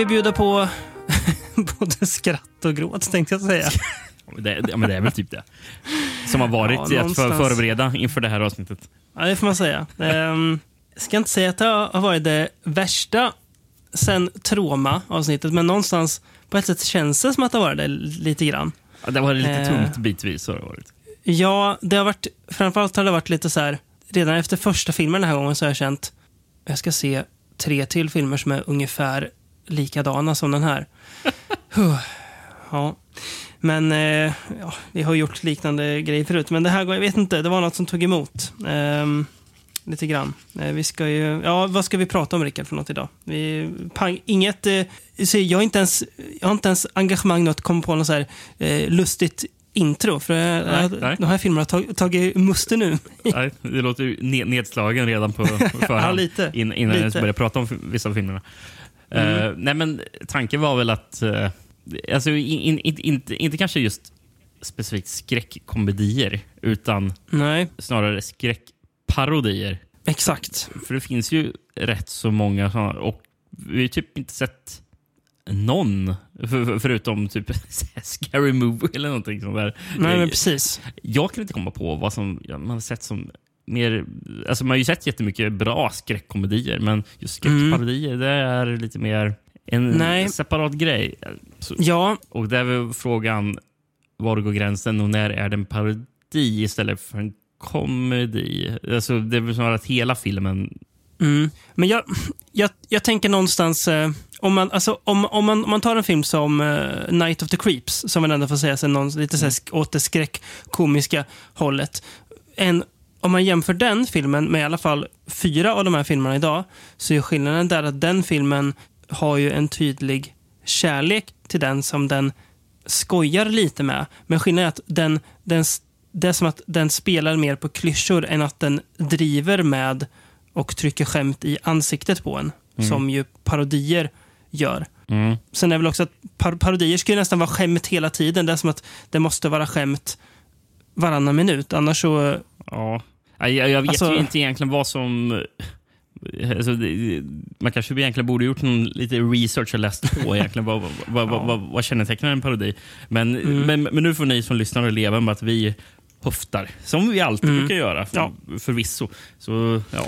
Vi bjuda på både skratt och gråt tänkte jag säga. Det, det, men det är väl typ det. Som har varit Ja, i att någonstans. förbereda inför det här avsnittet. Ja, det får man säga. Jag ska inte säga att det har varit det värsta sen Troma-avsnittet, men någonstans på ett sätt känns det som att det har varit det lite grann. Ja, Det var lite Eh. tungt bitvis. Har det varit. Ja, det har varit, framförallt har det varit lite så här, redan efter första filmen den här gången så har jag känt, jag ska se tre till filmer som är ungefär likadana som den här. Ja. Men eh, ja, vi har gjort liknande grejer förut. Men det här, jag vet inte, det var något som tog emot. Ehm, lite grann. Eh, vi ska ju, ja, vad ska vi prata om Rickard för något idag? Vi, pang, inget, eh, så jag, har inte ens, jag har inte ens engagemang att komma på något så här, eh, lustigt intro. För jag, Nej, jag, nej. de här filmerna har tag, tagit musten nu. Nej, det låter nedslagen redan på förhand. Ja, lite. In, innan jag Lite. började prata om vissa av filmerna. Mm. Eh, nej, men tanken var väl att... eh, alltså, in, in, inte- inte, kanske just specifikt skräckkomedier, utan Nej, snarare skräckparodier. exakt. För det finns ju rätt så många såna, och vi har typ inte sett någon, för, för, förutom typ Scary Movie eller någonting sånt där. Nej, Eh, men precis. jag kan inte komma på vad som man har sett som mer... Alltså man har ju sett jättemycket bra skräckkomedier, men just skräckparodier, det är lite mer en Mm. Nej. separat grej. Så, Ja, och där är frågan, var går gränsen och när är det en parodi istället för en komedi? Alltså, det är väl snarare att hela filmen... Mm. Men jag, jag, jag tänker någonstans, eh, om, man, alltså, om, om, man, om man tar en film som eh, Night of the Creeps, som man ändå får säga sig, någon, lite så här, åt det skräckkomiska hållet. En, om man jämför den filmen med i alla fall fyra av de här filmerna idag, så är skillnaden där att den filmen har ju en tydlig kärlek till den som den skojar lite med. Men skillnaden är att den, den, det är som att den spelar mer på klyschor än att den driver med och trycker skämt i ansiktet på en. Som ju parodier gör. Mm. Sen är det väl också att par parodier ska ju nästan vara skämt hela tiden. Det är som att det måste vara skämt varannan minut. Annars så... Ja. Jag, jag vet Alltså- ju inte egentligen vad som... Alltså, det, man kanske egentligen borde gjort någon, lite research och läst på egentligen vad, vad, vad, vad, vad kännetecknar en parodi. Men, Mm. men, men nu får ni som lyssnar och leva med att vi höftar, som vi alltid brukar göra för, Ja. förvisso. Så ja.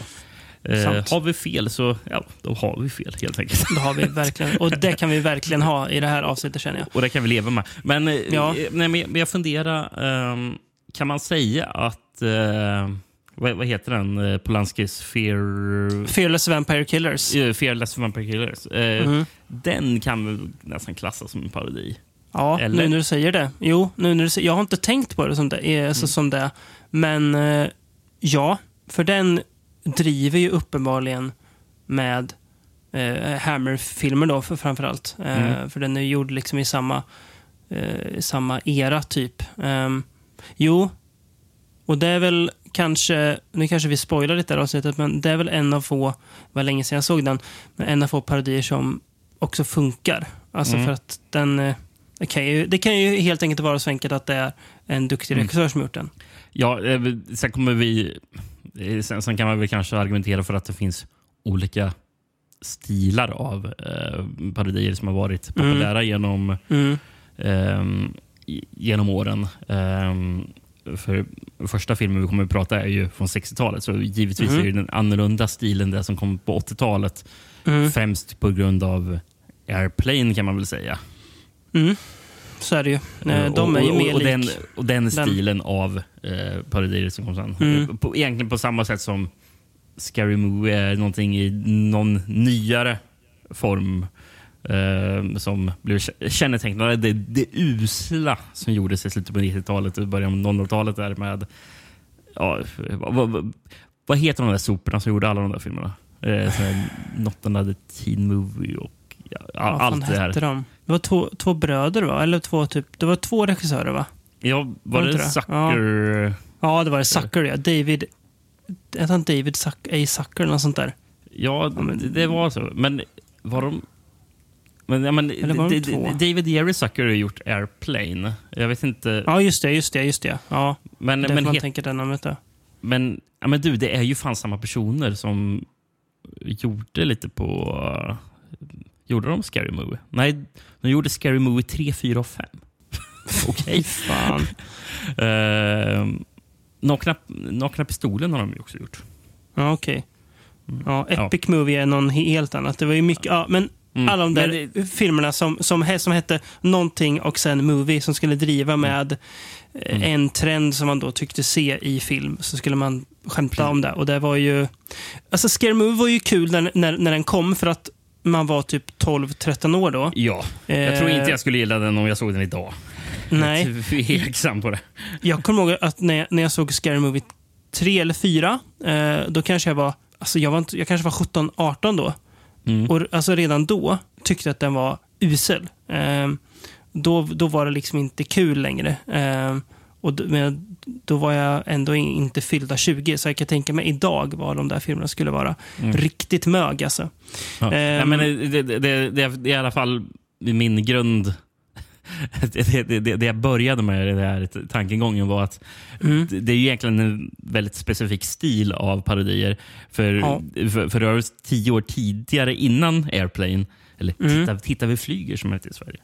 Eh, har vi fel så ja, då har vi fel helt enkelt. Det har vi verkligen. Och det kan vi verkligen ha i det här avsnittet känner jag. Och det kan vi leva med. Men, eh, Ja. nej, men jag- funderar, ehm, kan man säga att... eh, vad, vad heter den? Uh, Polanskis Fear... Fearless Vampire Killers. eh, Fearless Vampire Killers. Eh, Mhm. Den kan väl nästan klassas som en parodi. Ja, Eller? nu när du säger det. Jo, nu när du säger, jag har inte tänkt på det som det. eh, Mm. Så som det. Men eh, ja, för den driver ju uppenbarligen med eh, Hammer-filmer då för, framförallt. Eh, Mm. För den är gjord liksom i samma, eh, samma era typ. Ehm, jo, och det är väl kanske, nu kanske vi spoilar lite det här avsnittet, men det är väl en av få, var länge sedan jag såg den, men en av få parodier som också funkar. Alltså Mm. för att den, eh, det kan, ju, det kan ju helt enkelt vara så enkelt att det är en duktig Mm. regissör som gjort den. Ja, eh, sen kommer vi... eh, Sen, sen kan man väl kanske argumentera för att det finns olika stilar av eh, parodier som har varit populära genom Mm. i- genom åren. Ehm, för första filmen vi kommer att prata är ju från 60-talet, så givetvis Mhm. är den annorlunda stilen det som kom på 80-talet. Mm. Främst på grund av Airplane kan man väl säga. Mm. Så är det ju. Eh, De är ju och, mer och, och, den, lik. och den den. stilen av eh, parodier som kom sen. Mm. På, egentligen på samma sätt som Scary Movie är någonting i någon nyare form eh, som blev k- kännetecknande. Det, det usla som gjordes i slutet på 90-talet och början av 00-talet där med... Ja, vad, vad, vad heter de där soporna som gjorde alla de där filmerna? Eh, Not another teen movie och ja, fan allt det här. de? Det var två, två bröder va? Eller två typ, det var två regissörer va? Ja, var Var det det det? Sucker? Ja, det var det. Sucker ja. David... Hette han David Suck, A. Eller något sånt där? Ja, men- det, det var så. Men var de... Men, ja, men, Eller var de d- d- två? David Jerry Zucker har gjort Airplane. Jag vet inte. Ja, just det, just det, just det. Ja, men, därför men, man het, tänker det namnet då. men, ja, men du, det är ju fan samma personer som gjorde lite på... Gjorde de Scary Movie? Nej, de gjorde Scary Movie 3, 4 och 5. Okej. Fan. Uh, nakna, nakna pistolen har de ju också gjort. Ja, okej. Ja, Epic Movie är någon helt annat. Det var ju mycket, ja, men Mm. alla de där Men filmerna som, som, som hette någonting och sen Movie som skulle driva med eh, en trend som man då tyckte se i film. Så skulle man skämta om det. Och det var ju... Alltså Scare Movie var ju kul när, när, när den kom för att man var typ 12-13 år då. Ja, jag tror Eh, inte jag skulle gilla den om jag såg den idag. Nej. Jag är tveksam på det. Jag kommer ihåg att när jag, när jag såg Scary Movie 3 eller 4, eh, då kanske jag var, alltså jag, var inte, jag kanske var 17-18 då. Mm. Och alltså redan då tyckte jag att den var usel. Eh, då, då var det liksom inte kul längre. Eh, och då, men då var jag ändå in- inte fyllda 20, så jag kan tänka mig idag vad de där filmerna skulle vara. Riktigt mög alltså. Ja. Ehm. ja, men det, det, det, det är i alla fall min grund. Det, det, det, det jag började med den här tankegången var att Mm. det, är ju egentligen en väldigt specifik stil av parodier. För, Ja. för, för över tio år tidigare, innan Airplane, eller Mm. Titta, titta vi flyger som heter i Sverige.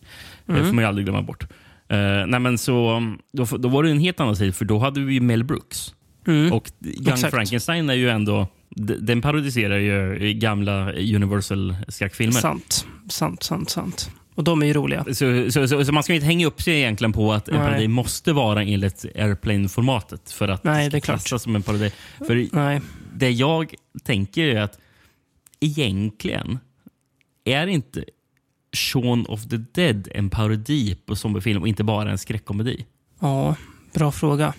Det får man ju aldrig glömma bort. Uh, nej, men så, då, då var det en helt annan stil, för då hade vi Mel Brooks. Mm. Och Young Exakt. Frankenstein är ju ändå... Den parodiserar ju gamla Universal-skräckfilmer. Sant, sant, sant, sant. Och de är ju roliga. Så, så, så, så man ska inte hänga upp sig egentligen på att en Nej. parodi måste vara enligt Airplane-formatet för att Nej, det klassas som en parodi. För Nej. det jag tänker är att egentligen är inte Shaun of the Dead en parodi på zombiefilm och inte bara en skräckkomedi. Ja, bra fråga.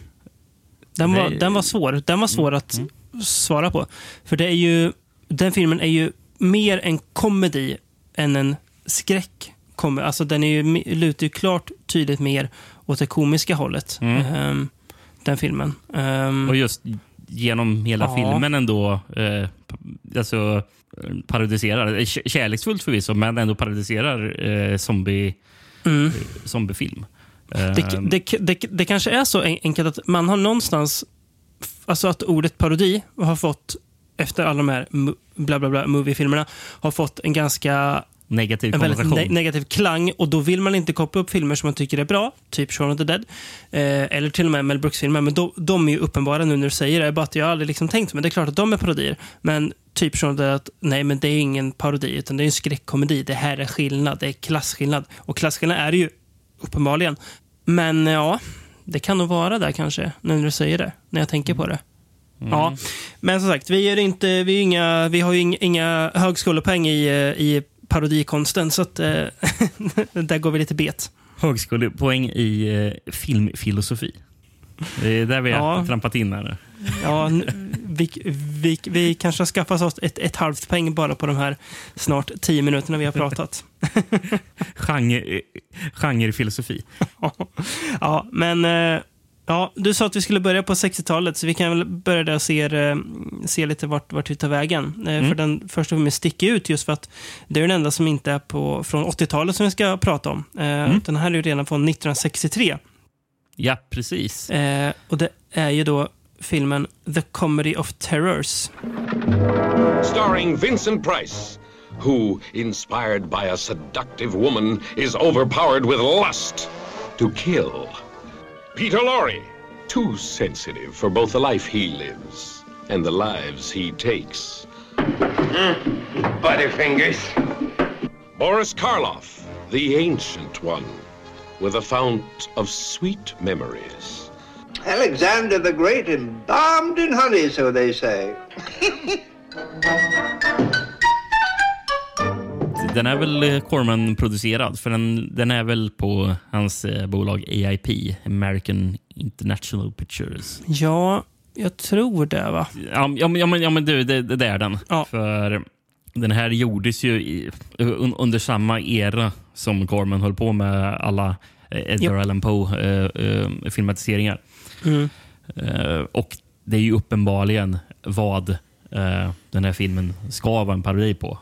Den var, den var svår. Den var svår att svara på. För det är ju, den filmen är ju mer en komedi än en skräck. Alltså den är ju, lutar ju klart tydligt mer åt det komiska hållet. ehm, den filmen. Ehm, Och just genom hela Ja. filmen ändå eh, alltså, eh, parodiserar, eh, kärleksfullt förvisso, men ändå parodiserar eh, zombie, mm. zombiefilm. Det, Eh, det, det, det kanske är så en- enkelt att man har någonstans... Alltså att ordet parodi har fått, efter alla de här bla bla bla movie-filmerna, har fått en ganska negativ en väldigt ne- negativ klang och då vill man inte koppla upp filmer som man tycker är bra, typ Shaun of the Dead, eh, eller till och med Mel Brooks-filmer, men då, de är ju uppenbara nu när du säger det. Bara att jag aldrig liksom tänkt, men det är klart att de är parodier. Men typ Shaun of the Dead, nej men det är ingen parodi, utan det är en skräckkomedi. Det här är skillnad, det är klasskillnad. Och klasskillnad är det ju uppenbarligen. Men eh, ja, det kan nog vara där kanske, nu när du säger det, när jag tänker på det. Ja, men som sagt, vi, är inte, vi, är inga, vi har ju inga, inga högskolepoäng i, eh, i parodikonsten, så att, eh, där går vi lite bet. Högskolepoäng i eh, filmfilosofi. Det är där vi har Ja. trampat in här. Ja, vi, vi, vi kanske har skaffat oss ett, ett halvt poäng bara på de här snart tio minuterna vi har pratat. Genre, eh, genrefilosofi. ja, men eh, ja, du sa att vi skulle börja på 60-talet, så vi kan väl börja där och se, eh, se lite vart, vart vi tar vägen. Eh, För den första filmen sticker ut just för att det är den enda som inte är på, från 80-talet som vi ska prata om. Eh, Den här är ju redan från 1963. Ja, precis. Eh, och det är ju då filmen The Comedy of Terrors. starring Vincent Price, who, inspired by a seductive woman, is overpowered with lust to kill. Peter Lorre, too sensitive for both the life he lives and the lives he takes. Butterfingers. Boris Karloff, the ancient one, with a fount of sweet memories. Alexander the Great embalmed in honey, so they say. Den är väl eh, Corman-producerad, för den, den är väl på hans eh, bolag AIP, American International Pictures. Ja, jag tror det va? Ja, ja, men- ja, men, ja men du, det, det är den. Ja. För den här gjordes ju i, un, under samma era som Corman höll på med alla eh, Edgar Japp. Allan Poe-filmatiseringar. Mm. Eh, och det är ju uppenbarligen vad eh, den här filmen ska vara en parodi på.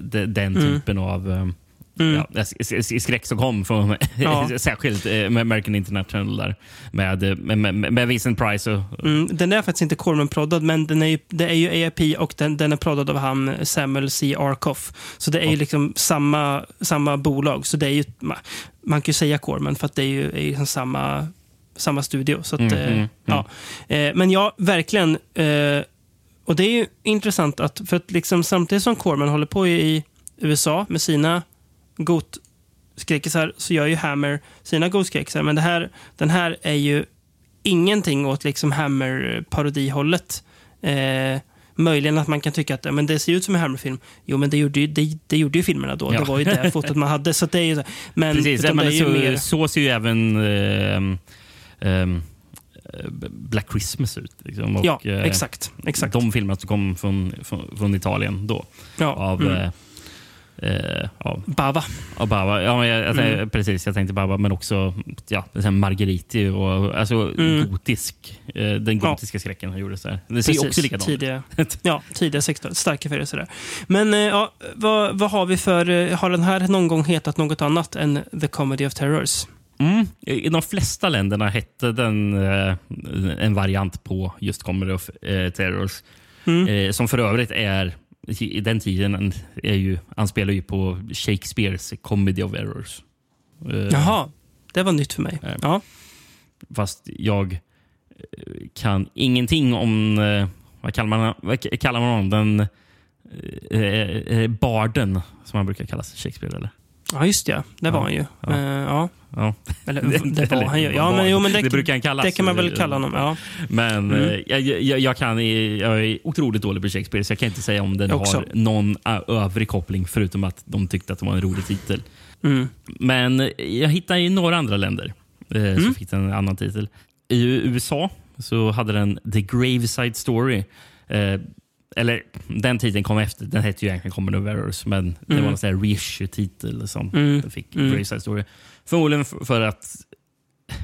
De, den Mm. typen av, ja, s- s- skräck som kom från Ja. särskilt eh, med American International där med, eh, med, med, med Vincent Price. Och, Mm, den är faktiskt inte Corman-proddad, men den är ju, det är ju AIP och den, den är proddad av han Samuel C. Arkoff. Så det är ju liksom samma, samma bolag. Så det är ju, ma- man kan ju säga Corman för att det är ju, är ju samma, samma studio. Så att, Mm, eh, mm, ja. Eh, men ja, verkligen. Eh, och det är ju intressant att, för att liksom samtidigt som Corman håller på i USA med sina GOT-skräckisar så gör ju Hammer sina GOT-skräckisar. Men det här, den här är ju ingenting åt liksom Hammer-parodihållet. Eh, möjligen att man kan tycka att men det ser ut som en Hammer-film. Jo, men det gjorde ju, det, det gjorde ju filmerna då. Ja. Det var ju det fotot man hade. Så det är ju, men, Precis, men det är ju så, mer... så ser ju även ehm, eh, Black Christmas ut. Liksom, och, Ja, eh, exakt. exakt. De filmerna som kom från, från, från Italien då. ja, Av, mm. eh, eh, av, Bava. av Bava. Ja, jag, jag, Mm. Precis, jag tänkte Bava, men också ja, här Margheriti och alltså, Mm. gotisk. Eh, den Ja. gotiska skräcken gjordes där. Det ser också likadant tidiga, ja, tidiga 16 starka färger sådär. Men eh, ja, vad, vad har vi för... eh, Har den här någon gång hetat något annat än The Comedy of Terrors? Mm. I de flesta länderna hette den eh, en variant på just Comedy of eh, Terrors. Mm. Eh, som för övrigt är, i den tiden, en- är ju, anspelar ju på Shakespeares Comedy of Errors. Eh, Jaha, det var nytt för mig. Nej. Ja. Fast jag eh, kan ingenting om, eh, vad kallar man, vad kallar man honom? Den eh, eh, barden, som han brukar kallas, Shakespeare eller? ja, just det. Det var Ja, han ju. ja. Eh, ja. Ja. Eller det var Eller, han ju. Ja, men, jo, men det, det brukar han kallas. det kan man väl kalla honom. Ja. Men Mm. eh, jag, jag, jag, kan, jag är otroligt dålig på Shakespeare så jag kan inte säga om den har någon ö- övrig koppling förutom att de tyckte att det var en rolig titel. Mm. Men eh, jag hittade i några andra länder eh, Mm. fick den en annan titel. I USA så hade den The Graveside Story. Eh, eller den titeln kom efter. Den hette ju egentligen Comedy of Errors men det Mm. var en här reissue-titel som Mm. den fick. Mm. Graveside Story. Förmodligen för att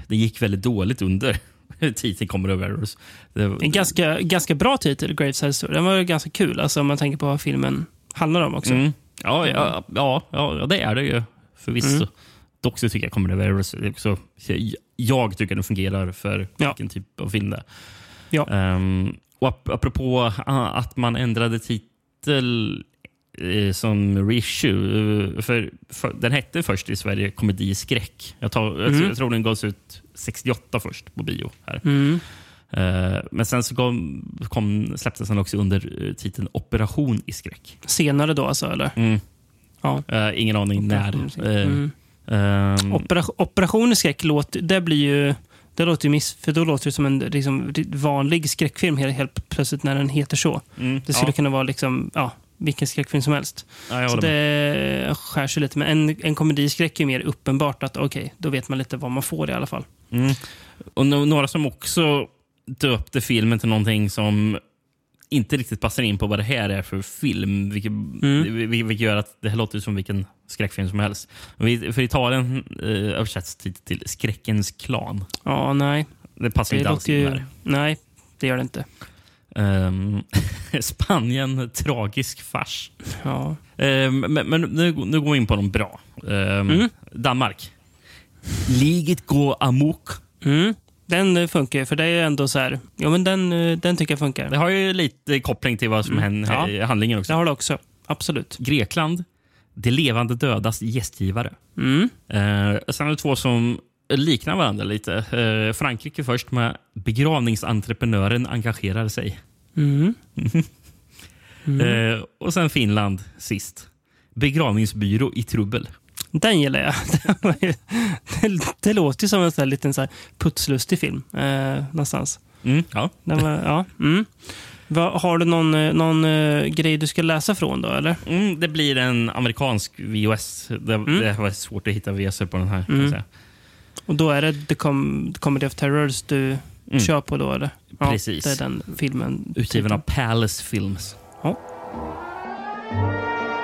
det gick väldigt dåligt under titeln Comedy of Errors. Det, En ganska, ganska bra titel, Graveside Story. Den var ganska kul, alltså, om man tänker på vad filmen handlar om också. Mm. Ja, ja, ja, ja, det är det ju förvisso. Mm. Dock så tycker jag of Errors är också, jag tycker den fungerar för Ja. vilken typ av film det är. Ja. Ehm, och ap apropå ah, att man ändrade titel som reissue. eh, För, för, den hette först i Sverige Komedi skräck. Jag, tar, jag, Mm. jag tror den gavs ut 68 först på bio. här. Mm. Eh, men sen så kom, kom, släpptes den också under eh, titeln Operation i skräck. Senare då alltså, eller? Mm. Ja. Eh, ingen aning när. Eh, Mm. ehm, Operation, operation i skräck, låter, det blir ju... Det låter ju miss, för då låter det som en liksom, vanlig skräckfilm helt, helt plötsligt när den heter så. mm, Det skulle ja, kunna vara liksom, ja, vilken skräckfilm som helst. ja, Så med. det skär sig lite. Men en, en komediskräck är mer uppenbart att okej, då vet man lite vad man får i alla fall. Mm. Och no- några som också döpte filmen till någonting som inte riktigt passar in på vad det här är för film. Vilket, Mm. vil- vilket gör att det här låter som vilken skräckfilm som helst. För Italien eh, översätts titeln till Skräckens klan. Ja, nej. Det passar Det inte alls in här. Nej, det gör det inte. Ehm, Spanien, tragisk fars. Ja. Ehm, men men nu, nu går vi in på de bra. Ehm, Mm. Danmark. Liget går amok. Mm. Den eh, funkar för det är ändå så här... Jo, men den, eh, den tycker jag funkar. Det har ju lite koppling till vad som händer Ja. i handlingen också. Det har det också. Absolut. Grekland, de levande dödas gästgivare. Mm. Eh, sen är det två som liknar varandra lite. Eh, Frankrike först med begravningsentreprenören engagerar sig. Mm. Eh, och sen Finland sist. Begravningsbyrå i trubbel. Den gillar jag. Det det, låter som en sån liten så här putslustig film. Eh, någonstans. Mm, ja. Var, ja. mm. Va, har du någon, eh, någon eh, grej du ska läsa från då, eller? Mm, det blir en amerikansk VOS. Det, det var svårt att hitta VOS på den här. Kan jag Mm. säga. Och då är det The, Com Comedy of Terrors du Mm. kör på då, eller? Precis. Ja, det är den filmen. Utgiven av Palace Films. Ja.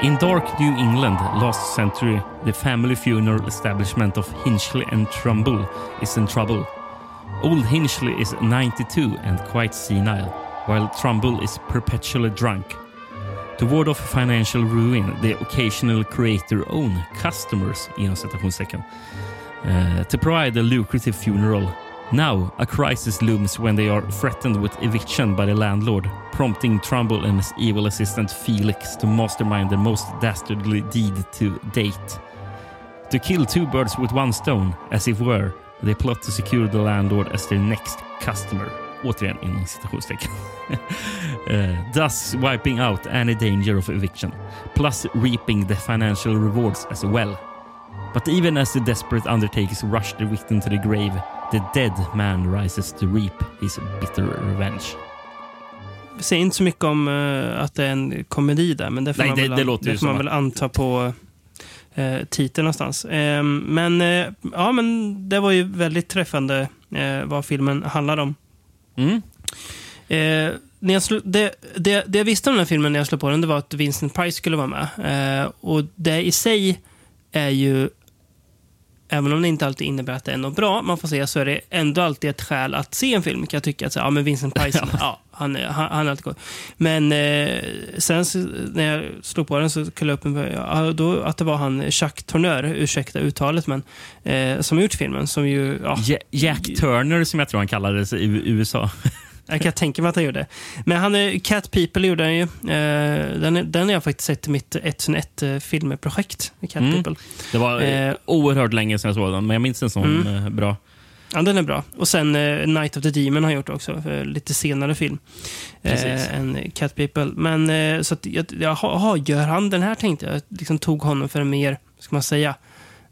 In dark New England, last century, the family funeral establishment of Hinchley and Trumbull is in trouble. Old Hinchley is 92 and quite senile, while Trumbull is perpetually drunk. To ward off financial ruin, the occasional creator own customers inom citationstecken. Uh, to provide a lucrative funeral. Now, a crisis looms when they are threatened with eviction by the landlord, prompting Trumbull and his evil assistant Felix to mastermind the most dastardly deed to date. To kill two birds with one stone, as it were, they plot to secure the landlord as their next customer. Återigen citationstecken. uh, thus wiping out any danger of eviction, plus reaping the financial rewards as well. But even as the desperate undertakers rush the victim to the grave, the dead man rises to reap his bitter revenge. Säger inte så mycket om eh, att det är en komedi där, men det får Nej, man, det- väl, det låter det får man väl anta på eh, titeln någonstans. Eh, men, eh, ja, men det var ju väldigt träffande vad filmen handlar om. Mm. När jag det, det, det jag visste om den här filmen när jag slog på den, det var att Vincent Price skulle vara med. Och det i sig är ju, även om det inte alltid innebär att det är något bra, man får se, så är det ändå alltid ett skäl att se en film. Kan jag tycka att så, ja, men Vincent Price, ja. han, han, han är alltid god. Men eh, sen så, när jag slog på den så kollade jag upp en, ja, då, att det var han Chuck Tourneur, ursäkta uttalet, men eh, som gjort filmen. Som ju, Ja- Jack Turner som jag tror han kallades i USA. Jag kan tänka mig att han gjorde. Men han är, Cat People gjorde han ju. Eh, den, den har jag faktiskt sett i mitt 1001 eh, filmprojekt. Cat Mm. People. Det var Eh. eh, oerhört länge sedan jag såg den, men jag minns den som Mm. eh, bra. Ja, den är bra. Och sen eh, Night of the Demon har han gjort också. Eh, lite senare film. Precis. Eh, än Cat People. Men eh, så att, jag, jaha, gör han den här tänkte jag. Liksom tog honom för en mer, ska man säga,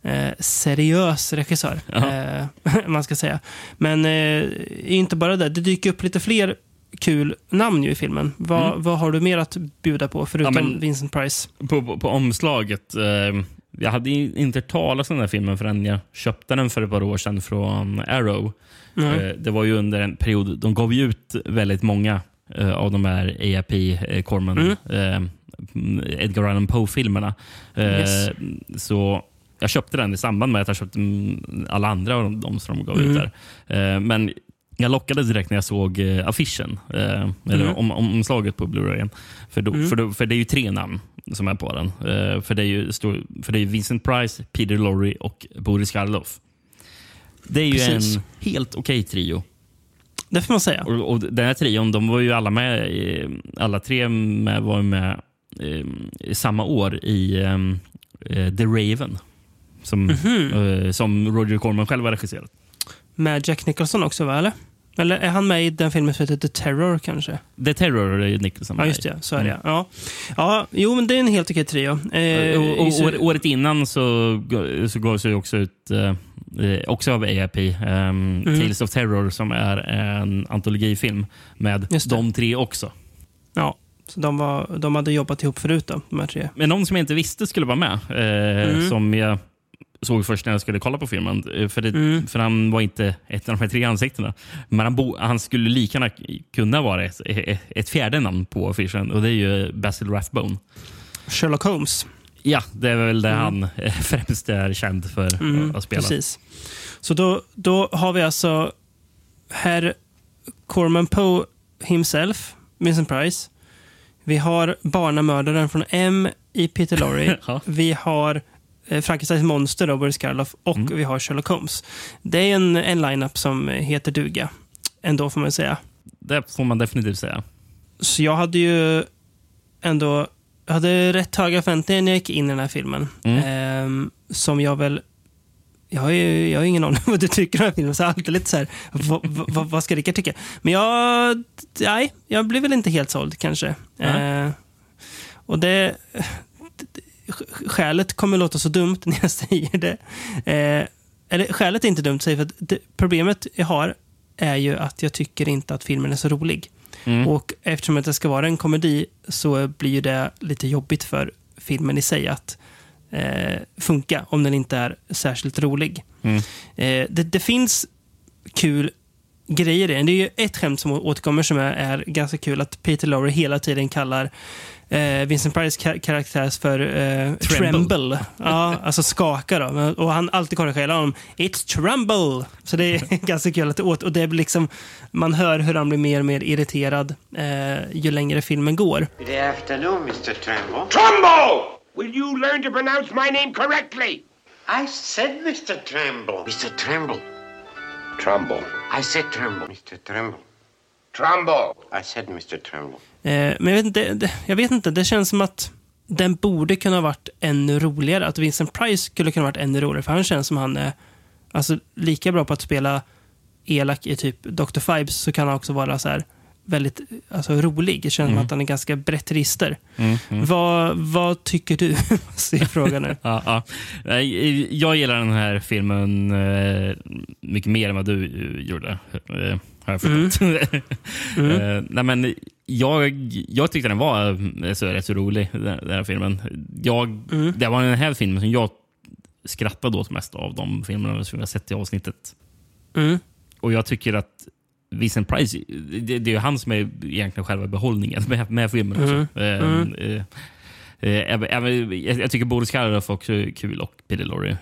eh, seriös regissör. Eh, man ska säga. Men eh, inte bara det. Det dyker upp lite fler kul namn ju i filmen. Vad, Mm. vad har du mer att bjuda på förutom Ja, Vincent Price? På, på, på omslaget. Eh, jag hade inte hört talas om den här filmen förrän jag köpte den för ett par år sedan från Arrow. Mm. Det var ju under en period, de gav ju ut väldigt många av de här eh, Corman, Mm. Edgar Allan Poe-filmerna. Yes. Så jag köpte den i samband med att jag köpte mm, alla andra av de, de som de gav Mm. ut där. Eh, men jag lockades direkt när jag såg eh, affischen, eh, eller Mm. om, om, omslaget på Blu-rayen. För, då, Mm. för, då, för det är ju tre namn som är på den. Eh, för, det är ju, för det är Vincent Price, Peter Lorre och Boris Karloff. Det är ju Precis. en helt okej trio. Det får man säga. Och, och den här trion, de var ju alla med, alla tre med, var med i samma år i The Raven. Som, Mhm. eh, som Roger Corman själv har regisserat. Med Jack Nicholson också, va? Eller? Eller är han med i den filmen som heter The Terror, kanske? The Terror är Nicholson Ja, med just i. det. Så är det, Mm. ja. ja. Jo, men det är en helt okej trio. Eh, och, och, år- året innan så, så gavs ju också ut, eh, eh, också av AIP, um, Mm. Tales of Terror som är en antologifilm med Just det. de tre också. Ja, så de, var, de hade jobbat ihop förut då, de här tre. Men någon som jag inte visste skulle vara med, eh, Mm. som jag såg först när jag skulle kolla på filmen. eh, För, det, Mm. för han var inte ett av de här tre ansiktena. Men han, bo, han skulle lika gärna kunna vara ett, ett fjärde namn på affischen och det är ju Basil Rathbone. Sherlock Holmes. Ja, det är väl det Mm. han eh, främst är känd för Mm, att spela. Precis. Så då, då har vi alltså herr Corman Poe himself, Vincent Price. Vi har barnamördaren från M i Peter Lorre. Ja. Vi har eh, Frankensteins monster, då, Boris Karloff. Och Mm. vi har Sherlock Holmes. Det är en, en line-up som heter duga. Ändå får man säga. Det får man definitivt säga. Så jag hade ju ändå jag hade rätt höga förväntningar när jag gick in i den här filmen. Mm. Ehm, som jag väl... Jag har ju jag har ingen aning om vad du tycker om den här filmen, så jag är alltid lite så här, vad, vad, ska Rickard tycka? Men jag... Nej, jag blir väl inte helt såld kanske. Nej. Eh, och det... Skälet kommer låta så dumt när jag säger det. Eh, eller skälet är inte dumt, säger för att det, problemet jag har är ju att jag tycker inte att filmen är så rolig. Mm. Och eftersom det ska vara en komedi så blir ju det lite jobbigt för filmen i sig att eh, funka om den inte är särskilt rolig. Mm. Eh, det, det finns kul grejer i den. Det är ju ett skämt som återkommer som är, är ganska kul. Att Peter Lorre hela tiden kallar eh, Vincent Price ka karaktär för eh, Tremble. tremble. Ja, alltså skaka då. Och han alltid korrigerar honom. It's tremble! Så det är ganska kul att det åt. Och det blir liksom, man hör hur han blir mer och mer irriterad eh, ju längre filmen går. Good afternoon, Mr. Trimble. Trumbo! Will you learn to pronounce my name correctly? I said Mr. Trimble. Mr. Trimble. Trumbo. I said Trimble. Mr. Trimble. Trumbo. I said Mr. Trimble. Eh, men jag vet, inte, jag vet inte, det känns som att den borde kunna ha varit ännu roligare. Att Vincent Price skulle kunna ha varit ännu roligare. För han känns som han är alltså, lika bra på att spela elak i typ Dr. Fibes så kan han också vara så här väldigt alltså, rolig. Det känns som att han är ganska brett register. Vad, vad tycker du? Säger frågan nu. Ja, ja. Jag gillar den här filmen eh, mycket mer än vad du eh, gjorde. Har jag förstått. Eh, nej, men jag, jag tyckte den var eh, så, rätt så rolig, den, den här filmen. Jag, Det var den här filmen som jag skrattade åt mest av de filmerna som jag sett i avsnittet. Mm. Och jag tycker att Vincent Price, det, det är ju han som är egentligen själva behållningen med, med filmen. Också. Även- även- jag, jag tycker Boris Karloff också är kul och Peter Lorre.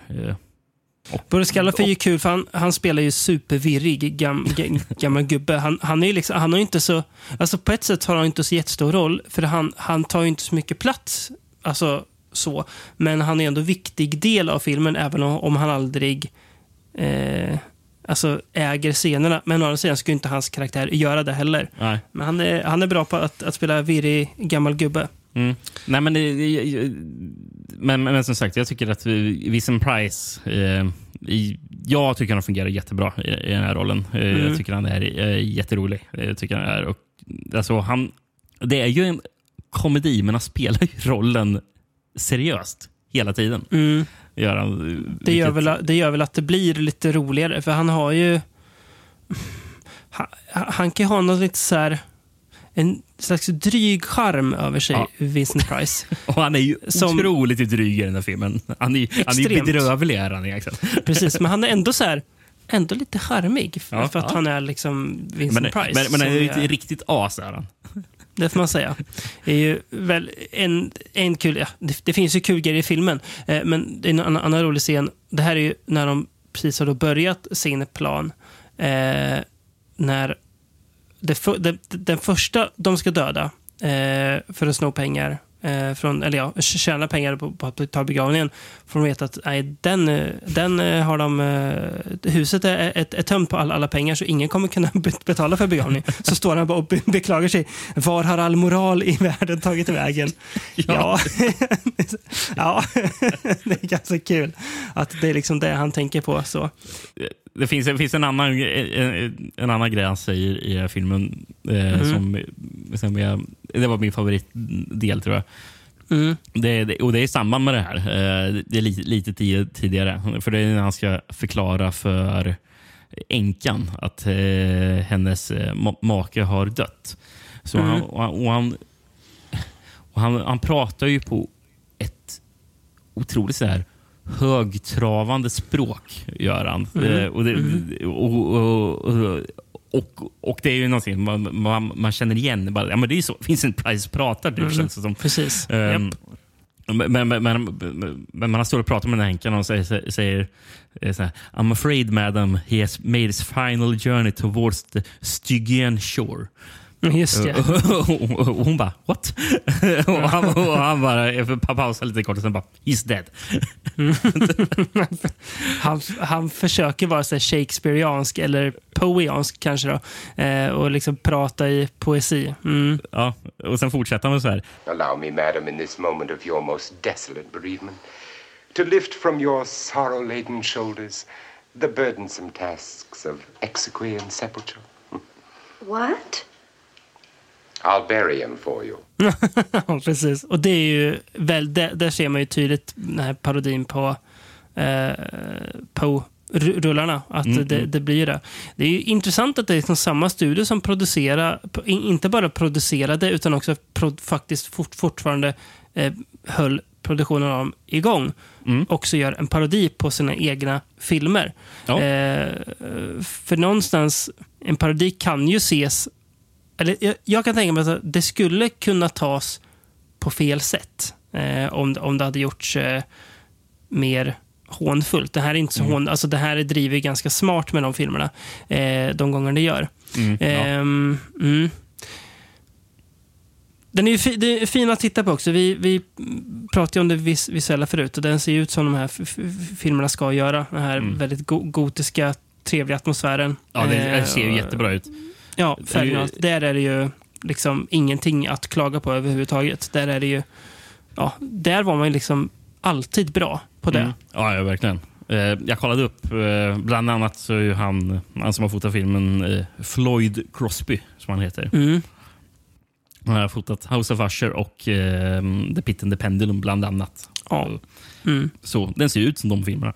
Karloff är ju kul för han, han spelar ju supervirrig gam, gam, gammal gubbe. Han, han, är liksom, han har inte så... Alltså på ett sätt har han inte så jättestor roll för han, han tar ju inte så mycket plats. Alltså så. Men han är ändå en viktig del av filmen även om, om han aldrig eh, alltså äger scenerna. Men å andra sidan skulle inte hans karaktär göra det heller. nej. Men han är, han är bra på att, att spela virrig gammal gubbe. Mm. Nej, men, det- det- men, men som sagt, jag tycker att vi- Vincent Price... Eh, i, jag tycker han fungerar jättebra i, i den här rollen. Eh, Jag tycker han är eh, jätterolig. Jag tycker han är, och, alltså, han, det är ju en komedi, men han spelar ju rollen seriöst hela tiden. Gör han, Mm. Det gör, väl, det gör väl att det blir lite roligare, för han har ju... Han, han kan ju ha något lite så här... En slags dryg charm över sig, Ja. Vincent Price. Och han är ju Som- otroligt dryg i den här filmen. Han är, ju- han är ju Extremt. bedrövlig. Är han, egentligen. Precis, men han är ändå så här... Ändå lite charmig, för, Ja, för att ja. han är liksom Vincent Men, Price. men, men han är ju ett riktigt as. Är han. Det får man säga. Det är ju väl en, en kul... Ja, det, det finns ju kul grejer i filmen, eh, men det är en annan, annan rolig scen. Det här är ju när de precis har börjat sin plan. Eh, när för, det, den första de ska döda eh, för att sno pengar eh, från, eller ja, tjäna pengar på, på att betala begravningen. Får de veta att nej, den, eh, den eh, har de, eh, huset är, är, är tömt på alla, alla pengar så ingen kommer kunna bet- betala för begravningen. Så står han bara och be, beklagar sig. Var har all moral i världen tagit vägen? Ja, ja. det är ganska kul att det är liksom det han tänker på. Så. Det finns, det finns en, annan, en, en annan grej han säger i filmen. Eh, Mhm. som, som jag, det var min favoritdel, tror jag. Mm. Det, och det är i samband med det här. Eh, det är lite, lite tid, tidigare. För det är när han ska förklara för änkan att eh, hennes eh, ma- make har dött. Så Mm. han, och han, och han, och han, han pratar ju på ett otroligt så här högtravande språk, gör han. Eh, och, det, och, och, och, och, och det är ju någonting man, man, man känner igen. Bara, ja, men det är så Vincent Price pratar, typ, känns det som. Precis. Ehm, Japp. men, men, men, men, man står och pratar med den här änkan och säger, säger eh, så här, I'm afraid madam he has made his final journey towards the Stygian shore. Just det. och hon bara, what? och, han, och han bara för pausar lite kort och sen bara, he's dead. Han, han försöker vara så här Shakespeareansk eller poeansk kanske då. Eh, och liksom prata i poesi. Mm. Ja, och sen fortsätter han så här. Allow me, madam, in this moment of your most desolate bereavement, to lift from your sorrow laden shoulders the burdensome tasks of exequy and sepulture. What? I'll bury him for you. Precis. Och det är ju väl, där, där ser man ju tydligt den här parodin på eh, Poe-rullarna. Att det, det blir det. Det är ju intressant att det är liksom samma studio som producerar, in- inte bara producerade utan också prod, faktiskt fort, fortfarande eh, höll produktionen av dem igång också gör en parodi på sina egna filmer. Ja. Eh, för någonstans, en parodi kan ju ses... Eller jag, jag kan tänka mig att det skulle kunna tas på fel sätt eh, om, om det hade gjorts eh, mer hånfullt. Det här är inte så hån, alltså det här är driver ganska smart med de filmerna, eh, de gånger det gör. Mm, ja. Ehm, mm. Den är ju fi, det är fin att titta på också. Vi, vi pratade ju om det vis, visuella förut och den ser ut som de här filmerna ska göra. Den här väldigt go, gotiska, trevliga atmosfären. Mm. Ja, det Eh, ser ju jättebra ut. Ja, och allt. Där är det ju liksom ingenting att klaga på överhuvudtaget. Där är det ju... Ja, där var man ju liksom alltid bra på det. Mm. Ja, ja, verkligen. Eh, jag kollade upp, eh, bland annat så är ju han, han som har fotat filmen, eh, Floyd Crosby, som han heter. Mm. Han har fotat House of Usher och eh, The Pit and the Pendulum, bland annat. Ja. Mm. Så den ser ut som de filmerna.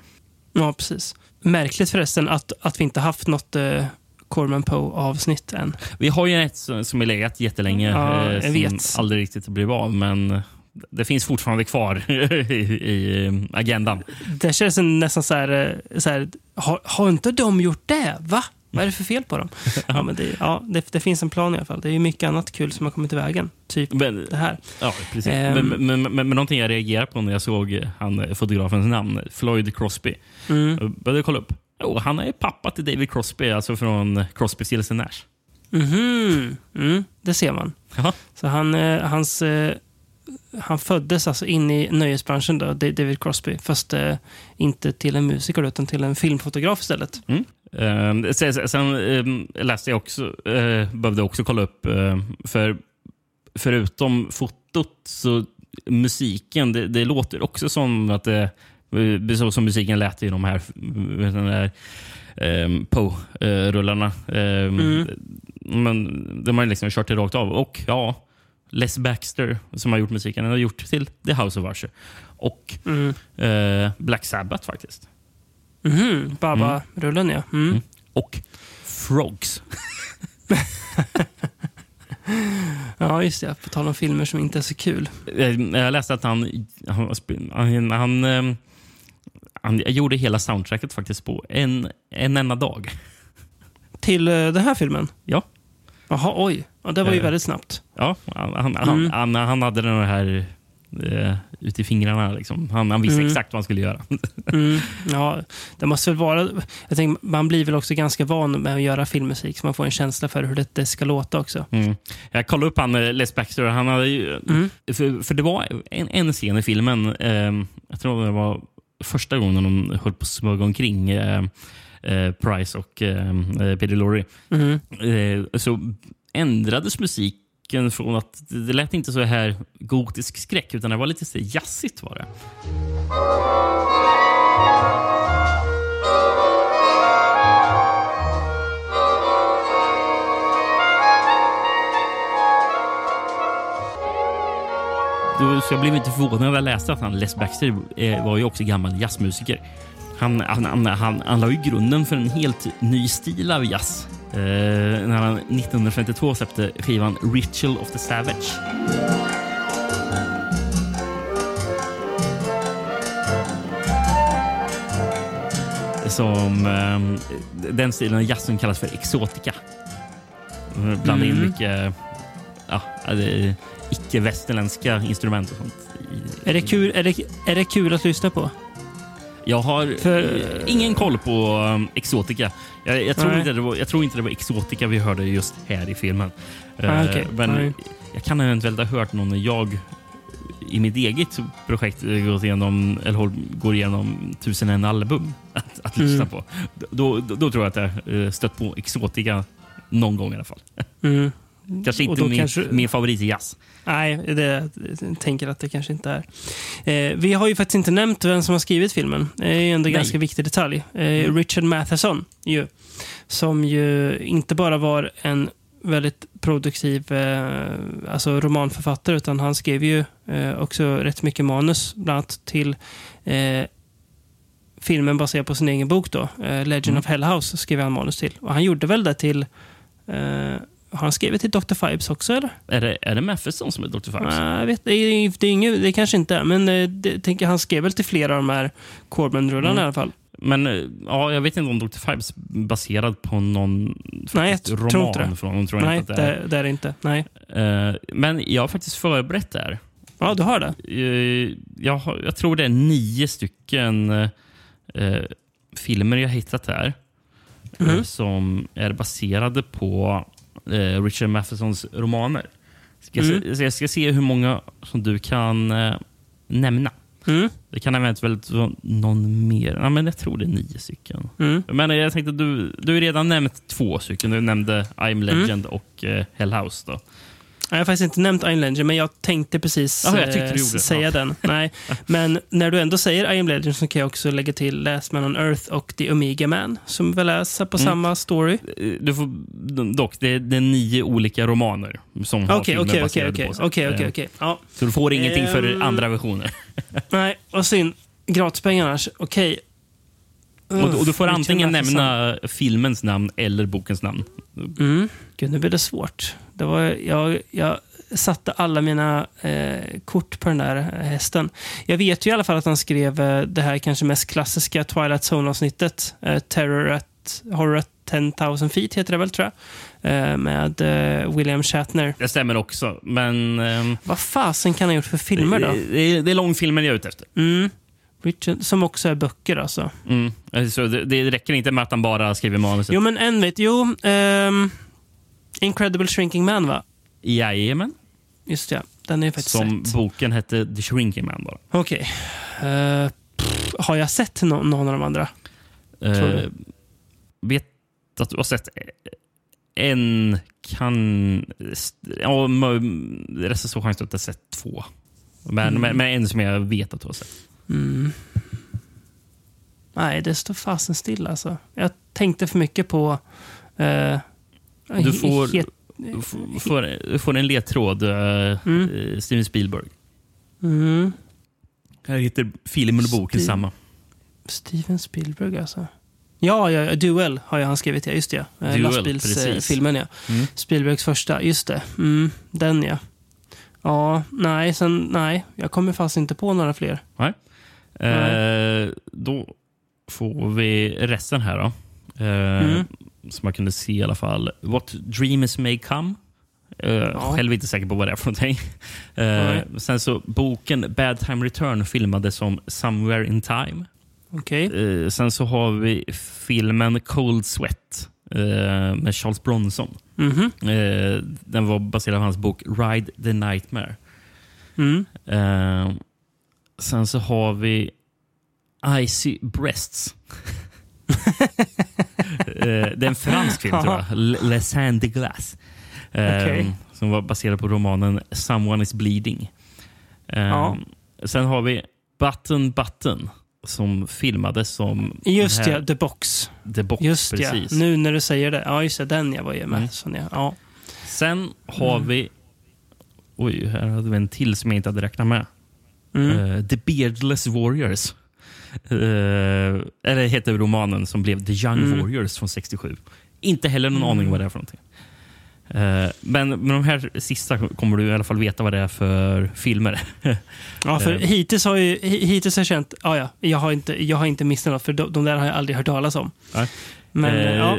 Ja, precis. Märkligt förresten att, att vi inte haft något uh, Corman Poe-avsnitt än. Vi har ju ett som är legat jättelänge, Ja, eh, jag som vet. aldrig riktigt blev av, men det finns fortfarande kvar i, i eh, agendan. Det känns nästan så här, eh, så här har, har inte de gjort det? Va? Vad är det för fel på dem? ja, men det, ja, det, det finns en plan i alla fall. Det är mycket annat kul som har kommit i vägen. Typ Men, det här. Ja, precis. Ehm. Men, men, men, men någonting jag reagerade på när jag såg han, fotografens namn, Floyd Crosby. Mm. Jag började kolla upp. Jo, han är pappa till David Crosby, alltså från Crosby, Stills Nash. Mhm. Mm, det ser man. Jaha. Så han, eh, hans, eh, han föddes alltså in i nöjesbranschen, då, Da- David Crosby. Fast eh, inte till en musiker utan till en filmfotograf istället. Ehm, sen sen- sen ehm, läste jag också, uh, behövde också kolla upp, för förutom fotot så musiken, det, det låter också som att det, så som musiken lät i de här eh, den där, um, Poe-rullarna. Ehm, Men de har liksom kört det rakt av. Och ja, Les Baxter som har gjort musiken, han har gjort till The House of Usher. Och Mm. eh, Black Sabbath faktiskt. Mhm. Baba-rullen, ja. Mm. Och Frogs. Ja, just det. På tal om filmer som inte är så kul. Eh, Jag läste att han, han, han, han, ehm, han gjorde hela soundtracket faktiskt på en, en enda dag. Till eh, den här filmen? Ja. Jaha, oj. Ja, det var ju Eh. väldigt snabbt. Ja, han, han, Mm. han, han, hade den här eh, ute i fingrarna. Liksom. Han, han visste Mm. exakt vad han skulle göra. Mm, ja, det måste väl vara... Jag tänker, man blir väl också ganska van med att göra filmmusik, så man får en känsla för hur det, det ska låta också. Mm. Jag kollade upp han, eh, Les Baxter. Han hade ju, Mm. för, för det var en, en scen i filmen, eh, jag tror det var första gången de höll på att smöga omkring eh, eh, Price och eh, Peter Lorre. Mm. Eh, så ändrades musiken från att det lät inte så här gotisk skräck, utan det var lite så jazzigt. Var det. Så jag blev inte förvånad när jag läste att han, Les Baxter eh, var ju också gammal jazzmusiker. Han, han, han, han, han la ju grunden för en helt ny stil av jazz eh, när han 1952 släppte skivan Ritual of the Savage. Som eh, den stilen av jazzen kallas för exotica. Eh, Blanda in Mm. mycket ja, det- icke-västerländska instrument och sånt. Är, det kul, är, det, är det kul att lyssna på? Jag har För- ingen koll på um, Exotica. Jag, jag, tror inte det var, jag tror inte det var Exotica vi hörde just här i filmen. Ah, Eh, okej. Men Nej. jag kan eventuellt ha hört någon när jag i mitt eget projekt eh, går igenom, eller går igenom tusen en album att, att lyssna Mm. på. Då, då, då tror jag att jag eh, stött på Exotica någon gång i alla fall. Mm. Kanske inte min, kanske- min favorit i jazz. Nej, det, jag tänker att det kanske inte är. Eh, vi har ju faktiskt inte nämnt vem som har skrivit filmen. Det är ju ändå en ganska viktig detalj. Eh, Richard Matheson, ju, som ju inte bara var en väldigt produktiv eh, alltså romanförfattare, utan han skrev ju eh, också rätt mycket manus, bland annat till eh, filmen baserad på sin egen bok då, eh, Legend Mm. of Hell House, skrev han manus till. Och han gjorde väl det till eh, Har han skrivit till Dr. Fibes också eller? Är det, är det Matheson som är Dr. Fibes? Nej, jag vet, det, är, det, är inget, det kanske inte är, men eh, det, tänker, han skrev väl till flera av de här Corman-rullarna Mm. i alla fall. Men eh, ja, jag vet inte om Dr. Fibes är baserad på någon Nej, jag faktiskt tror roman inte det. från honom. Tror Nej, inte att det är. det, är det inte. Nej. Eh, men jag har faktiskt förberett det här. Ja, du har det? Eh, jag, har, jag tror det är nio stycken eh, filmer jag hittat här. Mhm. som är baserade på eh, Richard Mathesons romaner. Ska jag, Mm. se, jag ska se hur många som du kan eh, nämna. Mm. Det kan eventuellt vara någon mer. Ja, men jag tror det är nio stycken. Mm. Men jag tänkte, du, du har redan nämnt två stycken. Du nämnde I'm Mm. Legend och eh, Hell House. Då. Jag har faktiskt inte nämnt Iron Legend, men jag tänkte precis Jaha, jag eh, det. säga Ja. den. Nej. Men när du ändå säger Iron Legend så kan jag också lägga till Last Man on Earth och The Omega Man, som väl är på Mm. samma story. Du får, dock, det är, det är nio olika romaner som har Okej, filmer okej, okej, baserade okej. på sig. Okej, okej, Eh, okej. Ja. Så du får ingenting för Ehm. andra versioner. Nej, vad synd. Gratispengar annars. Okej. Och, och du får antingen nämna filmens namn eller bokens namn. Mm. Gud, nu blir det svårt. Det var, jag, jag satte alla mina eh, kort på den där hästen. Jag vet ju i alla fall att han skrev eh, det här kanske mest klassiska Twilight Zone-avsnittet. Eh, Terror at, Horror at 10,000 feet heter det väl, tror jag. Eh, med eh, William Shatner. Det stämmer också, men... ehm, Vad fasen kan han ha gjort för filmer då? Det är, det är långfilmer jag är ute efter. Mm. Richard, som också är böcker alltså. Mm. Så det, det räcker inte med att han bara skriver manuset. Jo, men en vet. Jo, ehm, Incredible Shrinking Man, va? Jajamän. Just ja, den är faktiskt Som sett. boken hette The Shrinking Man. Bara. Okej. Eh, pff, har jag sett no någon av de andra? Eh, vet att du har sett en, kan... Ja, det är så chans att du har sett två. Men, Mm. men, men en som jag vet att du har sett. Mm. Nej, det står fasen still alltså. Jag tänkte för mycket på... eh, Du får, du får, får, en ledtråd. eh, Mm. eh, Steven Spielberg. Mm. Här heter filmen och boken samma. Steven Spielberg alltså. Ja, ja, Duel har jag han skrivit, ja. Just det. ja. Eh, Duel, Lastbilsfilmen, ja. Mm. Spielbergs första, just det. Mm, den ja. Ja, nej, sen, nej. Jag kommer fast inte på några fler. Nej. Eh, då får vi resten här då. Eh, Mm. Som man kunde se i alla fall. What dreams may come. Eh, Själv inte säker på vad det är för någonting. Eh, Nej. sen så boken Bad Time Return filmades som Somewhere in Time. Okej. Eh, sen så har vi filmen Cold Sweat med Charles Bronson. Mhm. Eh, den var baserad på hans bok Ride the Nightmare. Mm. Sen så har vi Icy Breasts. eh, det är en fransk film, tror jag. Le- Les Sands de Glace. Eh, Okej. Som var baserad på romanen Someone is bleeding. Eh, Ja. Sen har vi Button Button som filmades som... Just ja, The Box. The Box. Just precis. ja, nu när du säger det. Ja, just det. Den jag var ju med. Mm. Sån, ja. Sen har vi... Oj, här hade vi en till som jag inte hade räknat med. Mm. Eh, The Beardless Warriors. Uh, eller heter romanen som blev The Young Mm. Warriors från 67. Inte heller någon aning vad det är för någonting. Eh, men med de här sista kommer du i alla fall veta vad det är för filmer. Ja, för Eh. hittills har, ju, hi- hittills har jag känt, ja, ja, jag har inte, jag har inte missat något, för de, de där har jag aldrig hört talas om. Nej. Men Eh, ja,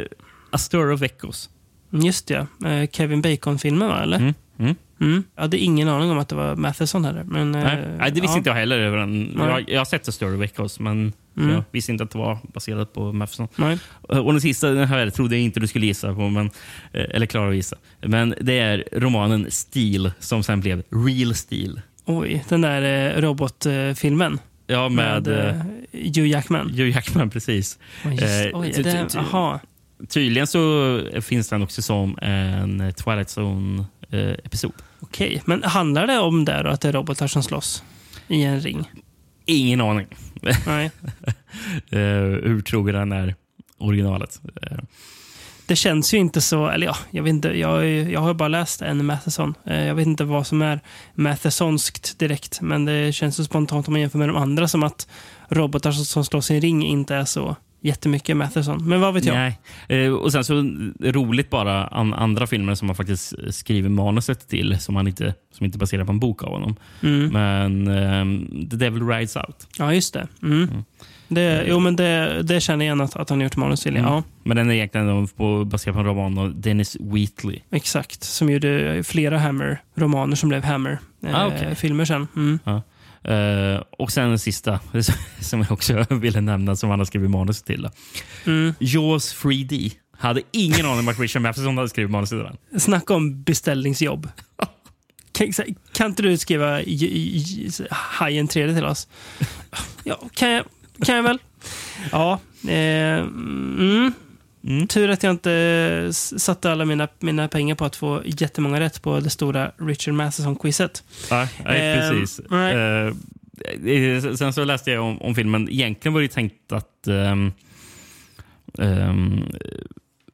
A Stir of Echoes. just det. Kevin Bacon-filmen, va? Eller? Mm. Mm. Jag hade ingen aning om att det var Matheson heller. Men, eh, Nej, nej, det visste ja. inte jag heller. över. Nej. Jag, jag har sett Stir of Echoes, men Mm. jag visste inte att det var baserat på Matheson. Nej. Och den sista den här trodde jag inte du skulle gissa på, men, eh, eller klara att gissa. Men det är romanen Steel som sen blev Real Steel. Oj, den där eh, robotfilmen Ja, med, med med eh, Hugh Jackman. Hugh Jackman, precis. Just, eh, oj, det, aha. Tydligen så finns den också som en Twilight Zone-episod. Okej, men handlar det om det då, att det är robotar som slåss i en ring? Ingen aning Nej. eh, hur trogen den är originalet. Eh, Det känns ju inte så, eller ja, jag vet inte, jag, jag har bara läst en Matheson. Eh, Jag vet inte vad som är Mathesonskt direkt, men det känns så spontant om man jämför med de andra som att robotar som, som slåss i en ring inte är så jättemycket Matheson. Men vad vet jag? Nej. Eh, och sen så roligt bara, an, andra filmer som man faktiskt skriver manuset till som, man inte, som inte baserar på en bok av honom. Mm. Men ehm, The Devil Rides Out. Ja, just det. Mm. det jo, men det, det känner jag igen att, att han gjort manus till. Mm. Ja, Men den är egentligen baserad på en roman av Dennis Wheatley. exakt. Som gjorde flera Hammer-romaner som blev Hammer-filmer Ah, filmer sen. Mm. Ja. Eh, och sen den sista, som jag också ville nämna, som han har skrivit manus till. Mm. Jaws 3D. Hade ingen aning om att Richard Matheson hade skrivit manus till den. Snacka om beställningsjobb. Kan, kan inte du skriva Hajen 3D till oss? Ja, kan jag, kan jag väl. Ja. Eh, mm. Mm. Tur att jag inte s- satte alla mina, mina pengar på att få jättemånga rätt på det stora Richard Matheson-quizet. Nej, precis. nej. Eh, eh, sen så läste jag om, om filmen. Egentligen var det tänkt att ehm, ehm,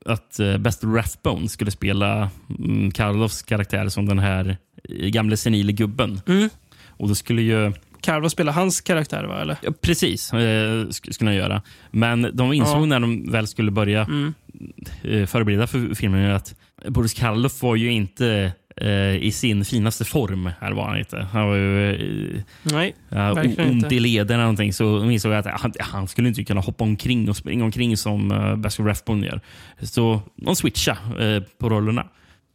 att uh, Best Rathbone skulle spela um, karaktär som den här eh, gamle senile gubben. Mm. Och då skulle ju... Carlo spelar hans karaktär, va? Eller? Ja, precis, eh, sk- skulle han göra. Men de insåg Ja. när de väl skulle börja Mm. eh, förbereda för filmen att Boris Karloff var ju inte eh, i sin finaste form. Här var han inte. Han var ju eh, Nej. ja, ont i leden eller någonting. Så de insåg att han, han skulle inte kunna hoppa omkring och springa omkring som uh, Basker Rathbone gör. Så de switchade eh, på rollerna.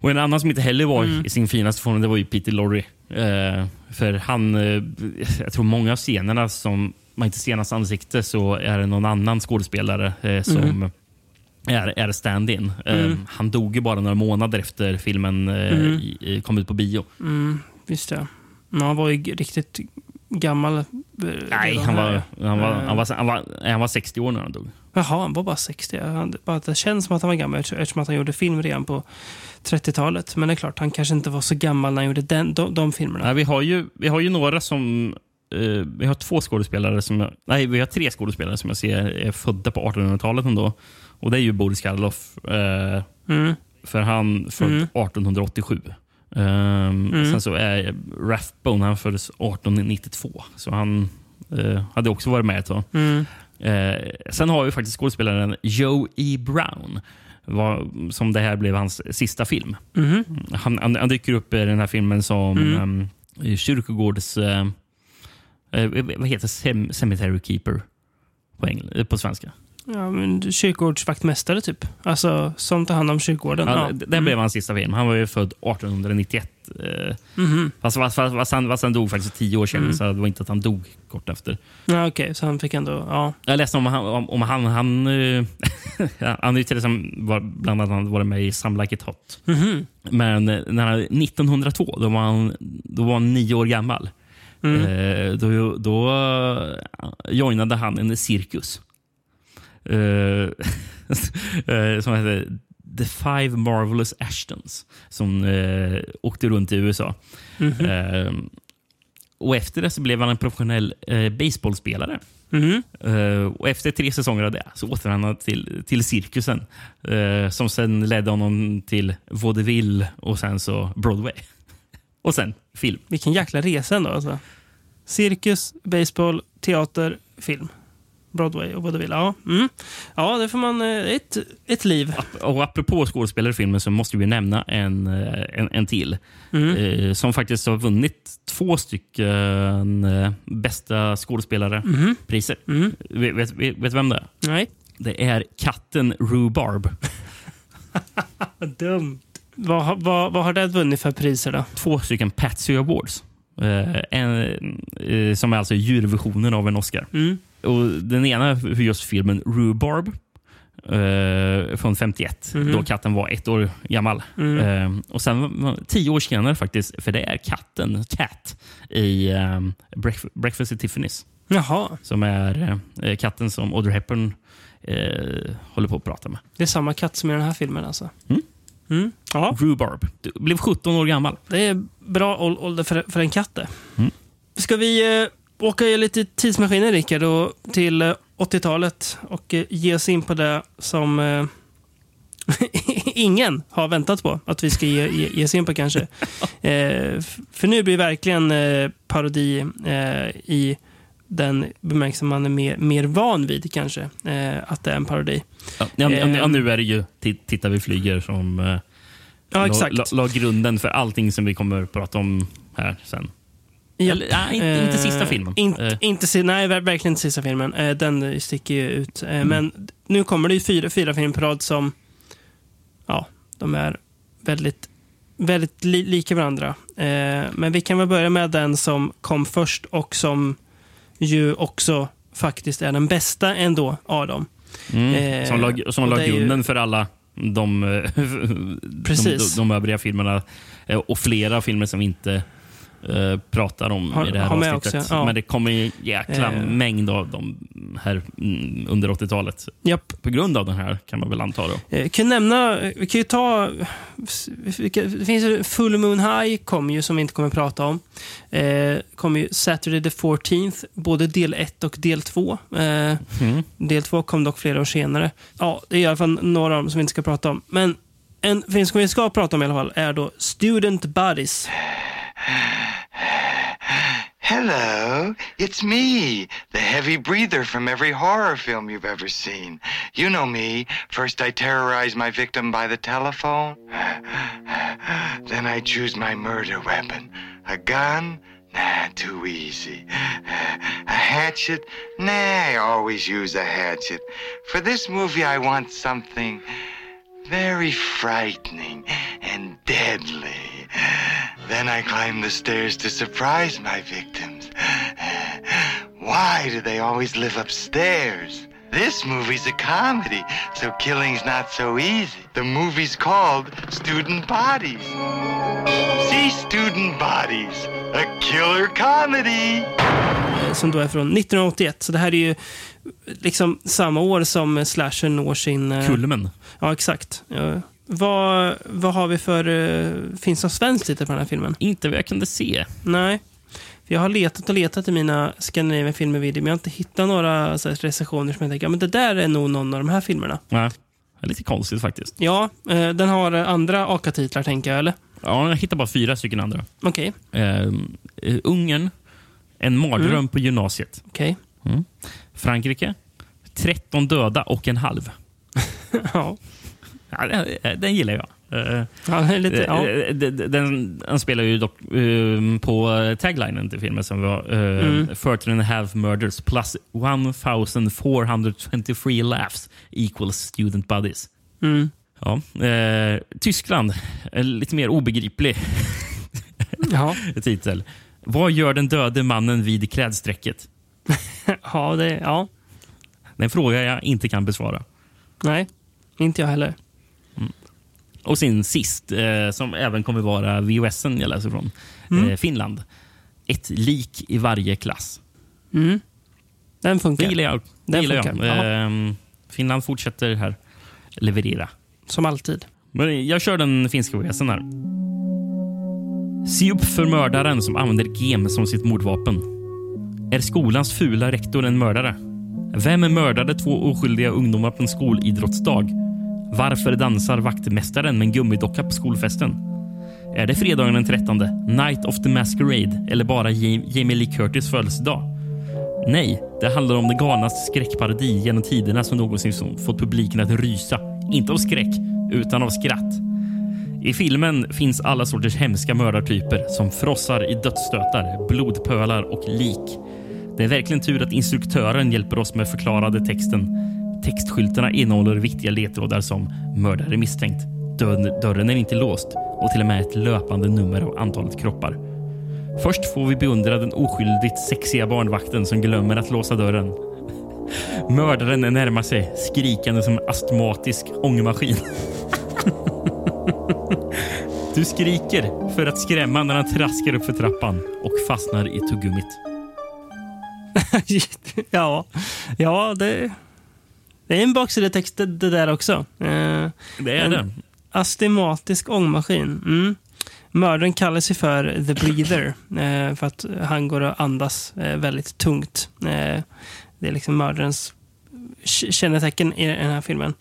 Och En annan som inte heller var Mm. i sin finaste form det var ju Peter Lorre. Eh, för han, eh, jag tror många av scenerna som man inte ser hans ansikte så är det någon annan skådespelare eh, som Mm. är, är stand-in. Eh, Mm. han dog ju bara några månader efter filmen eh, Mm. i, kom ut på bio. Mm, visst ja. Men han var ju riktigt gammal. eh, Nej, han var, han, var, han, var, han, var, han var 60 år när han dog. Jaha, han var bara 60. Han, bara det känns som att han var gammal eftersom att han gjorde film redan på 30-talet. Men det är klart, han kanske inte var så gammal när han gjorde den, de, de filmerna. Nej, vi, har ju, vi har ju några som... eh, vi har två skådespelare som... jag- Nej, vi har tre skådespelare som jag ser är födda på 1800-talet ändå. Och det är ju Boris Karloff. eh, Mm. för han född Mm. 1887. Ehm, Sen så är Rathbone, han föddes 1892. Så han eh, hade också varit med ett tag. Mm. Eh, sen har vi faktiskt skådespelaren Joe E. Brown. Var, som det här blev hans sista film. Mhm. Han, han, han dyker upp i den här filmen som Mm. um, kyrkogårds... eh, vad heter Cem Cemetery Keeper på, eh, på svenska? Ja, men kyrkogårdsvaktmästare typ. Alltså, som tar hand om kyrkogården. Ja, Ja. d- Det blev hans sista film. Han var ju född 1891. Mhm. fast, fast, fast, han, fast han dog faktiskt tio år senare, Mm. så det var inte att han dog kort efter. Ja, Okej, så han fick ändå... Ja. Jag läste om han. Om, om han, han, eh, han är till exempel bland annat varit med i Some Like It Hot. Mhm. Men eh, när han, 1902, då var han, då var han nio år gammal. Mm. Då, då joinade han en cirkus. Som heter The Five Marvelous Ashtons. Som eh, åkte runt i USA. Mhm. Eh, och Efter det så blev han en professionell eh, baseballspelare. Mhm. Eh, och efter tre säsonger av det så återvände han till, till cirkusen. eh, som sen ledde honom till vaudeville och sen så Broadway. och sen film. Vilken jäkla resa ändå. Alltså. Cirkus, baseball, teater, film. Broadway och vaudeville. Ja, mm. ja det får man... eh, Ett, ett liv. Och apropå skådespelare i filmen så måste vi nämna en, eh, en, en till. Mm. Eh, som faktiskt har vunnit två stycken eh, bästa skådespelare-priser. Mm. Vet, vet, vet du vem det är? Nej. Det är katten Rhubarb. Vad dumt. Vad, vad, vad har det vunnit för priser då? Två stycken Patsy Awards. Eh, en, eh, som är alltså djurversionen av en Oscar. Mm. Och den ena för just filmen Rhubarb eh, från 51, Mhm. då katten var ett år gammal. Mm. Eh, och sen tio år senare faktiskt, för det är katten, Cat, i eh, Breakf- Breakfast at Tiffany's. Jaha, Som är eh, katten som Audrey Hepburn eh, håller på att prata med. det är samma katt som i den här filmen alltså. Mm. Mm. Rhubarb. Du blev 17 år gammal. det är bra ål- ålder för, för en katt. Mm. Ska vi eh, åka lite tidsmaskiner, Rickard, och till eh, 80-talet och eh, ge oss in på det som eh, ingen har väntat på att vi ska ge, ge, ge oss in på kanske. eh, för nu blir det verkligen eh, parodi eh, i den bemärkelsen man är mer, mer van vid kanske. Eh, att det är en parodi. Ja, ja, ja, nu är det ju Ti- Titta vi flyger som eh, Ja, la, la, la grunden för allting som vi kommer att prata om här sen. Japp. Eller, nej, inte, inte sista Eh, filmen. Inte, Eh, inte, si- nej, ver- verkligen inte sista filmen. Eh, den sticker ju ut. Eh, Mm. Men nu kommer det ju fyra, fyra filmer på rad som ja, de är väldigt, väldigt li, lika varandra. Eh, men vi kan väl börja med den som kom först och som ju också faktiskt är den bästa ändå av dem. mm, eh, som la, som la ju- grunden för alla de, eh, de, de, de övriga filmerna eh, och flera filmer som inte eh, pratar om Har- i det här avsnittet. också, ja. Men det kommer ju en jäkla Eh. mängd av dem här mm, under 80-talet. Japp. På grund av den här kan man väl anta. Då. Eh, kan nämna, vi kan ju ta, det finns Full Moon High kom ju som vi inte kommer att prata om. Eh, kom ju Saturday the 14th, både del 1 och del 2. Eh, Mm. Del 2 kom dock flera år senare. Ja, det är i alla fall några av dem som vi inte ska prata om. Men en film som vi ska prata om i alla fall är då Student Buddies. Hello, it's me, the heavy breather from every horror film you've ever seen. You know me. First, I terrorize my victim by the telephone. then I choose my murder weapon. A gun? Nah, too easy. A hatchet? Nah, I always use a hatchet. For this movie, I want something very frightening and deadly. Then I climb the stairs to surprise my victims. Why do they always live upstairs? This movie's a comedy, so killing's not so easy. The movie's called Student Bodies. See Student Bodies, a killer comedy. eh, Som då är från 1981. Så det här är ju liksom samma år som Slasher når sin... eh, Kulmen. Ja, exakt. Ja. Vad, vad har vi för... Uh, finns det någon svensk titel på den här filmen? Inte vad jag kunde se. Nej. För Jag har letat och letat i mina Scandinavian filmer video, men jag har inte hittat några så här, recensioner som jag tänker, ja, men det där är nog någon av de här filmerna. Nej. Det är lite konstigt faktiskt. Ja, eh, den har andra AKA-titlar tänker jag, eller? Ja, jag hittade bara fyra stycken andra. Okej, Eh, eh, Ungern, En mardröm Mm. på gymnasiet. okej. Frankrike, 13 döda och en halv. ja. Ja, den, den gillar jag. Eh, Ja, lite, ja. eh, den, den, den spelar ju dock eh, på taglinen till filmen som var uh, Mm. 13 and a half murders plus 1423 laughs equals student buddies. Mm. Ja, eh, Tyskland, en lite mer obegriplig titel. Vad gör den döde mannen vid klädsträcket? ja, det, ja. Det är en fråga jag inte kan besvara. Nej, inte jag heller. Och sin sist, eh, som även kommer vara VHSen jag läser från, Mm. eh, Finland. Ett lik i varje klass. Mm. Den Det funkar. gillar jag. Det Den gillar jag. funkar, ja. Ehm, Finland fortsätter här leverera. Som alltid. Men jag kör den finska VHSen här. Se upp för mördaren som använder gem som sitt mordvapen. Är skolans fula rektor en mördare? Vem mördade två oskyldiga ungdomar på en skolidrottsdag? Varför dansar vaktmästaren med en gummidocka på skolfesten? Är det fredagen den 13, Night of the Masquerade eller bara Jamie Lee Curtis födelsedag? Nej, det handlar om den galnaste skräckparodi genom tiderna som någonsin som fått publiken att rysa. Inte av skräck, utan av skratt. I filmen finns alla sorters hemska mördartyper som frossar i dödsstötar, blodpölar och lik. Det är verkligen tur att instruktören hjälper oss med förklarade texten. Textskyltarna innehåller viktiga ledtrådar som mördare misstänkt, dörren, dörren är inte låst och till och med ett löpande nummer av antalet kroppar. Först får vi beundra den oskyldigt sexiga barnvakten som glömmer att låsa dörren. Mördaren närmar sig, skrikande som en astmatisk ångmaskin. Du skriker för att skrämma när han traskar upp för trappan och fastnar i tuggummit. ja, ja det, det är en baksidetext det, det där också. Eh, Det är en det. Astematisk ångmaskin. Mm. Mördaren kallar sig för The Breather eh, för att han går och andas eh, väldigt tungt. Eh, det är liksom mördarens kännetecken i den här filmen.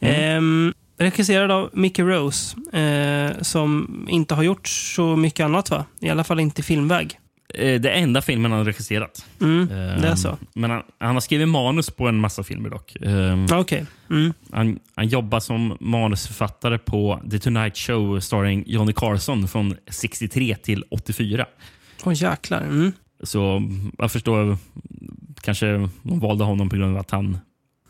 Mm. Eh, regisserad av Mickey Rose, eh, som inte har gjort så mycket annat va? I alla fall inte i filmväg. Eh, det enda filmen han har regisserat. Mm, det är så. Men han, han har skrivit manus på en massa filmer dock. Eh, Okej. Mm. han, han jobbar som manusförfattare på The Tonight Show starring Johnny Carson från 63 till 84. Åh jäklar. Mm. Så jag förstår, kanske de valde honom på grund av att han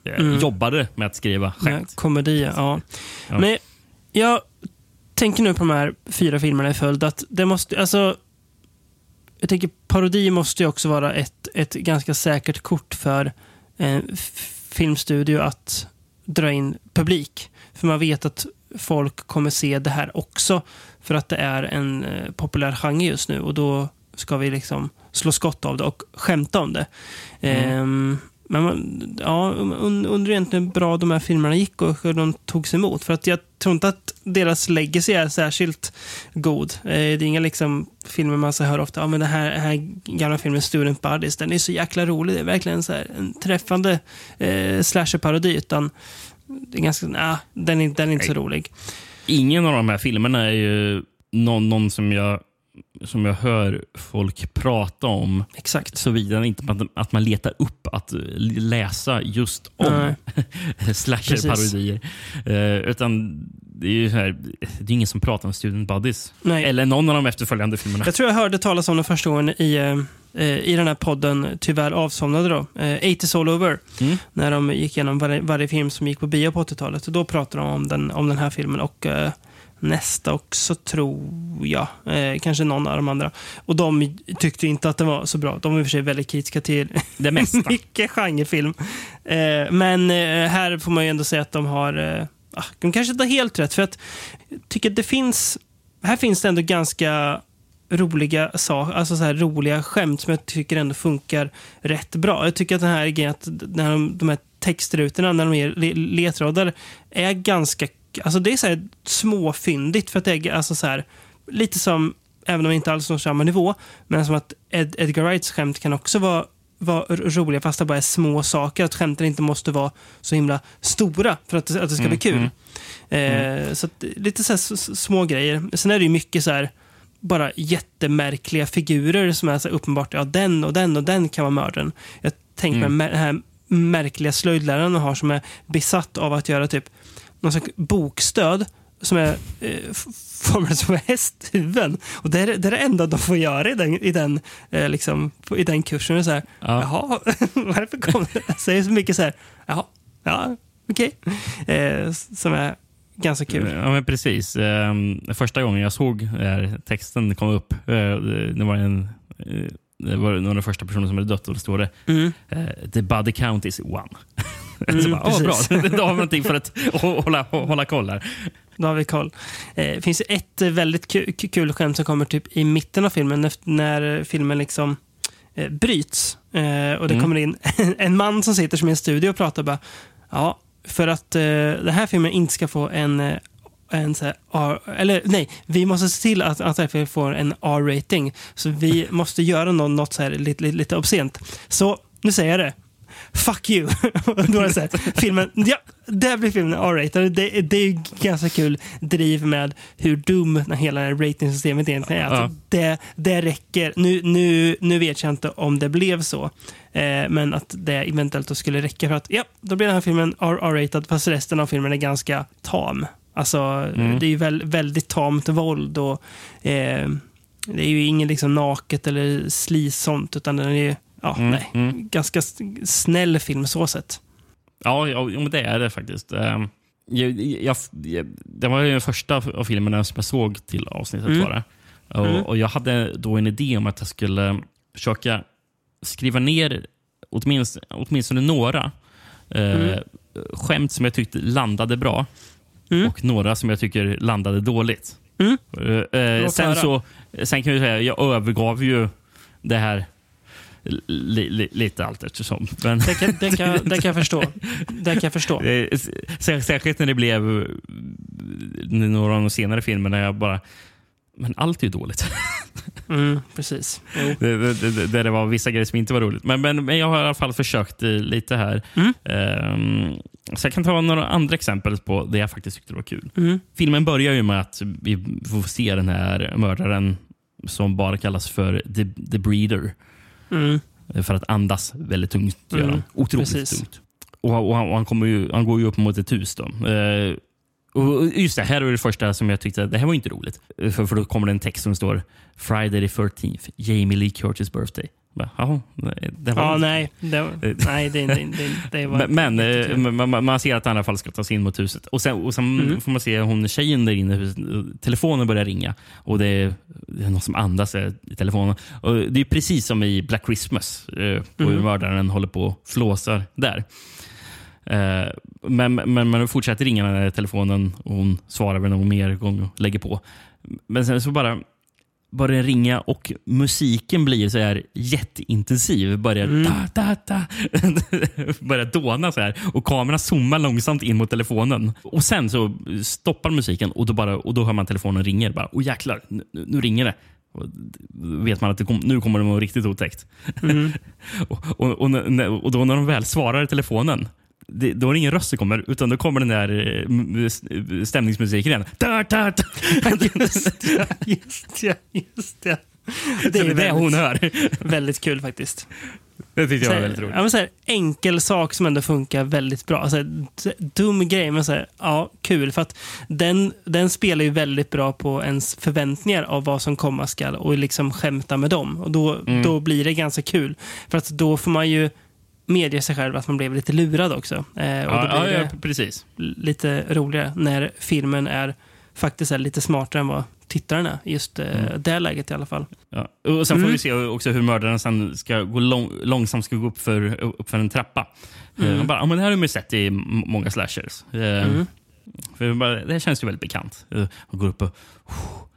eh, Mm. jobbade med att skriva Ja, skämt. komedier, ja. Ja. Men jag tänker nu på de här fyra filmerna i följd att det måste, alltså jag tänker parodi måste ju också vara ett, ett ganska säkert kort för f- filmstudio att dra in publik. För man vet att folk kommer se det här också för att det är en eh, populär genre just nu och då ska vi liksom slå skott av det och skämta om det. Ehm, men man, ja, und- undrar egentligen hur bra de här filmerna gick och hur de togs emot. För att jag tror inte att deras legacy är särskilt god. Eh, det är inga liksom filmer man så hör ofta, ja men den här, den här gamla filmen Student Buddies, den är så jäkla rolig. Det är verkligen så här en träffande eh, slasher-parodi. Utan det är ganska, nah, den, är, den är inte så rolig. Ingen av de här filmerna är ju någon, någon som, jag, som jag hör folk prata om. Exakt. Såvida inte att, att man letar upp att läsa just om slasher-parodier. Eh, utan det är ju så här, det är ingen som pratar om Student Buddies. Nej. Eller någon av de efterföljande filmerna. Jag tror jag hörde talas om den första gången i, eh, eh, i den här podden, tyvärr avsomnade då, eh, 80s All Over. Mm. När de gick igenom varje, varje film som gick på bio på 80-talet. Och då pratade de om den, om den här filmen och eh, nästa också tror jag. Eh, kanske någon av de andra. Och de tyckte inte att den var så bra. De var i och för sig väldigt kritiska till Det mesta. mycket genrefilm. Eh, men eh, här får man ju ändå säga att de har, eh, ah, de kanske inte har helt rätt. För att jag tycker att det finns, här finns det ändå ganska roliga saker, alltså så här roliga skämt som jag tycker ändå funkar rätt bra. Jag tycker att den här grejen att när de, de här textrutorna, när de le- ledtrådar, är ganska, alltså det är så här småfyndigt för att det är alltså så här, lite som, även om det inte alls når samma nivå, men som att Ed, Edgar Wrights skämt kan också vara vara roliga fast det bara är små saker. Att skämten inte måste vara så himla stora för att det, att det ska bli kul. Eh, Så att, lite så här, små grejer. Sen är det ju mycket så här bara jättemärkliga figurer som är så här uppenbart, ja den och den och den kan vara mördaren. Jag tänker mig den här märkliga slöjdläraren man har som är besatt av att göra typ någon slags bokstöd som är eh, formade som hästhuvuden. Och det är det är det enda de får göra i den, i den, eh, liksom, i den kursen. Är så här, Ja. Jaha, varför kom det? Jag säger så mycket så här, jaha, ja, okej. Eh, som är ganska kul. Ja, men precis. Ehm, första gången jag såg texten kom upp, eh, det var en eh, det var någon av de första personerna som hade dött och då står det Mm. eh, “The body count is one”. Mm, så bara, åh, bra, då har vi någonting för att hålla, hålla koll här. Då har vi koll. Eh, Det finns ett eh, väldigt ku- ku- kul skämt som kommer typ i mitten av filmen efter- när filmen liksom eh, bryts. Eh, och det kommer in en man som sitter som i en studio och pratar bara ja, för att eh, den här filmen inte ska få en eh, en så här eller nej, vi måste se till att, att filmen får en R-rating. Så vi måste göra något, något så här lite, lite, lite obscent. Så nu säger jag det. Fuck you. Då är det så här, filmen, ja, där blir filmen R-ratad. Det, det är ju ganska kul driv med hur dum hela ratingsystemet egentligen är. Alltså, det, det räcker. Nu, nu, nu vet jag inte om det blev så. Eh, men att det eventuellt då skulle räcka för att ja, då blir den här filmen R- R-ratad fast resten av filmen är ganska tam. Alltså, det är ju väl, väldigt tamt våld och eh, det är ju ingen liksom naket eller slis sånt utan den är ja, nej, ganska s- snäll film så sett. Ja, ja det är det faktiskt. Ehm, Jag, jag, jag, det var ju den första av filmerna som jag såg till avsnittet. Mm. Bara. Och, Mm. och Jag hade då en idé om att jag skulle försöka skriva ner åtminstone, åtminstone några eh, skämt som jag tyckte landade bra Mm. och några som jag tycker landade dåligt. Mm. Eh, eh, sen, så, sen kan jag säga jag övergav ju det här li, li, lite allt eftersom. Men, Det kan, det, kan, det kan jag förstå. Det kan jag förstå. Särskilt när det blev några av de senare filmerna. Jag bara, men allt är ju dåligt. Mm, precis. Jo. Det- det- det- det var vissa grejer som inte var roligt. Men, men, men jag har i alla fall försökt eh, lite här. Mm. Ehm, så jag kan ta några andra exempel på det jag faktiskt tyckte var kul. Mm. Filmen börjar ju med att vi får se den här mördaren som bara kallas för The, the Breeder. Eh, För att andas väldigt tungt. Gör Mm, han. Otroligt precis. tungt. Och, och, han, och han, kommer ju, han går ju upp mot ett hus. Då. Eh, och just det, här är det första som jag tyckte, det här var inte roligt. Eh, För, för då kommer det en text som står Friday the 13th, Jamie Lee Curtis birthday. Jaha, det var Ja, nej. Det, nej, det, det, det, var men men eh, man, man- ser att han i alla fall ska ta sig in mot huset. Och sen, och sen Mm. får man se hon tjejen där inne i huset. Telefonen börjar ringa och det är, det är någon som andas eh, i telefonen. Och det är precis som i Black Christmas. Eh, och hur Mm. mördaren håller på och flåsar där. Eh, men, men man fortsätter ringa när telefonen och hon svarar väl någon mer gång och lägger på. Men sen så bara börjar ringa och musiken blir så här jätteintensiv. Börjar, da, da, da, börjar dåna så här och kameran zoomar långsamt in mot telefonen. Och Sen så stoppar musiken och då, bara, och då hör man telefonen ringer. Bara, Åh jäklar, nu, nu ringer det. Och vet man att kom, nu kommer det vara riktigt otäckt. och, och, och, när- och då när de väl svarar i telefonen det, då är det ingen röst som kommer, utan då kommer den där eh, stämningsmusiken igen. Da, da, da. Just det, just det. Just det. Det är det väldigt- hon hör. Väldigt kul faktiskt. Det tyckte jag Så var här, väldigt roligt. ja, men så här, enkel sak som ändå funkar väldigt bra. Alltså, d- dum grej, men så här, ja, kul. För att den, den spelar ju väldigt bra på ens förväntningar av vad som komma skall och liksom skämta med dem. Och då, Mm. då blir det ganska kul. För att då får man ju medge sig själv att man blev lite lurad också. Eh, och då Ja, blir ja, det ja, precis. lite roligare när filmen är faktiskt är lite smartare än vad tittaren är. Just eh, Mm. det läget i alla fall. Ja. Och sen får Mm. vi se också hur mördaren sen ska gå lång, långsamt ska gå upp för, upp för en trappa. Mm. Mm. Bara, ja, men det här har vi sett i många slashers. Eh, Mm. För bara, det här känns ju väldigt bekant. Eh, Man går upp och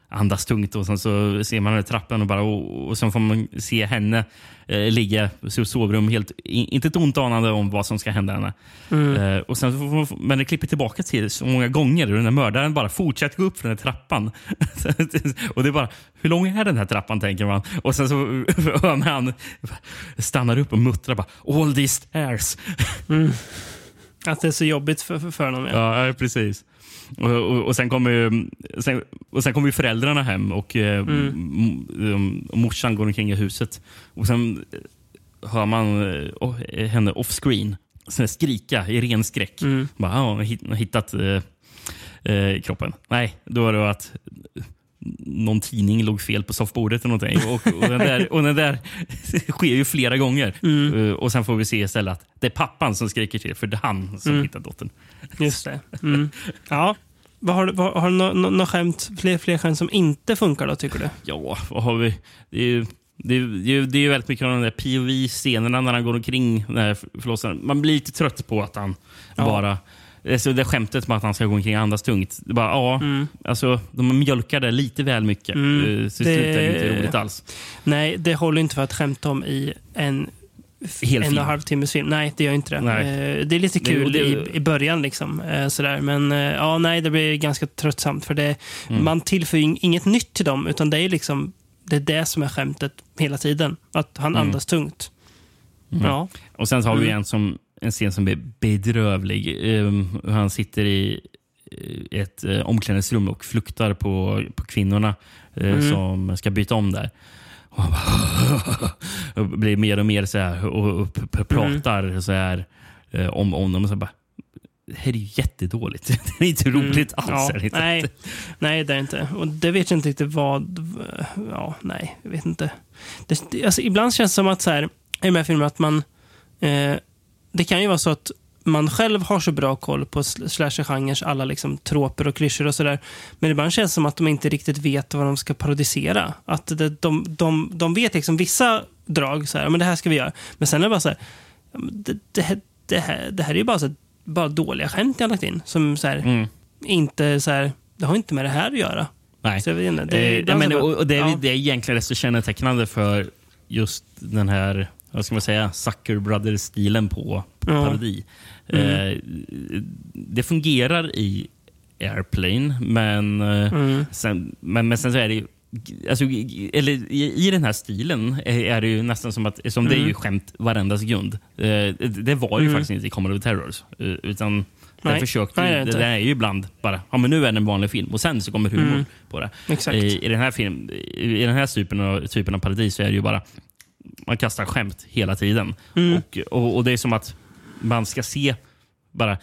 andas tungt och sen så ser man den trappan och, bara, och, och sen får man se henne eh, ligga i sitt sovrum helt, inte ett ont anande om vad som ska hända henne. Mm. Eh, och sen, man- men det klipper tillbaka till så många gånger och den här mördaren bara fortsätter gå upp för den här trappan. och det är bara, hur lång är den här trappan tänker man. Och sen så hör man han stannar upp och muttrar bara, all these stairs. Att det är så jobbigt för, för, för honom. Ja. Ja, ja precis. Och, och, och, sen kommer ju, sen, och sen kommer ju föräldrarna hem och eh, m- m- och morsan går omkring i huset. Och sen eh, hör man eh, oh, henne offscreen sen skrika i ren skräck. Bara, ja, hon har hitt- hon har hittat eh, eh, kroppen. Nej, då var det att någon tidning låg fel på soffbordet eller någonting. Och, och, den, där, och den där sker ju flera gånger. Eh, och sen får vi se istället att det är pappan som skriker till, för det är han som hittat dottern. Just det. Mm. Ja. Vad har, vad, har du några no, no skämt, fler, fler skämt som inte funkar då, tycker du? Ja, vad har vi? Det är ju, det är, det är, det är väldigt mycket av de där POV-scenerna när han går omkring den här förlossaren. Man blir lite trött på att han Ja. bara... Alltså det skämtet med att han ska gå omkring och andas tungt. Det bara, ja, alltså, de mjölkar det lite väl mycket. Mm. Mm. Så det Det- inte roligt alls. Nej, det håller inte för att skämta om i en Hel en och en halv timmes film. Nej, det gör inte det. Nej. Eh, Det är lite Det- kul det- i, i början, liksom. eh, sådär. men eh, ja, nej, det blir ganska tröttsamt. För det, Mm. Man tillför inget nytt till dem, utan det är liksom det, är det som är skämtet hela tiden. Att han Mm. andas tungt. Ja. Och sen har vi Mm. en, som, en scen som är bedrövlig. Um, han sitter i eh, ett uh, omklädningsrum och fluktar på, på kvinnorna eh, Mm. som ska byta om där. Och han bara, och blir mer och mer så här och, och p- pratar så här eh, om, om dem. Och så bara, det här är ju jättedåligt. Det är inte roligt alls. Mm. Ja, är det inte. nej, nej, det är inte. Och det vet jag inte riktigt vad... Ja, nej, jag vet inte. Det, alltså, ibland känns det som att så här, i de här filmerna att man... Eh, det kan ju vara så att man själv har så bra koll på sl- slasher-genrens alla liksom, troper och klyschor och sådär. Men ibland känns det som att de inte riktigt vet vad de ska parodisera. Att det, de, de, de vet liksom vissa drag, så här, men det här ska vi göra. Men sen är det bara så här, det, det, här- det, här, det här är ju bara, så här, bara dåliga skämt jag har lagt in. Som så här, Mm. inte så här, det har inte med det här att göra. Nej. Så jag vet inte, det, Eh, men, och, och det, är, ja. det är egentligen rätt så kännetecknande för just den här vad ska man säga, Sucker Brothers-stilen på, på Ja. parodi. Mm. Eh, det fungerar i Airplane, men, eh, Mm. sen, men, men sen så är det ju Alltså, eller i, I den här stilen är, det ju nästan som att som det är ju Mm. skämt varenda sekund. Eh, det, det var ju Mm. faktiskt inte i Comedy of Terrors. eh, utan Den Nej. försökte Nej, det det, är ju ibland bara, ja men nu är det en vanlig film och sen så kommer humorn Mm. på det. Exakt. I, i den här film, i den här typen av, typen av parodi så är det ju bara, man kastar skämt hela tiden. Mm. Och, och, och det är som att man ska se bara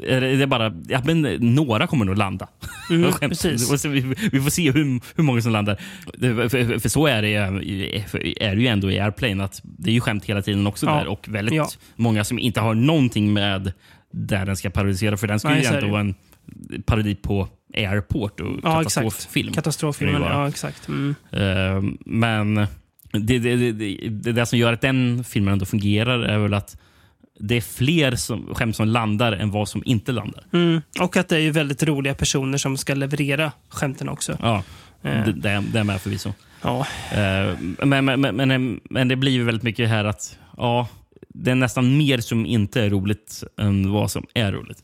det är bara, ja, men några kommer nog landa. Mm, Skämt. precis. Vi, vi får se hur, hur många som landar. För, för, så är det, är det ju ändå i Airplane. att Det är ju skämt hela tiden också Ja. där. Och väldigt Ja. många som inte har någonting med där den ska parodisera. För den ska Nej, ju egentligen vara en parodi på Airport och Ja, katastroffilm. Katastroffilmen, ja exakt. Mm. Eh, men det, det, det, det, det som gör att den filmen ändå fungerar är väl att det är fler som, skämt som landar än vad som inte landar. Mm. Och att det är ju väldigt roliga personer som ska leverera skämten också. Ja, Eh. det, det, är- med förvisso. Ja. Eh, men, men, men, men, det blir ju väldigt mycket här att ja, det är nästan mer som inte är roligt än vad som är roligt.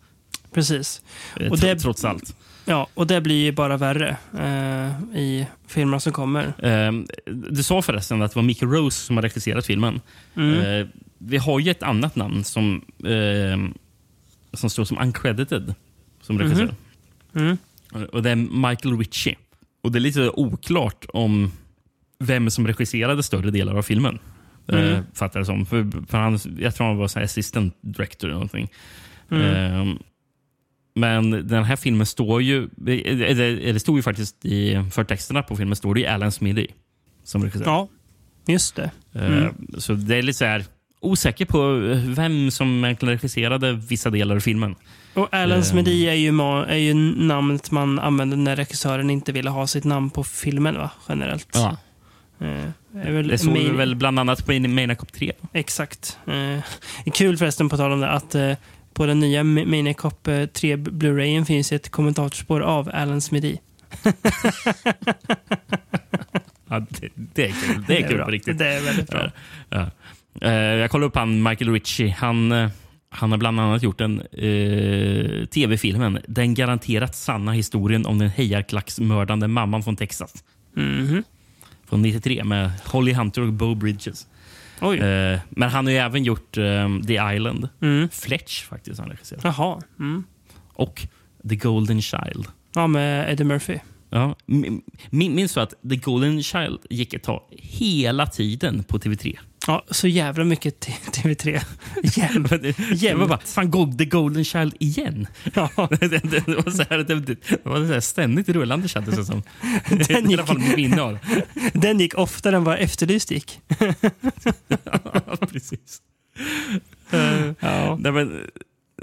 Precis. Eh, Och tro- det- Trots allt. Ja, och det blir ju bara värre eh, i filmerna som kommer. Eh, du sa förresten att det var Mickey Rose som har regisserat filmen. Mm. Eh, vi har ju ett annat namn som, eh, som står som uncredited som regissör. Mm. Och Det är Michael Ritchie. Och Det är lite oklart om vem som regisserade större delar av filmen. Mm. Eh, fattar jag som. För, för han, jag tror han var så assistant director eller någonting. Mm. Eh, men den här filmen står ju... Det, det, det står ju faktiskt i förtexterna på filmen står det ju Alan Smithy som regissör. Ja, just det. Eh, Mm. Så det är lite så här osäker på vem som egentligen regisserade vissa delar av filmen. Och Alan Eh. Smithy är ju, är ju namnet man använder när regissören inte ville ha sitt namn på filmen, va? Generellt. Ja. Eh, Det såg vi väl bland annat på Maniac Cop 3. Exakt. Eh, kul förresten, på tal om det, att eh, på den nya Ma- Maniac Cop eh, 3 Blu-rayen finns ett kommentatorspår av Alan Smithy. Ja, det, det är kul. Det är kul bra. på riktigt. Det är väldigt bra. Ja. Eh, jag kollade upp han Michael Ritchie. Han, eh, han har bland annat gjort en eh, tv-filmen Den garanterat sanna historien om den hejarklacksmördande mamman från Texas. Mhm. Från 93 med Holly Hunter och Bo Bridges. Eh, men han har ju även gjort eh, The Island. Mm. Fletch faktiskt han regisserat. Jaha. Mm. Och The Golden Child. Ja, med Eddie Murphy. Ja, min- min- minns du att The Golden Child gick ett tag hela tiden på TV3? Ja, så jävla mycket t- TV3. Jävla. Jag var bara, fan, Go- The Golden Child igen? Ja. det, det, det var så här, det, det var så här ständigt rullande kändes det som. Den I alla fall minne. Den gick oftare än vad Efterlyst gick. Ja, precis. Eh, Ja. nej, men,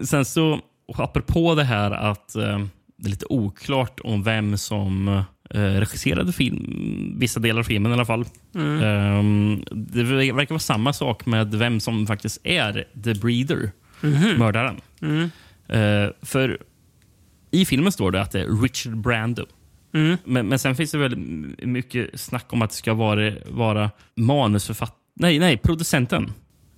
sen så, apropå det här att eh, det är lite oklart om vem som eh, regisserade film, vissa delar av filmen i alla fall. Mm. Ehm, det verkar vara samma sak med vem som faktiskt är The Breeder, Mhm. mördaren. Mm. Eh, för i filmen står det att det är Richard Brando. Mm. Men, men sen finns det väl mycket snack om att det ska vara, vara manusförfattaren, nej, nej, producenten.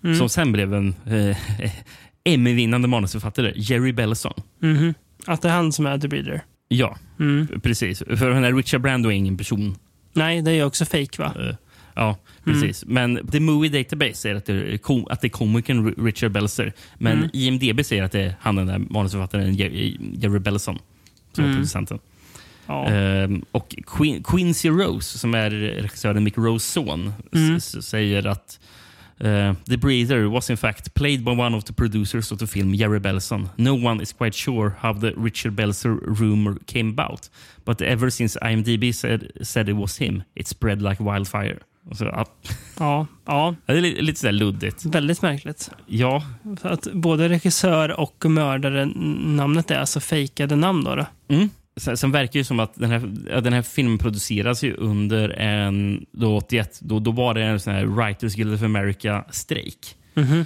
Mm. Som sen blev en eh, Emmy-vinnande manusförfattare, Jerry Bellison. Mhm. Att det är han som är The Breeder. Ja, Mm. precis. För den här Richard Brando är ingen person. Nej, det är ju också fake va? Eh, Ja, precis. Men The Movie Database säger att det är, kom, att det är komikern Ri- Richard Belzer. Men Mm. IMDB säger att det är han den där manusförfattaren Jerry, Jerry Bellison som är Mm. producenten. Ja. Ehm, och Quin- Quincy Rose, som är regissören Mick Rose son, Mm. säger att eh, The Breather was in fact played by one of the producers of the film, Jerry Belson. No one is quite sure how the Richard Belzer rumor came about. But ever since IMDb said, said it was him, it spread like wildfire. Så, ja, ja. Ja. det är lite, lite sådär luddigt. Väldigt märkligt. Ja, att både regissör och mördare, namnet är alltså fejkade namn då? då? Mm. Sen, sen verkar det som att den här, den här filmen produceras ju under en... Då 81, då, då var det en sån här Writers Guild of America-strejk. Mhm.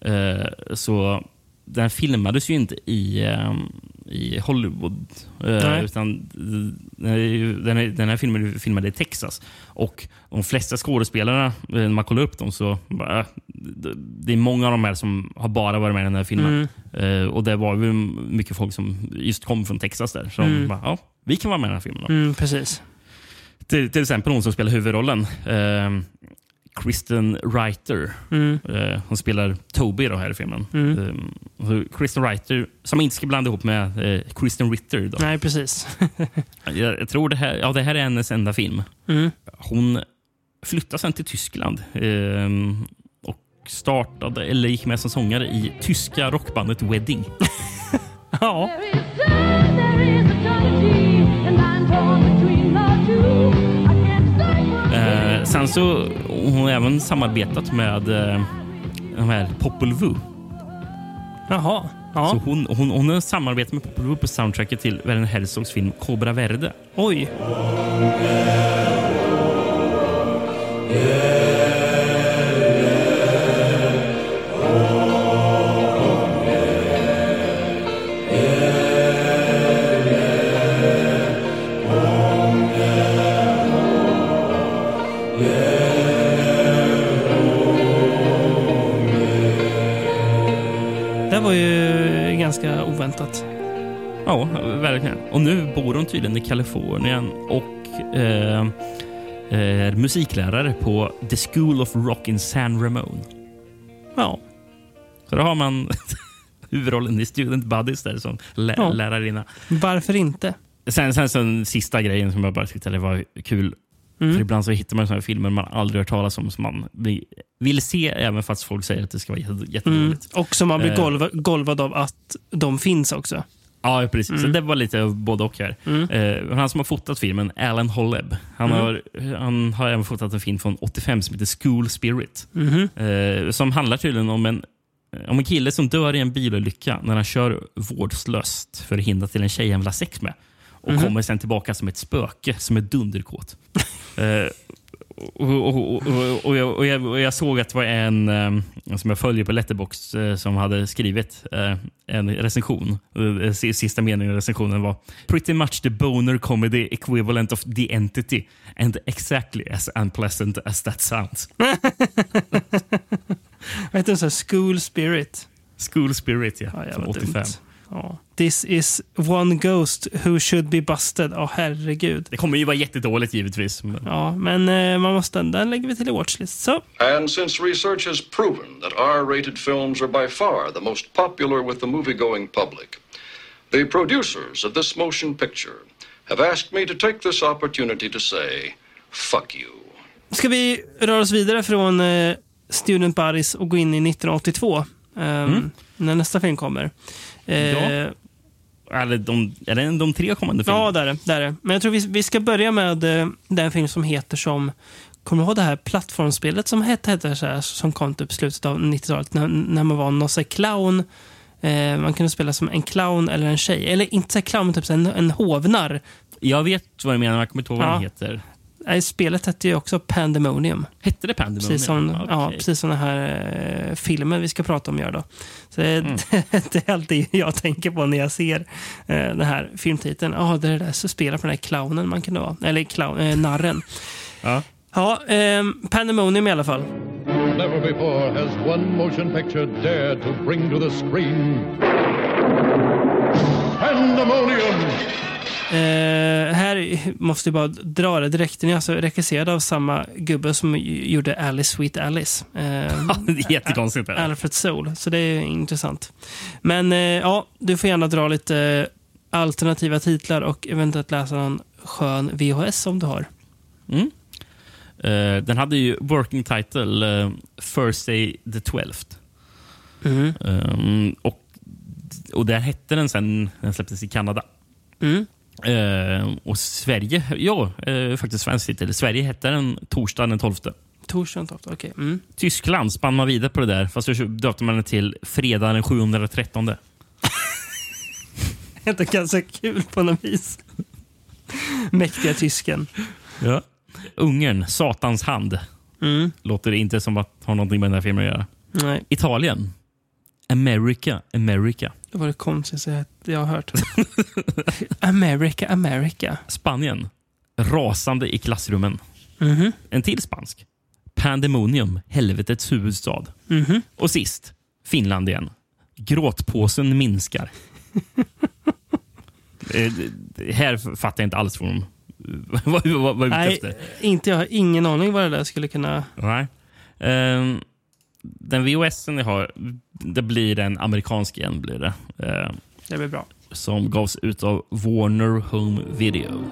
Eh, så den filmades ju inte i, ehm, i Hollywood. eh, Nej. utan den, är ju- den, är, den här filmen är filmad i Texas. Och de flesta skådespelarna, eh, när man kollar upp dem, så bara, det- är många av de här som har bara varit med i den här filmen. Mm. Eh, och det var ju mycket folk som just kom från Texas där. Som Mm. bara, ja, vi kan vara med i den här filmen. Mm, precis. Till, till exempel hon som spelar huvudrollen. Eh, Kristen Reiter. Mm. Eh, hon spelar Toby då här i filmen. Eh, så Kristen Reiter, som man inte ska blanda ihop med eh, Kristen Ritter. Då. Nej, precis. Jag, jag tror det här, ja, det här är hennes enda film. Mm. Hon flyttade sen till Tyskland eh, och startade, eller gick med som sångare i tyska rockbandet Wedding. ja. Eh, sen så hon har även samarbetat med eh, de här Popol Vuh. Jaha. Ja. Så hon, hon, hon har samarbetat med Popol Vuh på soundtracket till Werner Herzogs film Cobra Verde. Oj. Det oväntat. Ja, verkligen. Och nu bor hon tydligen i Kalifornien och eh, är musiklärare på The School of Rock in San Ramon. Ja. Så då har man huvudrollen i Student Buddies där som lä Ja. lärarinna. Varför inte? Sen, sen så den sista grejen som jag bara tyckte det var kul. Mm. För ibland så hittar man här filmer man aldrig hört talas om som man vill- se även fast folk säger att det ska vara jätte- Mm. Och som man blir Eh. golva, golvad av att de finns också. Ja, precis. Så det var lite av både och här. Mm. Eh, han som har fotat filmen, Alan Holleb, han, Mm. har, han har även fotat en film från 85 som heter School Spirit. Mhm. Eh, som handlar tydligen om en, om en kille som dör i en bilolycka när han kör vårdslöst för att hindra till en tjej han vill ha sex med. Och Mhm. kommer sen tillbaka som ett spöke som är dunderkåt. eh, och, och, och, och, och, jag, och, jag, och jag såg att det var en eh, som jag följer på Letterboxd eh, som hade skrivit eh, en recension. Sista meningen i recensionen var “Pretty much the boner comedy equivalent of the entity and exactly as unpleasant as that sounds”. Vad heter det? School Spirit. School Spirit, ja. Ja, från jävla 85. dumt. Ja. This is one ghost who should be busted. Ja, herregud. Det kommer ju vara jättedåligt givetvis. Men... Ja, men eh, man måste, den lägger vi till i watchlist. Så. And since research has proven that R-rated films are by far the most popular with the movie-going public, the producers of this motion picture have asked me to take this opportunity to say, fuck you. Ska vi röra oss vidare från eh, Student Buddies och gå in i 1982. ehm, När nästa film kommer. Eh, Ja. Eller de, är det de tre kommande filmerna? Ja, är det. Är det. Men jag tror vi, vi ska börja med eh, den film som heter som... Kommer du ihåg det här plattformsspelet som hette, hette så här, som kom typ slutet av 90-talet när, när man var någon clown. Eh, man kunde spela som en clown eller en tjej. Eller inte så clown, men typ så en, en hovnar. Jag vet vad du menar, men jag kommer inte ihåg vad Ja. den heter. Nej, spelet hette ju också Pandemonium. Hette det Pandemonium? Precis som, Okej. ja, precis som den här eh, filmen vi ska prata om gör då. Så det, Mm. det är alltid jag tänker på när jag ser eh, den här filmtiteln. Ja, det är det där som spelar på den här clownen man kunde vara. Eller clown, eh, narren. Ja. Ja, ehm, Pandemonium i alla fall. Never before has one motion picture dared to bring to the screen Pandemonium! Eh, här måste jag bara dra det direkt. Den är alltså regisserad av samma gubbe som gjorde Alice Sweet Alice. Eh, det är jättekonstigt. Alfred Soul, så det är intressant. Men eh, ja, du får gärna dra lite eh, alternativa titlar och eventuellt läsa någon skön VHS om du har. Mm. Eh, den hade ju working title eh, First Day the 12th. Mm. Um, och, och där hette den sen den släpptes i Kanada. Mm. Eh, och Sverige, ja, eh, faktiskt svensk titel. Sverige hette den torsdag den 12. Torsdagen 12, okej. Mm. Tyskland spann man vidare på det där, fast då döpte man den till fredag den 713. Det är ganska kul på något vis. Mäktiga tysken. Ja. Ungern, Satans hand. Mm. Låter inte som att ha någonting med den här filmen att göra. Nej, Italien, America, America. Det var det konstigaste jag har hört. America, America. Spanien, rasande i klassrummen. Mhm. En till spansk. Pandemonium, helvetets huvudstad. Mhm. Och sist, Finland igen. Gråtpåsen minskar. Eh, här fattar jag inte alls vad de är ute Nej, efter. inte jag har ingen aning vad det där skulle kunna... Nej. Ehm, den VHSen jag har, det blir en amerikansk igen. Blir det. Ehm, Det blir bra. som gavs ut av Warner Home Video.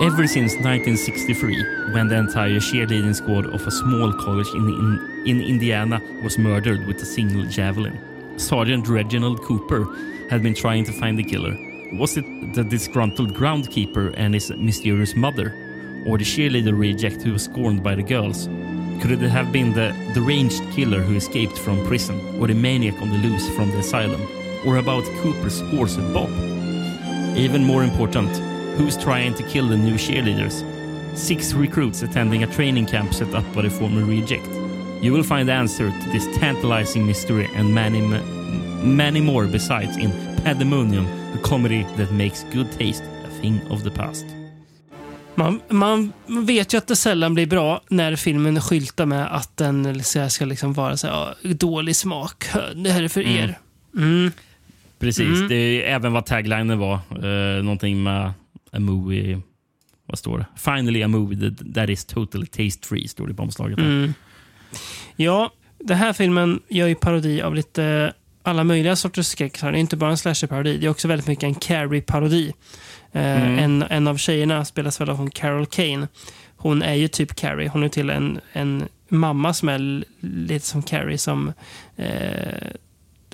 Ever since 1963, when the entire cheerleading squad of a small college in, in, in Indiana was murdered with a single javelin, Sergeant Reginald Cooper had been trying to find the killer. Was it the disgruntled groundkeeper and his mysterious mother, or the cheerleader reject who was scorned by the girls? Could it have been the deranged killer who escaped from prison, or the maniac on the loose from the asylum, or about Cooper's horse and Bob? Even more important, who's trying to kill the new cheerleaders? Six recruits attending a training camp set up by the former reject. You will find the answer to this tantalizing mystery and many, many more besides in Pandemonium, a comedy that makes good taste a thing of the past. Man, man vet ju att det sällan blir bra när filmen skyltar med att den ska liksom vara så här, dålig smak. Det här är för Mm. er. Mm. Precis, Mm. det är även vad taglinen var. Eh, någonting med a movie... Vad står det? Finally a movie that, is totally taste free, står det på omslaget. Mm. Ja, den här filmen gör ju parodi av lite alla möjliga sorters skräck. Det är inte bara en slasher-parodi. Det är också väldigt mycket en Carrie-parodi. Eh, Mm. en, en av tjejerna spelas väl av hon Carol Kane. Hon är ju typ Carrie. Hon är till en, en mamma som är lite som Carrie som eh,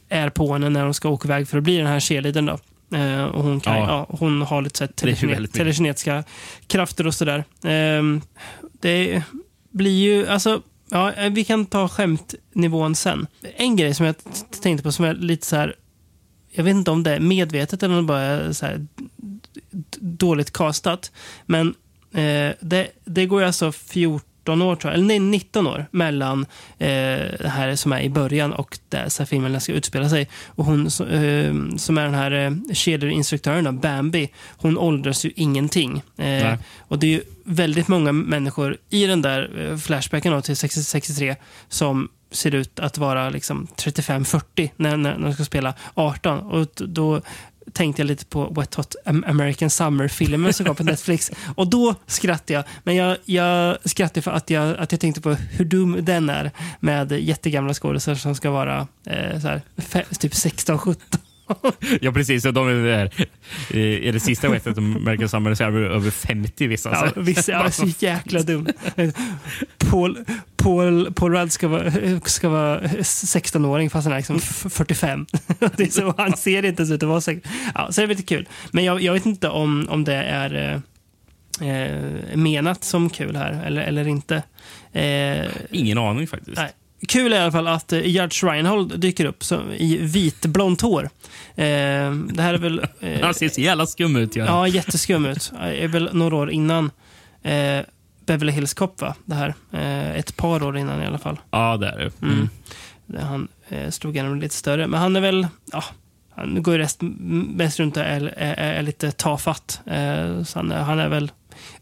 är på henne när hon ska åka iväg för att bli den här cheerleadern. Då. Eh, och hon, kan, Ja. ja. hon har lite så telekine- telekinetiska krafter och sådär. Eh, det blir ju, alltså, ja, vi kan ta skämtnivån sen. En grej som jag tänkte på som är lite så här, jag vet inte om det är medvetet eller om det bara är så här dåligt castat. Men eh, det, det går ju alltså 14 år, tror jag, eller nej, 19 år mellan eh, det här som är i början och där så filmen ska utspela sig. Och hon eh, som är den här eh, cheerleader-instruktören, då, Bambi, hon åldras ju ingenting. Eh, och det är ju väldigt många människor i den där eh, flashbacken då, till 60 63 som ser ut att vara liksom 35-40 när, när, när de ska spela 18. Och då tänkte jag lite på Wet Hot Am- American Summer-filmen som kom på Netflix. Och då skrattade jag. Men jag, jag skrattade för att jag, att jag tänkte på hur dum den är med jättegamla skådisar som ska vara eh, så här, typ 16-17. Ja, precis. Och de är, där. Är det sista wettet de märker samman så är över 50 vissa. Ja, vissa ja, så jäkla dum. Paul, Paul, Paul Rudd ska vara, ska vara 16-åring fast han är liksom f- 45. Det är så, han ser inte ens ut att vara 16. Ja, så det är lite kul. Men jag, jag vet inte om, om det är eh, eh, menat som kul här eller, eller inte. Eh, Ingen aning faktiskt. Nej. Kul i alla fall att eh, Judge Reinhold dyker upp som, i vitblont hår. Eh, det här är väl... Eh, Han ser så jävla skum ut. Ja. Ja, jätteskum ut. Det är väl några år innan eh, Beverly Hills Cop, va? Det här. Eh, ett par år innan i alla fall. ja, det är det. Mm. Mm. Han eh, slog igenom lite större. Men han är väl... Ja, han går ju mest runt och är, är, är lite tafatt. Eh, han, han är väl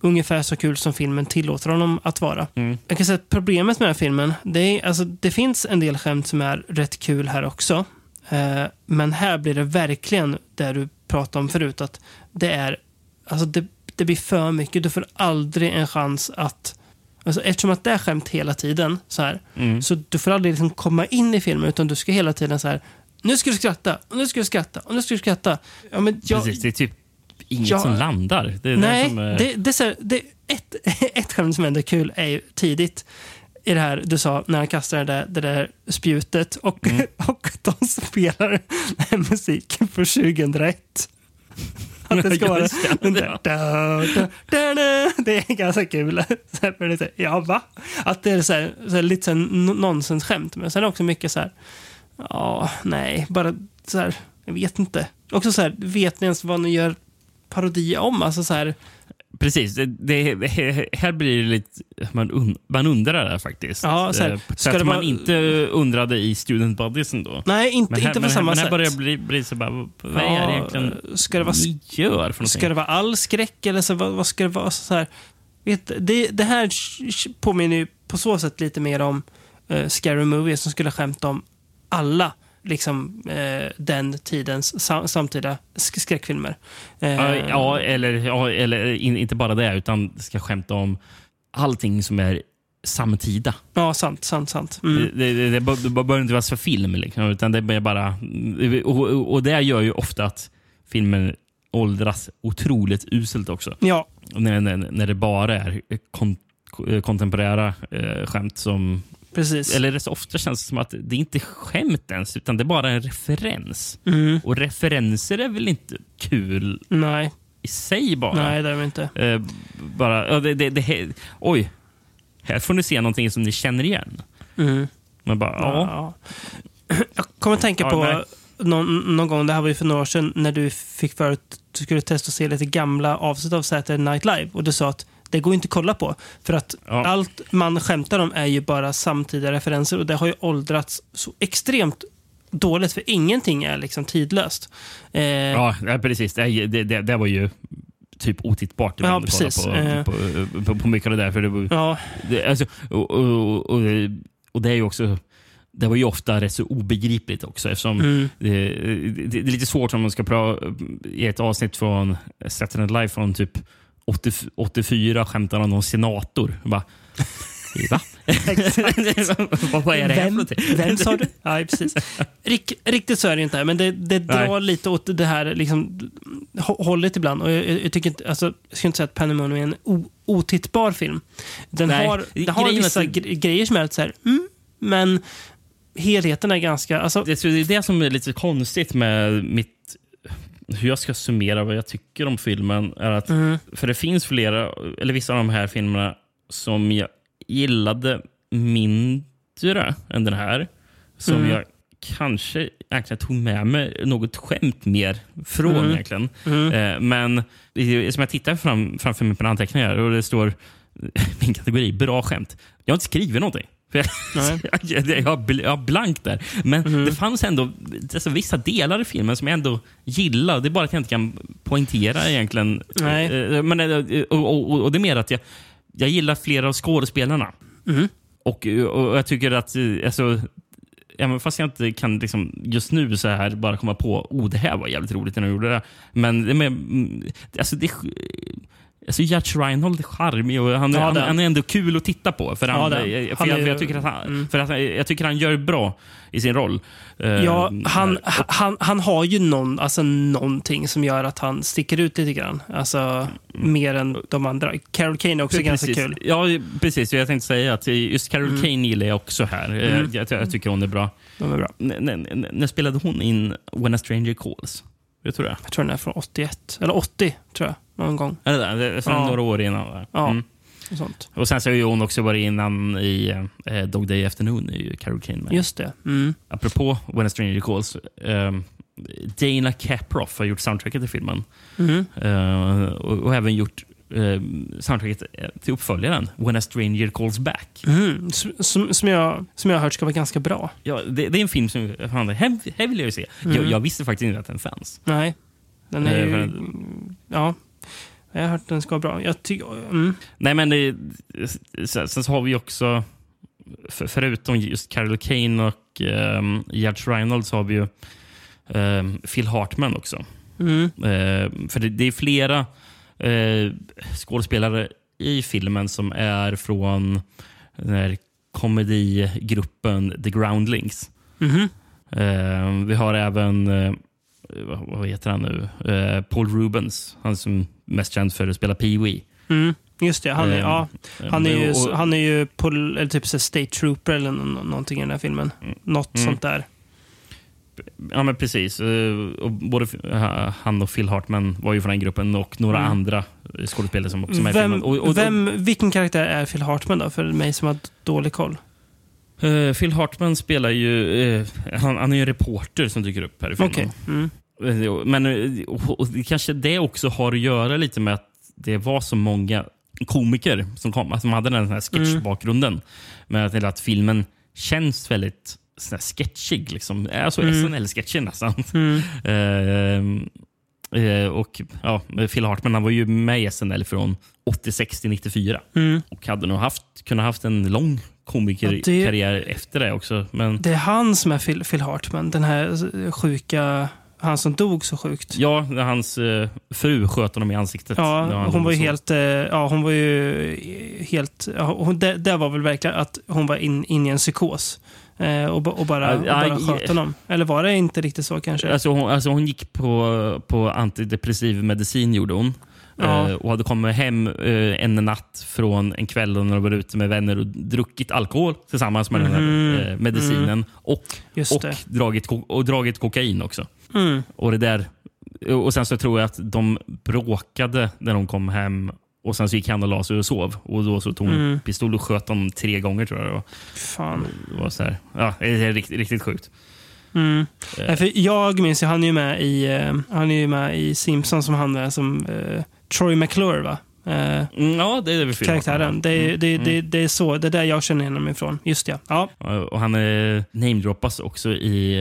ungefär så kul som filmen tillåter honom att vara. Mm. Jag kan säga att problemet med den här filmen, det, är, alltså, det finns en del skämt som är rätt kul här också. Eh, men här blir det verkligen det du pratade om förut, att det är, alltså det, det blir för mycket. Du får aldrig en chans att, alltså, eftersom att det är skämt hela tiden, så här, Mm. så du får aldrig liksom komma in i filmen, utan du ska hela tiden så här, nu ska du skratta, och nu ska du skratta, och nu ska du skratta. Ja, men jag, Precis, det är typ inget Ja. som landar. Det är Nej, som är... det, det, är det, ett, ett skämt som ändå är kul är ju tidigt i det här du sa när han kastar det där, det där spjutet och, Mm. och de spelar den här musiken från 2001. Att det ska vara den där, da, da, da. Det är ganska kul. Det är ja, va? Att det är så här, så här, lite så här nonsensskämt. Men sen är det också mycket så här, ja, nej, bara så här, jag vet inte. Också så här, vet ni ens vad ni gör parodi om? Alltså så här, Precis. Det, det, här blir det lite... Man, un, man undrar där faktiskt. Ja, så här, Eh, ska sätt det man vara- inte undrade i Student Buddies ändå. nej, inte, Men här, inte på men, samma men här sätt. börjar bli, bli så bara, vad är Ja, det egentligen ska det vara ni gör för någonting? Ska det vara all skräck eller så, vad, vad ska det vara? Så här, vet, det, det här påminner ju på så sätt lite mer om uh, Scary Movie som skulle skämta om alla liksom, eh, den tidens sam, samtida sk- skräckfilmer. Eh, Ja, eller, ja, eller in, inte bara det, utan ska skämta om allting som är samtida. Ja, sant, sant, sant. Mm. Det, det, det, det behöver inte vara för film, liksom, utan det är bara... Och, och, det gör ju ofta att filmen åldras otroligt uselt också. Ja, När, när, när det bara är kon, kontemporära eh, skämt som... precis. Eller så ofta känns det som att det inte är skämt ens, utan det är bara en referens. Mm. Och referenser är väl inte kul Nej, i sig bara? nej det är vi inte. Eh, bara, ja, det, det, det, oj, här får ni se någonting som ni känner igen. Mm. Man bara, ja. Ja. Jag kommer att tänka Ja, på nej. någon, någon gång, det här var ju för några år sedan, när du fick för att du skulle testa att se lite gamla avsnitt av Saturday Night Live. Och du sa att det går inte att kolla på. För att Ja. allt man skämtar om är ju bara samtida referenser och det har ju åldrats så extremt dåligt för ingenting är liksom tidlöst. Eh, Ja, precis. Det, det, det, det var ju typ otittbart Ja, precis. På, Eh. på, på, på mycket av det där. För det, var, ja, det, alltså, och, och, och, och det är ju också... Det var ju ofta rätt så obegripligt också eftersom Mm. det, det, det är lite svårt om man ska prata i ett avsnitt från Saturday Night Live från typ 80, 84 skämtar om någon senator. Bara, Va? vad, vad är det här Vem, någonting? vem sa du? Ja, precis. Rik, riktigt så är det inte, här, men det, det drar Nej. lite åt det här liksom, hå- hållet ibland. Och jag, jag, tycker inte, alltså, jag ska inte säga att Pandemonium är en o, otittbar film. Den Nej, har, den har grejen vissa gre- grejer som är lite så här, mm, men helheten är ganska... Alltså, Det, det är det som är lite konstigt med mitt hur jag ska summera vad jag tycker om filmen. är att Mm. För det finns flera, eller vissa av de här filmerna som jag gillade mindre än den här. Som Mm. jag kanske egentligen tog med mig något skämt mer från. Mm. egentligen. Mm. Eh, men som jag tittar fram, framför mig på anteckningar och det står min kategori bra skämt. Jag har inte skrivit någonting. Jag, jag, jag, har blankt där. Men det fanns ändå alltså, vissa delar i filmen som jag ändå gillar. Det är bara att jag inte kan poängtera egentligen. Nej. Eh, Men, eh, och, och, och det är mer att jag, jag gillar flera av skådespelarna. Mm. Och, och jag tycker att... eh, Alltså, Även fast jag inte kan liksom, just nu så här bara komma på oh det här var jävligt roligt när jag gjorde det. Men mer, mm, alltså det, alltså Judge Reinhold är charmig och han, Ja, han, han är ändå kul att titta på. För, han, jag, han. för, Han jag, är för ju- jag, tycker att han, mm. för att, han- jag tycker han gör bra i sin roll. Ja, han, här. han, han har ju någon, alltså någonting som gör att han sticker ut lite grann. Alltså, mer än de andra. Carol Kane är också ganska precis. kul. Ja, precis. Jag tänkte säga att just Carol Mm. Kane gillar jag också här. Mm. Jag, jag tycker hon är bra. Är bra. N- när spelade hon in When a stranger calls? Jag tror det. Jag tror den är från 81. Eller 80, tror jag. Någon gång. Är det där? Det är från Ja. några år innan. va? Ja. Mm. Och sånt. Och sen så har ju hon också varit innan i eh, Dog Day Afternoon, är ju Carol Kane med. Just det. Mm. Apropå When a stranger calls. ehm, Dana Caproff har gjort soundtracket till filmen. Mm. Eh, och, och även gjort eh, soundtracket till uppföljaren When a stranger calls back. Mm. Som, som, jag, som jag har hört ska vara ganska bra. Ja, det, det är en film som fan, här, här vill jag ju se. Jag, Mm. jag visste faktiskt inte att den fanns. Nej. Den är Eh, ju... Ja. Jag har hört att den ska vara bra. Jag tycker... Mm. Nej, men det, sen, så har vi också, för, förutom just Carol Kane och um, Judge Reinhold, så har vi ju ehm, Phil Hartman också. Mm. Eh, för det, det är flera eh, skådespelare i filmen som är från den här komedigruppen The Groundlings. Mhm. Eh, vi har även, eh, vad, heter han nu, eh, Paul Rubens. Han som är mest känd för att spela Pee-Wee. Mm. Just det. Han är, Eh, ja, han är ju, och- han är ju pol, eller typ State Trooper eller nå- någonting i den här filmen. Något Mm. sånt där. Ja, men precis. Eh, Och både han och Phil Hartman var ju från den gruppen och några Mm. andra skådespelare som också är med i filmen. Vem, Och, och, vem, vilken karaktär är Phil Hartman då? För mig som har dålig koll. Eh, Phil Hartman spelar ju... eh, han, han är ju en reporter som dyker upp här i filmen. Okej. Mm. Men och, kanske det också har att göra lite med att det var så många komiker som kom, alltså, som hade den här sketchbakgrunden. Men att, eller att filmen känns väldigt sån här sketchig. Liksom. Alltså Mm. SNL-sketcher nästan. Mm. Eh, eh, och ja, Phil Hartman han var ju med i SNL från 86 till 94. Mm. Och hade nog haft, kunnat haft en lång komikerkarriär efter det också. Men Det är han som är Phil, Phil Hartman. Den här sjuka... han som dog så sjukt. Ja, hans eh, fru sköt honom i ansiktet. Ja, hon var ju så. helt... eh, Ja, hon var ju helt... Ja, hon, det, det var väl verkligen att hon var in, in i en psykos. Eh, och, och bara, och bara sköt honom. Eller var det inte riktigt så kanske? Alltså hon, alltså hon gick på, på antidepressiv medicin gjorde hon. Ja. Eh, och hade kommit hem eh, en natt från en kväll när hon var ute med vänner och druckit alkohol tillsammans med den här Mhm. medicinen. Och, Just och, det. dragit, och dragit kokain också. Mm. Och, det där, och sen så tror jag att de bråkade när de kom hem. Och Sen så gick han och la sig och sov. Och Då så tog hon Mm. pistol och sköt honom tre gånger. tror jag var. Fan. Det var så här, ja, det är riktigt, riktigt sjukt. Mm. Eh. Nej, för jag minns ju, han är ju med i, eh, han är ju med i Simpsons som han är som eh, Troy McClure, va? Mm, ja, det är väl filmen. karaktären. Det, är- det, det, det är så, det är där jag känner honom ifrån. Just ja. ja. Och han eh, namedroppas också i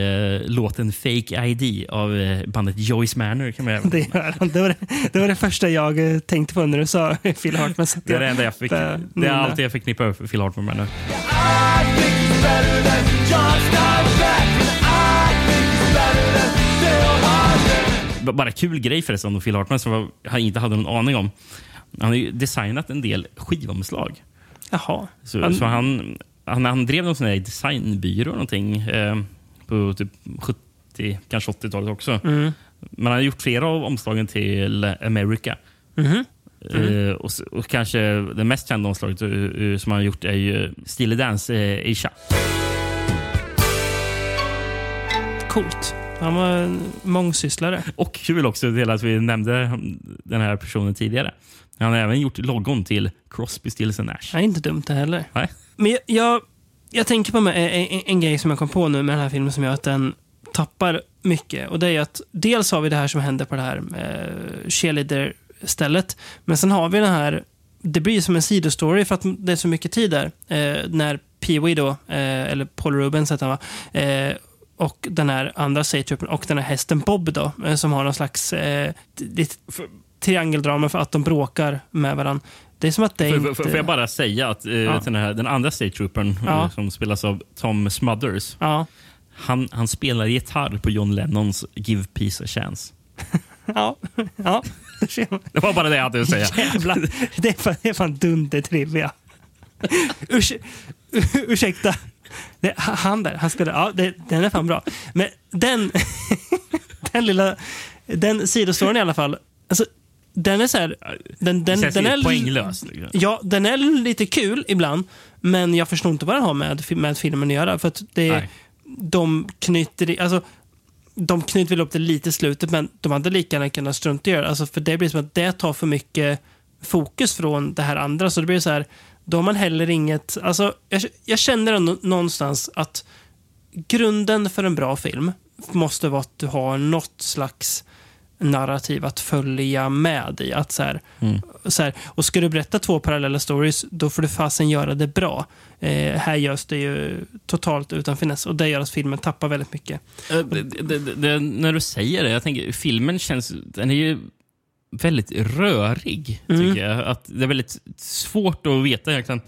eh, låten Fake ID av eh, bandet Joyce Manor. Kan man Det, gör han. det, var det, det var det första jag eh, tänkte på när du sa Phil Hartman. Det är det enda jag fick. började Det är nynna. allt jag förknippar med Phil Hartman med nu. Bara kul grej förresten om Phil Hartman som jag inte hade någon aning om. Han har ju designat en del skivomslag. Jaha. Så, Han- så han, han, han drev någon sån här designbyrå någonting eh, på typ 70, kanske 80-talet också. Mm. Men han har gjort flera av omslagen till America. Mhm. Eh, och, och kanske det mest kända omslaget eh, som han har gjort är ju Steely Dance eh, Asia. Coolt. Han var en mångsysslare. Och kul också till att vi nämnde den här personen tidigare. Han har även gjort logon till Crosby, Stills Nash. Nej, inte dumt det heller. Nej. Men jag, jag, jag tänker på med, en, en, en grej som jag kom på nu med den här filmen som gör att den tappar mycket. Och det är att dels har vi det här som händer på det här eh, cheerleader-stället. Men sen har vi den här, det blir som en sidostory för att det är så mycket tid där. Eh, när Pee-Wee då, eh, eller Paul Rubens heter han va? Eh, och den här andra Sage-truppen och den här hästen Bob då, eh, som har någon slags eh, lite triangeldrama för att de bråkar med varandra. Det är som att det Får, inte... får, jag bara säga att eh, Ja. den, här, den andra State Troopern Ja. eh, som spelas av Tom Smothers. Ja. Han, han spelar gitarr på John Lennons Give Peace a Chance. Ja, ja. Det var bara det jag hade att säga. Jävlar, det är fan, det är fan dundertrivia. Urs, ursäkta. Det, han där, han spelar, ja, det, den är fan bra. Men den, den lilla, den sidostoryn i alla fall. Alltså, den är så här, den, den, den ju är poänglös. Liksom. Ja, den är lite kul ibland, men jag förstår inte vad den har med, med filmen att göra. För att det, Nej. de knyter i- alltså, de knyter väl upp det lite i slutet, men de hade lika gärna kunnat strunta i det. Alltså, för det blir som att det tar för mycket fokus från det här andra. Så det blir så här, då har man heller inget... Alltså, jag, jag känner ändå någonstans att grunden för en bra film måste vara att du har något slags narrativ att följa med i. Att så här, Mm. så här, och ska du berätta två parallella stories, då får du fasen göra det bra. Eh, här görs det ju totalt utan finess och det gör att filmen tappar väldigt mycket. Eh, det, det, det, när du säger det, jag tänker filmen känns... Den är ju väldigt rörig, Mm. tycker jag. Att det är väldigt svårt att veta egentligen.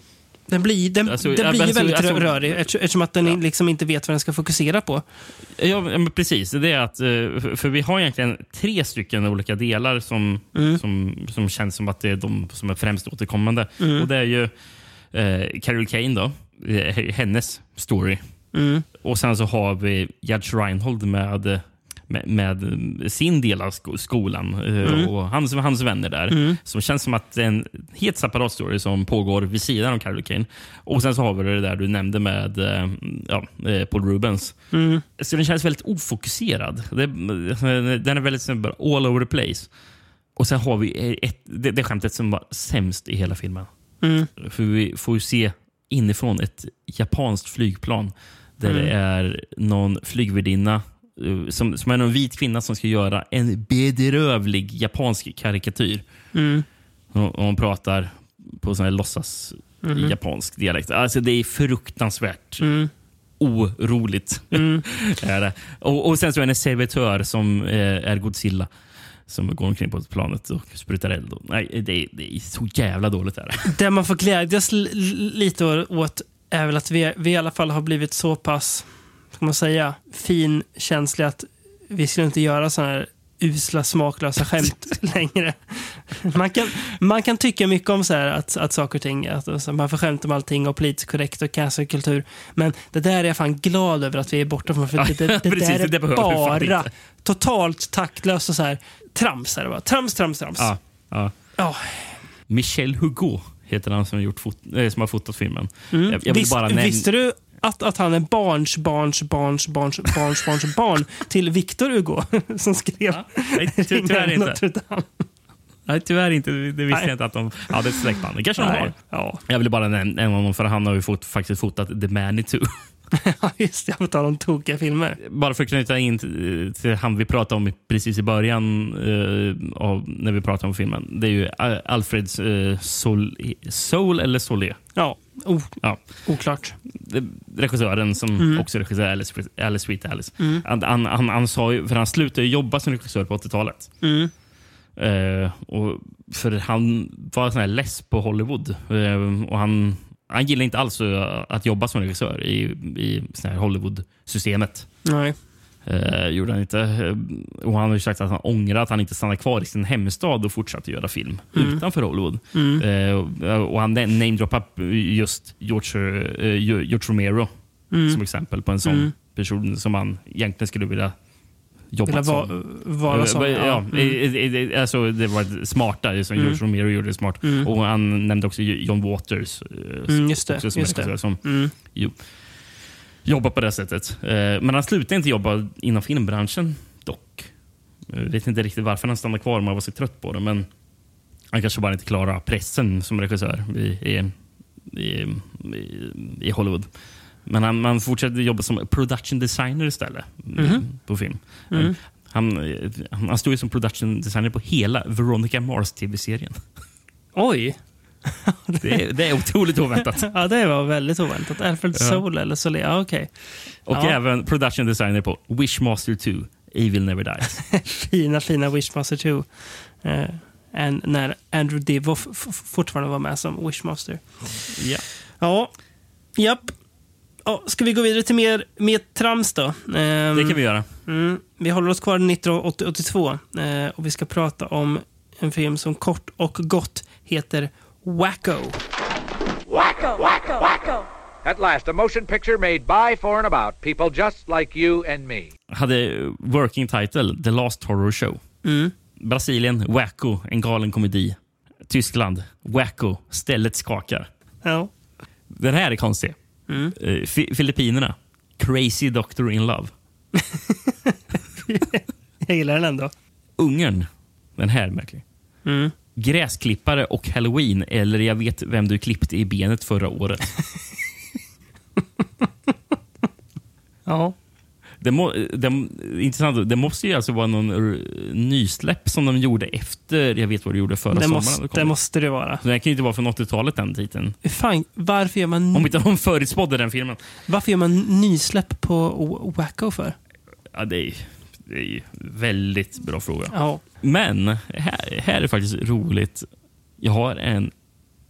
Den blir, den, Alltså, den ja, blir alltså, väldigt alltså- rörig eftersom, att den liksom inte vet vad den ska fokusera på. Ja, ja, precis. Det är att, eh, för, för vi har egentligen tre stycken olika delar som, Mm. som, som känns som att det är de som är främst återkommande. Mm. Och Det är ju eh, Carol Kane, då, eh, hennes story. Mm. Och sen så har vi Judge Reinhold med, med, med sin del av sko skolan eh, Mm. och hans, hans vänner där. Mm. Som känns som att det är en helt separat story som pågår vid sidan av Carol Kane. Och sen så har vi det där du nämnde med eh, ja, eh, Paul Rubens. Mm. Så den känns väldigt ofokuserad. Den är väldigt all over the place. Och sen har vi ett, det, det skämtet som var sämst i hela filmen. Mm. För vi får ju se inifrån ett japanskt flygplan där Mm. det är någon flygvärdinna som, som är någon vit kvinna som ska göra en bedrövlig japansk karikatyr. Mm. Och, och hon pratar på sån här låtsas Mhm. japansk dialekt. Alltså det är fruktansvärt Mm. oroligt. Mm. är det. Och, och sen så är det en servitör som eh, är Godzilla som går omkring på planet och sprutar eld. Och, nej, det, är- det är så jävla dåligt. Är det. Man får glädjas lite åt är väl att vi, vi i alla fall har blivit så pass, ska man säga, finkänsliga att vi skulle inte göra sådana här usla, smaklösa skämt längre. Man kan, man kan tycka mycket om så här att, att saker och ting, att, alltså, man får skämt om allting och politiskt korrekt och cancerkultur. Men det där är jag fan glad över att vi är borta från. För det, det, det Precis, där det är bara totalt taktlöst och så här trams. Är det bara. Trams, trams, trams. Ja, ja. Ja. Michel Hugo heter han som har, gjort fot eh, som har fotat filmen. Mm. Jag, jag Visst, visste du att, att han är barns, barns, barns, barns, barns, barns barn till Victor Hugo som skrev Nej, ty- tyvärr inte. Notre Dame. Nej, tyvärr inte. Det visste Nej. jag inte att de hade ett släktband. Det kanske de Nej, har. Ja. Jag ville bara nämna nämna honom för han har ju fot, faktiskt fotat The Manitou. Ja, just det. På tal om tokiga filmer. Bara för att knyta in till, till han vi pratade om precis i början eh, av, när vi pratade om filmen. Det är ju Al- Alfreds eh, Sol, Soul eller Solé. Ja, o, Ja. oklart. Regissören som Mm. också regisserar Alice, Alice Sweet Alice. Mm. Han, han, han, han sa ju, för han slutade jobba som regissör på 80-talet. Mm. Eh, och för han var sån här less på Hollywood. Eh, och han, han gillade inte alls att jobba som regissör i, i Hollywood-systemet. Nej. Eh, gjorde han inte. Eh, Och han har ju sagt att han ångrar att han inte stannade kvar i sin hemstad och fortsatte göra film Mm. utanför Hollywood. Mm. Eh, och, han namedroppade just George, eh, George Romero Mm. som exempel på en sån Mm. person som han egentligen skulle vilja jobba va- som. vara Eh, som, Ja. Mm. Alltså, det var smarta, som Mm. George Romero gjorde det smart. Mm. Och Han nämnde också John Waters. eh, Mm, det, som Som, Mm. jo, jobbar på det sättet. Eh, Men han slutade inte jobba inom filmbranschen dock. Jag vet inte riktigt varför han stannade kvar om han var så trött på det. Men han kanske bara inte klarar pressen som regissör i, i, i, i, Hollywood. Men han, han fortsatte jobba som production designer istället Mhm. på film. Mm. Han, eh, han stod ju som production designer på hela Veronica Mars tv-serien. Oj! Det är, det är otroligt oväntat. ja, det var väldigt oväntat. Alfred Ja. Soul eller Solé. Ja, okej. Och ja. även production designer på Wishmaster 2, Evil Never Dies. Fina, fina Wishmaster 2. Eh, en, när Andrew Divoff fortfarande var med som Wishmaster. ja. Ja, japp. Ja, ska vi gå vidare till mer, mer trams då? Ehm, Det kan vi göra. Mm, vi håller oss kvar 1982 eh, och vi ska prata om en film som kort och gott heter Wacko. Wacko, wacko, wacko. At last, a motion picture made by, for, and about people just like you and me. Hade working title The Last Horror Show. Mm. Brasilien, Wacko, en galen komedi. Tyskland, Wacko, stället skakar. Ja. Den här är konstig. Mm. Eh, Fi- Filippinerna, Crazy Doctor in Love. Jag gillar den ändå. Ungern, den här är märklig. Mm. Gräsklippare och halloween, eller jag vet vem du klippte i benet förra året. Ja. Det, må, det, intressant, det måste ju alltså vara någon nysläpp som de gjorde efter Jag vet vad du gjorde förra Det sommaren. måste, det måste det vara. Så den kan ju inte vara från 80-talet den titeln. Fan, varför gör man, Om inte de förutspådde den filmen. varför gör man nysläpp på Wacko för? Ja, det är, det är ju väldigt bra fråga. Ja. Men här, här är faktiskt roligt. Jag har en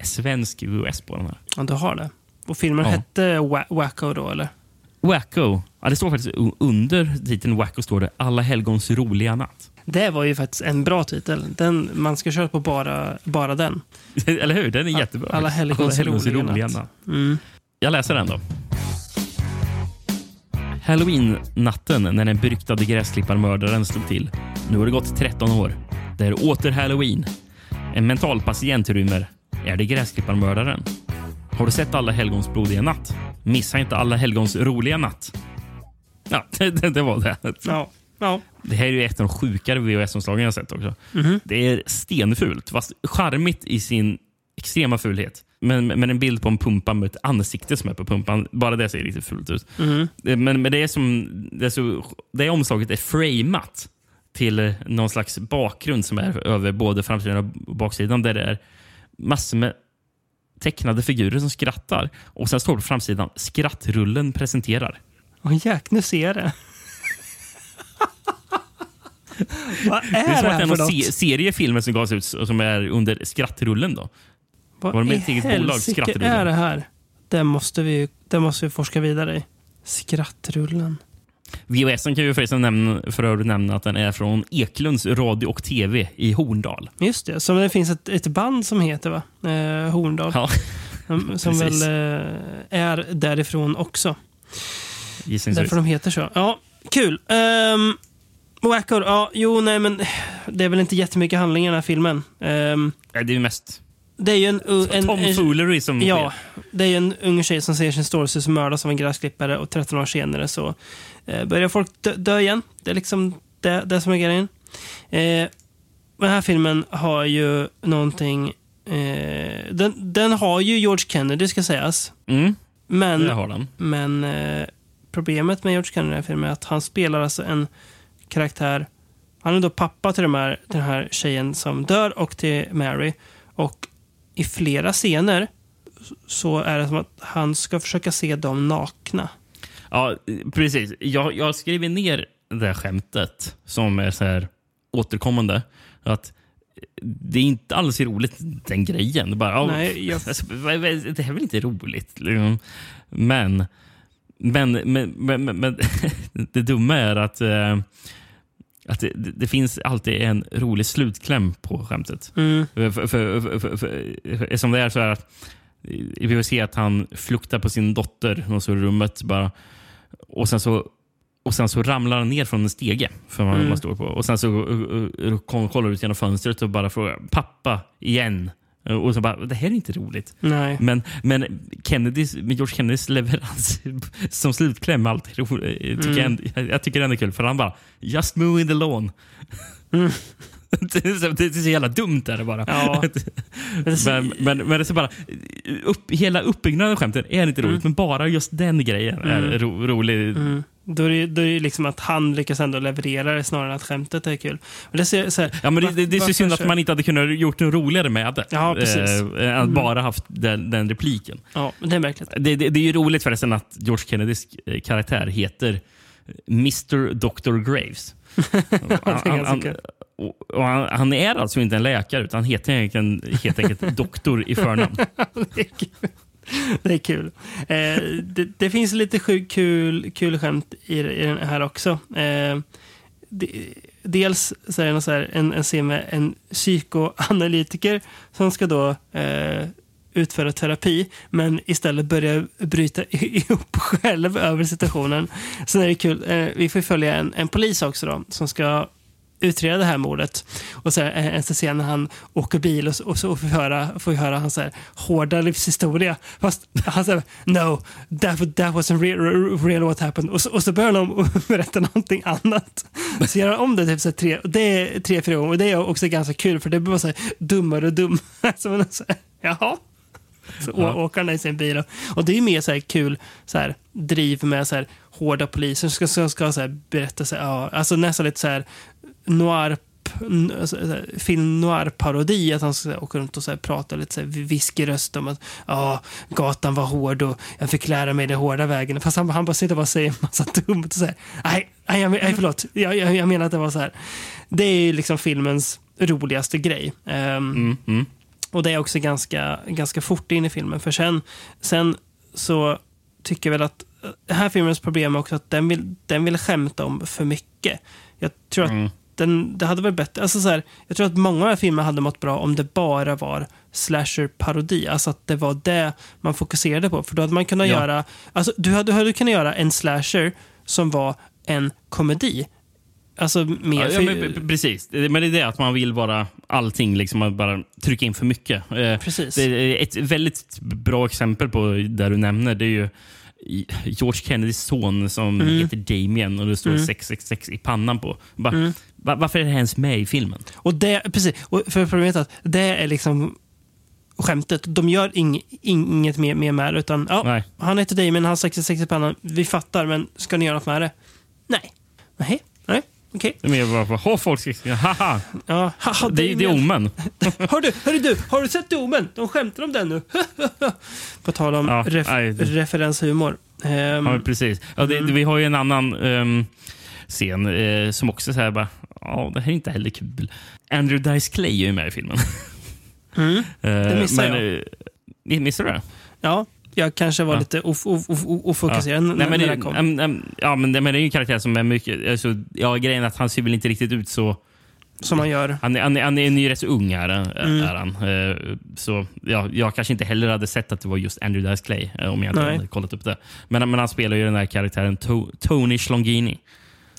svensk VHS på den här. ja, du har det. Och filmen Ja. hette Wa- Wacko då, eller? Wacko. Ja, det står faktiskt under titeln Wacko står det Alla helgons roliga natt. Det var ju faktiskt en bra titel. Den, man ska köra på bara, bara den. Eller hur? Den är jättebra. Alla helgons roliga natt. Mm. Jag läser den då. Halloween-natten när den beryktade gräsklipparmördaren slog till. Nu har det gått 13 år. Det är åter halloween. En mentalpatient rymmer. Är det gräsklipparmördaren? Har du sett Alla helgons blodiga natt? Missa inte Alla helgons roliga natt. Ja, det, det, det var det. Ja. Ja. Det här är ju ett av de sjukare VHS-omslagen jag sett också. Mhm. Det är stenfult, fast charmigt i sin extrema fulhet. Men, men en bild på en pumpa med ett ansikte som är på pumpan. Bara det ser riktigt fult ut. Det- Men, men det är som... Det, är så, det omslaget är framat till någon slags bakgrund som är över både framsidan och baksidan. Där det är massor med tecknade figurer som skrattar. Och sen står det på framsidan skrattrullen presenterar. Åh jäk, nu ser jag det. Vad Det är är som det att det här är för någon något? se serie filmer som gavs ut som är under skrattrullen. då. Var det Vad med ett eget bolag, helsike Skrattrullen? är det här? Det måste vi, det måste vi forska vidare i. Skrattrullen. VHSen kan ju förresten nämna, för övrigt nämna att den är från Eklunds radio och tv i Horndal. Just det, som det finns ett, ett band som heter va? Eh, Horndal. Ja. Som, som väl eh, är därifrån också. Gissningsvis. Därför de heter så. Ja, kul. Um, Wacko, ja, jo, nej, men det är väl inte jättemycket handling i den här filmen. Nej, det är mest det är ju en, en, en, som Ja, sker. det är en ung tjej som ser sin storesyster mördas av en gräsklippare och 13 år senare så eh, börjar folk dö, dö igen. Det är liksom det, det som är grejen. Eh, den här filmen har ju någonting... Eh, den, den har ju George Kennedy, ska sägas. Mm, Men, det har den. men eh, problemet med George Kennedy i den här filmen är att han spelar alltså en karaktär... Han är då pappa till, de här, till den här tjejen som dör och till Mary. Och i flera scener så är det som att han ska försöka se dem nakna. Ja, precis. Jag, jag skriver ner det här skämtet som är så här återkommande. Att det är inte alls roligt, den grejen. Det Bara, Nej, jag- alltså, det här är väl inte roligt? liksom. Men, men, men, men, men, men det dumma är att, eh, att det, det finns alltid en rolig slutkläm på skämtet. Mm. För, för, för, för, som det är så är att vi vill se att han fluktar på sin dotter någonstans i rummet. Bara, och, sen så, och sen så ramlar han ner från en stege för man, Mm. man står på. Och sen så kollar ut genom fönstret och bara frågar pappa igen. Och så bara, det här är inte roligt. Nej. Men, men Kennedys, George Kennedys leverans som slutkläm alltid roligt. Tycker Mm. jag, jag tycker den är kul. För han bara, just moving the lawn. Mm. det, är så, det är så jävla dumt är det bara. Ja. men, men, men det är så bara, upp, hela uppbyggnaden av skämtet är inte roligt, Mm. men bara just den grejen är Mm. ro, rolig. Då är det, då är det liksom att han lyckas ändå leverera det snarare än att skämtet är kul. Och det ser, så här, Ja, men det, det, det är så synd att man inte hade kunnat gjort något roligare med det. Ja, precis. Eh, än att Mm. bara haft den, den repliken. Ja, men det är märkligt. Det, det, det är ju roligt förresten att George Kennedys eh, karaktär heter Mr Dr. Graves. han, han, han, och, han, han är alltså inte en läkare, utan han heter egentligen, helt enkelt doktor i förnamn. det är kul. Det. Eh, det, det finns lite sjuk, kul, kul skämt i, i den här också. Eh, det, dels så är det så här, en, en scen med en psykoanalytiker som ska då eh, utföra terapi, men istället börja bryta ihop själv över situationen. Sen är det kul, eh, vi får följa en, en polis också då, som ska utreda det här mordet. Och så är det en scen när han åker bil och och så får vi höra, får vi höra hans här, hårda livshistoria. Fast han säger no, that, that wasn't real, real what happened. Och så, och så börjar han berätta någonting annat. Så gör han om det typ så här, tre, och det är tre, fyra gånger. Och det är också ganska kul för det blir bara så här, dummare och dummare. Så man så här, Jaha. Så Ja. åker han i sin bil. Och, och det är mer så här kul så här, driv med så här, hårda poliser som ska, som ska så här, berätta. Så här, ja, alltså nästan lite så här noir alltså, film noir-parodi. Att han ska åka runt och så här, prata lite så här, viskig röst om att ja, gatan var hård och jag fick lära mig den hårda vägen. Fast han, han bara sitter och bara säger en massa dumt. Och så här, nej, nej, jag, nej, förlåt. Jag, jag, jag menar att det var så här. Det är ju liksom filmens roligaste grej. Ehm, Mm, mm. och det är också ganska, ganska fort in i filmen. För sen, sen så tycker jag väl att eh, den här filmens problem är också att den vill, den vill skämta om för mycket. Jag tror att Mm. Den, det hade varit bättre. Alltså så här, jag tror att många av de här filmerna hade mått bra om det bara var slasher-parodi. Alltså att det var det man fokuserade på. För då hade man kunnat Ja. göra... Alltså, du hade, du hade kunnat göra en slasher som var en komedi. Alltså mer... Ja, ja, men, precis. Men det är det att man vill vara allting, liksom att bara trycka in för mycket. Eh, Precis. Det är ett väldigt bra exempel på det du nämner. Det är ju George Kennedys son som Mm. heter Damien och det står Mm. 666 i pannan på. Bara, Mm. Va- varför är det ens med i filmen? Och det, precis, och för problemet är att det är liksom skämtet. De gör ing, inget mer, mer med det, utan ja, Nej. han heter Damien, han har 66 i pannan. Vi fattar, men ska ni göra något med det? Nej. Nej, nej, okej. Det är mer bara, ha folk. Haha! Ja, haha, Det, det är. Omen. Har du, hörru du, har du sett Domen? De skämtar om den nu. På tal om Ja, ref, referenshumor. Ehm, Ja, precis. Ja, det, Mm. Vi har ju en annan ehm, scen eh, som också så här bara, ja, det här är inte heller kul. Andrew Dice Clay är ju med i filmen. Mm, Eh, det missar men, jag. eh, Missar du det? Ja, jag kanske var Ja. lite of, of, of, ofokuserad Ja. när, Nej, det, det kom. äm, äm, ja, men det, men det är ju en karaktär som är mycket... Alltså, ja, grejen är att han ser väl inte riktigt ut så... Som man gör. Han, är- han, han är ju rätt så ung här, är, Mm. är han. Eh, Så ja, jag kanske inte heller hade sett att det var just Andrew Dice Clay om jag inte Nej. hade kollat upp det. Men, men han spelar ju den här karaktären to, Tony Schlongini.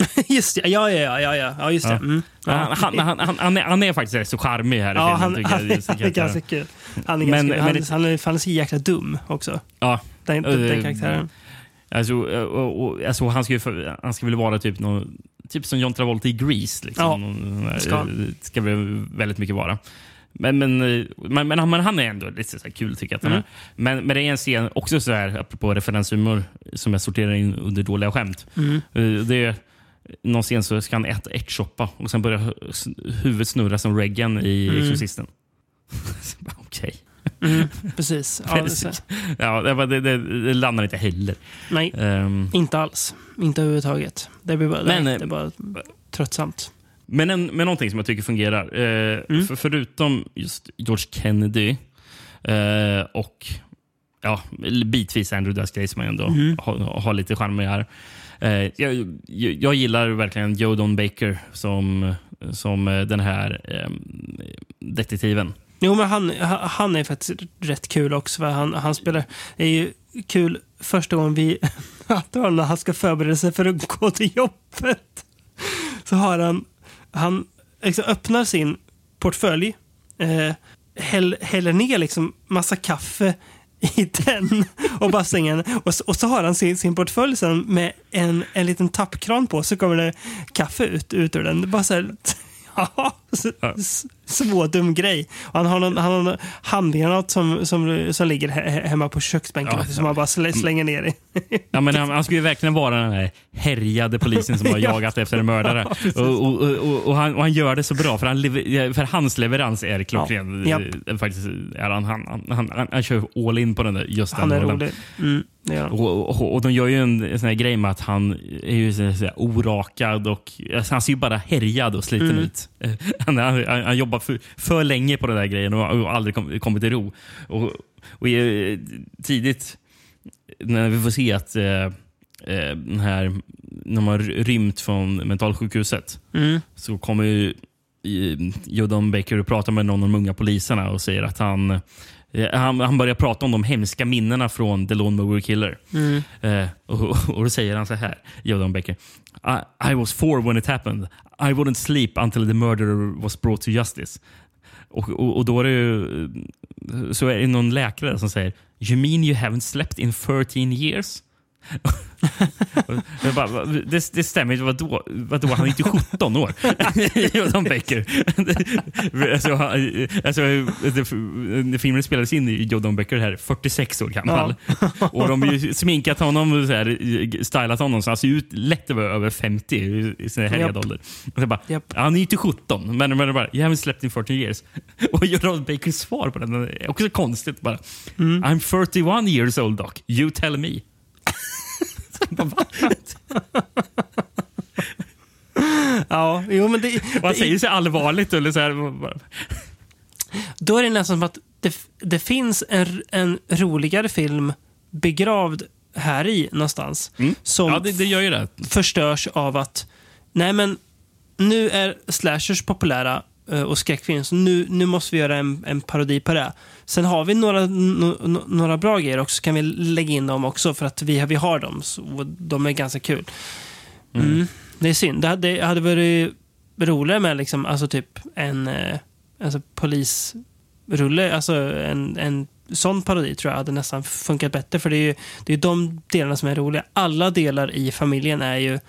just det, ja, ja, ja, ja, ja, just det. Mm. Ja. Han, han, han, han, är, han är faktiskt rätt så charmig här i Ja, filmen. han, tycker han, jag, just han är ganska kul. Han är, Men- ganska, kul. men- han, är, han är så jäkla dum också. Ja. Den, den, den Eh, karaktären. Alltså, och, och, alltså, han, ska ju, för- han ska väl vara typ, någon, typ som John Travolta i Grease. Liksom. Ja, Någon- det ska han. eh, ska väl väldigt mycket vara. Men, men, eh, men, men, han- men han är ändå lite så här kul tycker jag. att han Mm. är. Men, men det är en scen, också så här, apropå referenshumor, som jag sorterar in under dåliga skämt. Mm. Eh, Det är någon scen så ska han äta ärtsoppa och sen börjar huvudet snurra som Reagan i Mm. Exorcisten. Okej. Mm, precis. Ja, så. Ja, det, det, det, landar inte heller. Nej, Ehm, inte alls. Inte överhuvudtaget. Det, blir bara, Men, eh, det är bara tröttsamt. Men, en, men någonting som jag tycker fungerar. Eh, Mm. för, förutom just George Kennedy eh, och ja, bitvis Andrew Clay som jag ändå Mm. har, har lite charm i här. Eh, jag, jag, gillar verkligen Joe Don Baker som, som eh, den här eh, detektiven. Jo, men han, han är faktiskt rätt kul också. Han, han spelar... Det är ju kul första gången vi möter honom när han ska förbereda sig för att gå till jobbet. Så har han... Han liksom öppnar sin portfölj, eh, häll, häller ner liksom massa kaffe i den och bassängen. Och så, och så har han sin, sin portfölj sen med en, en liten tappkran på så kommer det kaffe ut, ut ur den. Det bara så här, ja, så, s- så dum grej. Och han har någon, han har någon handgranat som, som, som ligger he, he- hemma på köksbänken Ja. som han bara slä- slänger ner i. Ja, men han, han skulle ju verkligen vara den här härjade polisen som har Ja. jagat efter en mördare. Ja, och, och, och, och, han, och han gör det så bra, för, han, för hans leverans är klockren. Ja. Eh, Faktiskt är han, han, han, han, han, kör all in på den där, just den Han är rollen. rolig. Mm, gör han. Och, och, och de gör ju en, sån här grej med att han är ju så, orakad och alltså, han ser ju bara härjad och sliten Mm. ut. Han, han, han jobbar för, för länge på den där grejen och har aldrig kom, kommit till ro. Och, och eh, tidigt när vi får se att eh, eh, den här, när har rymt från mentalsjukhuset Mm. så kommer ju eh, Joe Don Baker och pratar med någon av de unga poliserna och säger att han, han, han börjar prata om de hemska minnena från The Lone Mower Killer. Mm. Eh, och, och då säger han så här, Joe Don Baker. I, I was four when it happened. I wouldn't sleep until the murderer was brought to justice. Och, och, och då är det ju, så är det någon läkare som säger You mean you haven't slept in 13 years? Bara, "Va- det, det stämmer inte. Vadå? vadå? Han är inte 17 år. Jordan Baker. alltså, alltså, det, filmen spelades in i Jordan Baker här 46 år gammal. Och de har sminkat honom och så här, stylat honom så han ser ut lätt över, över 50 i- sin härjade ålder. Bara, Han är inte 17, men, men bara, you haven't slept in 14 years. Och Jordan Bakers svar på den är också konstigt. Bara, I'm 31 years old doc. You tell me. Ja, jo men det... Han säger så allvarligt. Eller så här, Då är det nästan som att det, det finns en, en roligare film begravd här i någonstans. Som Ja, det, det gör ju det. förstörs av att nej men nu är slashers populära och skräckfilm, så nu, nu måste vi göra en, en parodi på det. Sen har vi några, no, no, några bra grejer också, så kan vi lägga in dem också för att vi, vi har dem. Så, och de är ganska kul. Mm. Det är synd. Det hade, det hade varit roligare med liksom, alltså typ en eh, alltså polisrulle, alltså en, en sån parodi tror jag hade nästan funkat bättre. För det är ju det är de delarna som är roliga. Alla delar i familjen är ju,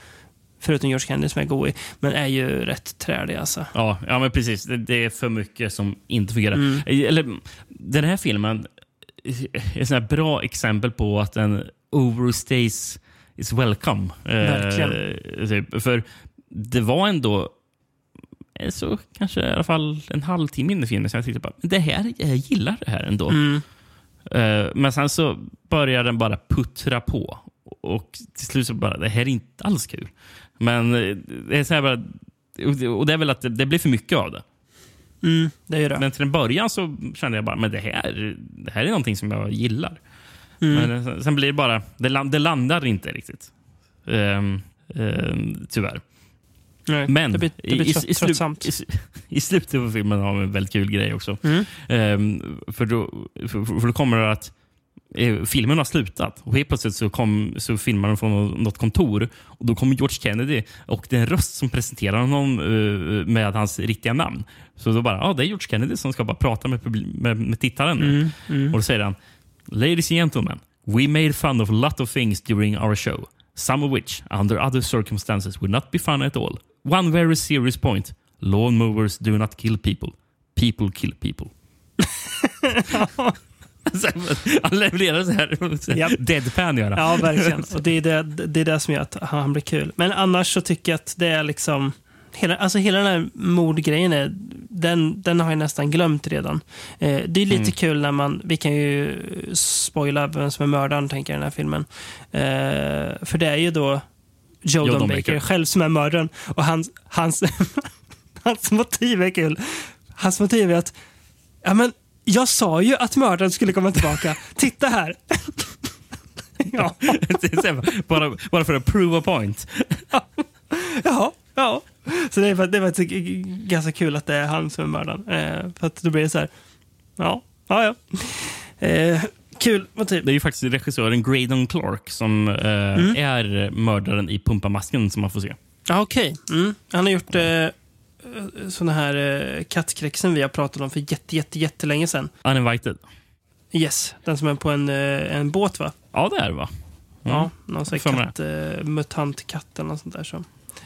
förutom George Kennedy som är god i, men är ju rätt träliga alltså. Ja, ja men precis. Det, det är för mycket som inte fungerar. Mm. Eller, den här filmen är ett sånt bra exempel på att en overstays is welcome. Verkligen. Eh. För det var ändå eh, så kanske i alla fall en halvtimme in i filmen så jag tyckte bara, det här, jag gillar det här ändå. Mm. Eh, men sen så börjar den bara puttra på. Och till slut så bara, det här är inte alls kul. Men eh, det är så här och det är väl att det, det blir för mycket av det. Mm, det det. Men till en början så kände jag bara, men det här, det här är någonting som jag gillar. Mm. Men sen, blir det bara... Det, land, det landar inte riktigt. Ehm, ehm, tyvärr. Nej, Men det blir, det blir i, trött, i, slu- tröttsamt. i, i slutet av filmen har vi en väldigt kul grej också. Mm. Ehm, för, då, för, för då kommer det att filmen har slutat och helt plötsligt så, kom, så filmar de från något kontor och då kommer George Kennedy och det är en röst som presenterar honom eh, med hans riktiga namn. Så då bara, ja ah, det är George Kennedy som ska bara prata med, med, med tittaren. Mm, mm. Och då säger han, Ladies and gentlemen, we made fun of a lot of things during our show. Some of which, under other circumstances, would not be fun at all. One very serious point. Lawnmowers do not kill people. People kill people. Han levererar så här. Så Japp. Deadpan gör han. Ja, verkligen. Och det är det, det är det som gör att han blir kul. Men annars så tycker jag att det är liksom... Hela, alltså hela den här mordgrejen, är, den, den har jag nästan glömt redan. Eh, det är lite Mm. kul när man... Vi kan ju spoila vem som är mördaren, tänker jag, i den här filmen. Eh, för det är ju då Joe, Joe Don Don Baker Baker. själv som är mördaren. Och hans, hans, hans motiv är kul. Hans motiv är att ja, men, jag sa ju att mördaren skulle komma tillbaka. Titta här. ja. Bara, bara för att prove a point. Ja, ja. Så det är, det är faktiskt ganska kul att det är han som är mördaren. Eh, för att då blir det så här, ja, ja, ja. Eh, kul motiv. Det är ju faktiskt regissören Graydon Clark som eh, Mm. är mördaren i Pumpamasken som man får se. Ja, okej. Mm. Han har gjort eh, såna här eh, kattkräxen vi har pratat om för jätte, jätte, jättelänge sedan. Uninvited. Yes, den som är på en, eh, en båt va? Ja, det är det va? Ja, någon sån här katt, eh, mutant-katt eller något sånt där. Så.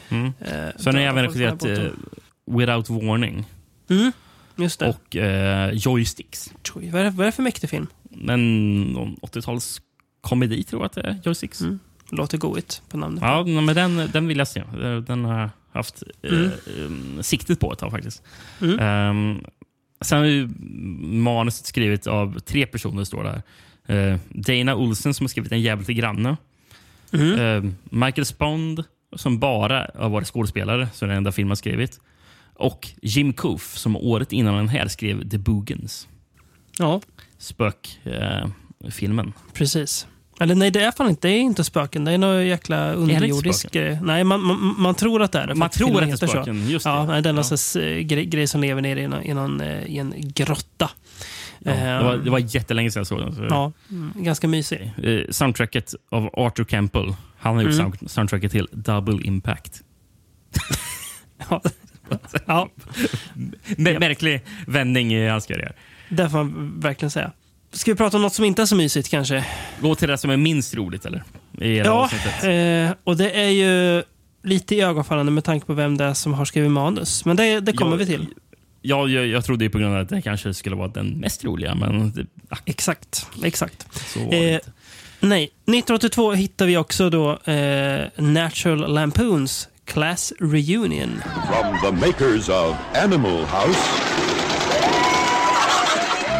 Mm. Eh, Sen har jag även regisserat eh, Without Warning Mm, just det. och eh, Joysticks. Joy, vad, är det, vad är det för mäktig film? En någon 80-tals komedi tror jag att det är. Joysticks. Mm. Låter goigt på namnet. Ja, men den, den vill jag se. Den har haft eh, Mm. eh, siktet på ett tag faktiskt. Mm. Ehm, sen är ju manuset skrivet av tre personer, står det här. Eh, Dana Olsen som har skrivit En jävel till granne. Mm. Eh, Michael Spond som bara har varit skådespelare, så den enda film han skrivit. Och Jim Coof som året innan den här skrev The Boogans. Ja, Spökfilmen. Eh, filmen. precis. Eller nej, det är fan inte, det är inte spöken. Det är någon jäkla underjordisk spöken? grej. Nej, man, man, man tror att det är det. Man tror att det är heter så. spöken, just det. Ja, nej, det är någon Ja. eh, grej, grej som lever nere i, någon, i, någon, eh, i en grotta. Ja, det, Eh, var, det var jättelänge sedan jag såg den. så- Ja, ganska mysig. Soundtracket av Arthur Campbell. Han har gjort Mm. sound- soundtracket till Double Impact. Ja. ja, Märklig vändning i hans karriär. det får man verkligen säga. Ska vi prata om något som inte är så mysigt kanske? Gå till det som är minst roligt, eller? I Ja, eh, och det är ju lite ögonfallande med tanke på vem det är som har skrivit manus. Men det, det kommer Ja, vi till. Ja, jag, jag trodde ju på grund av att det kanske skulle vara den mest roliga, men det, ah, Exakt, exakt. Eh, nej, 1982 hittar vi också då eh, Natural Lampoons Class Reunion. From the makers of Animal House,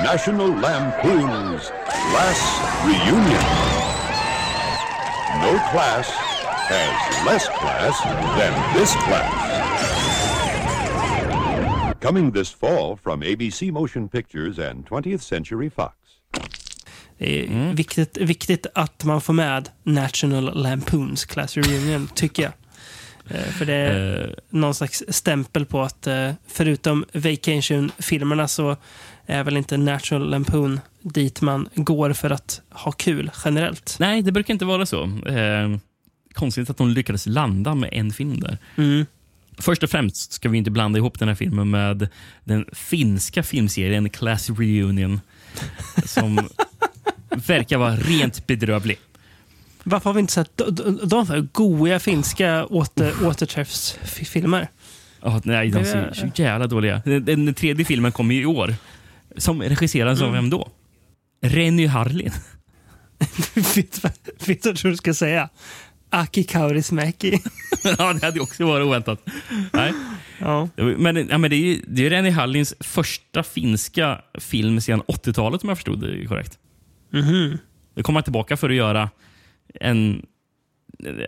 National Lampoon's Class Reunion. No class has less class than this class. Coming this fall from ABC Motion Pictures and 20th Century Fox. Det är Mm. viktigt, viktigt att man får med National Lampoons Class Reunion, tycker jag. Eh, för det är Eh, någon slags stämpel på att eh, förutom Vacation-filmerna så är väl inte National Lampoon dit man går för att ha kul generellt. nej, det brukar inte vara så. Eh, konstigt att de lyckades landa med en film där. Mm. Först och främst ska vi inte blanda ihop den här filmen med den finska filmserien Class Reunion. Som verkar vara rent bedrövlig. Varför har vi inte sett de, de, för goiga finska åter, återträffsfilmer? Ja, nej, de är- så jävla dåliga. Den, den tredje filmen kommer i år. Som regisserades av Mm. vem då? Renny Harlin. vet du vad du ska säga? Aki Kaurismäki. ja, det hade också varit oväntat. Nej. Ja. Men, ja, men det är ju det är Renny Harlins första finska film sedan 80-talet om jag förstod det korrekt. Mhm. Nu kommer han tillbaka för att göra en...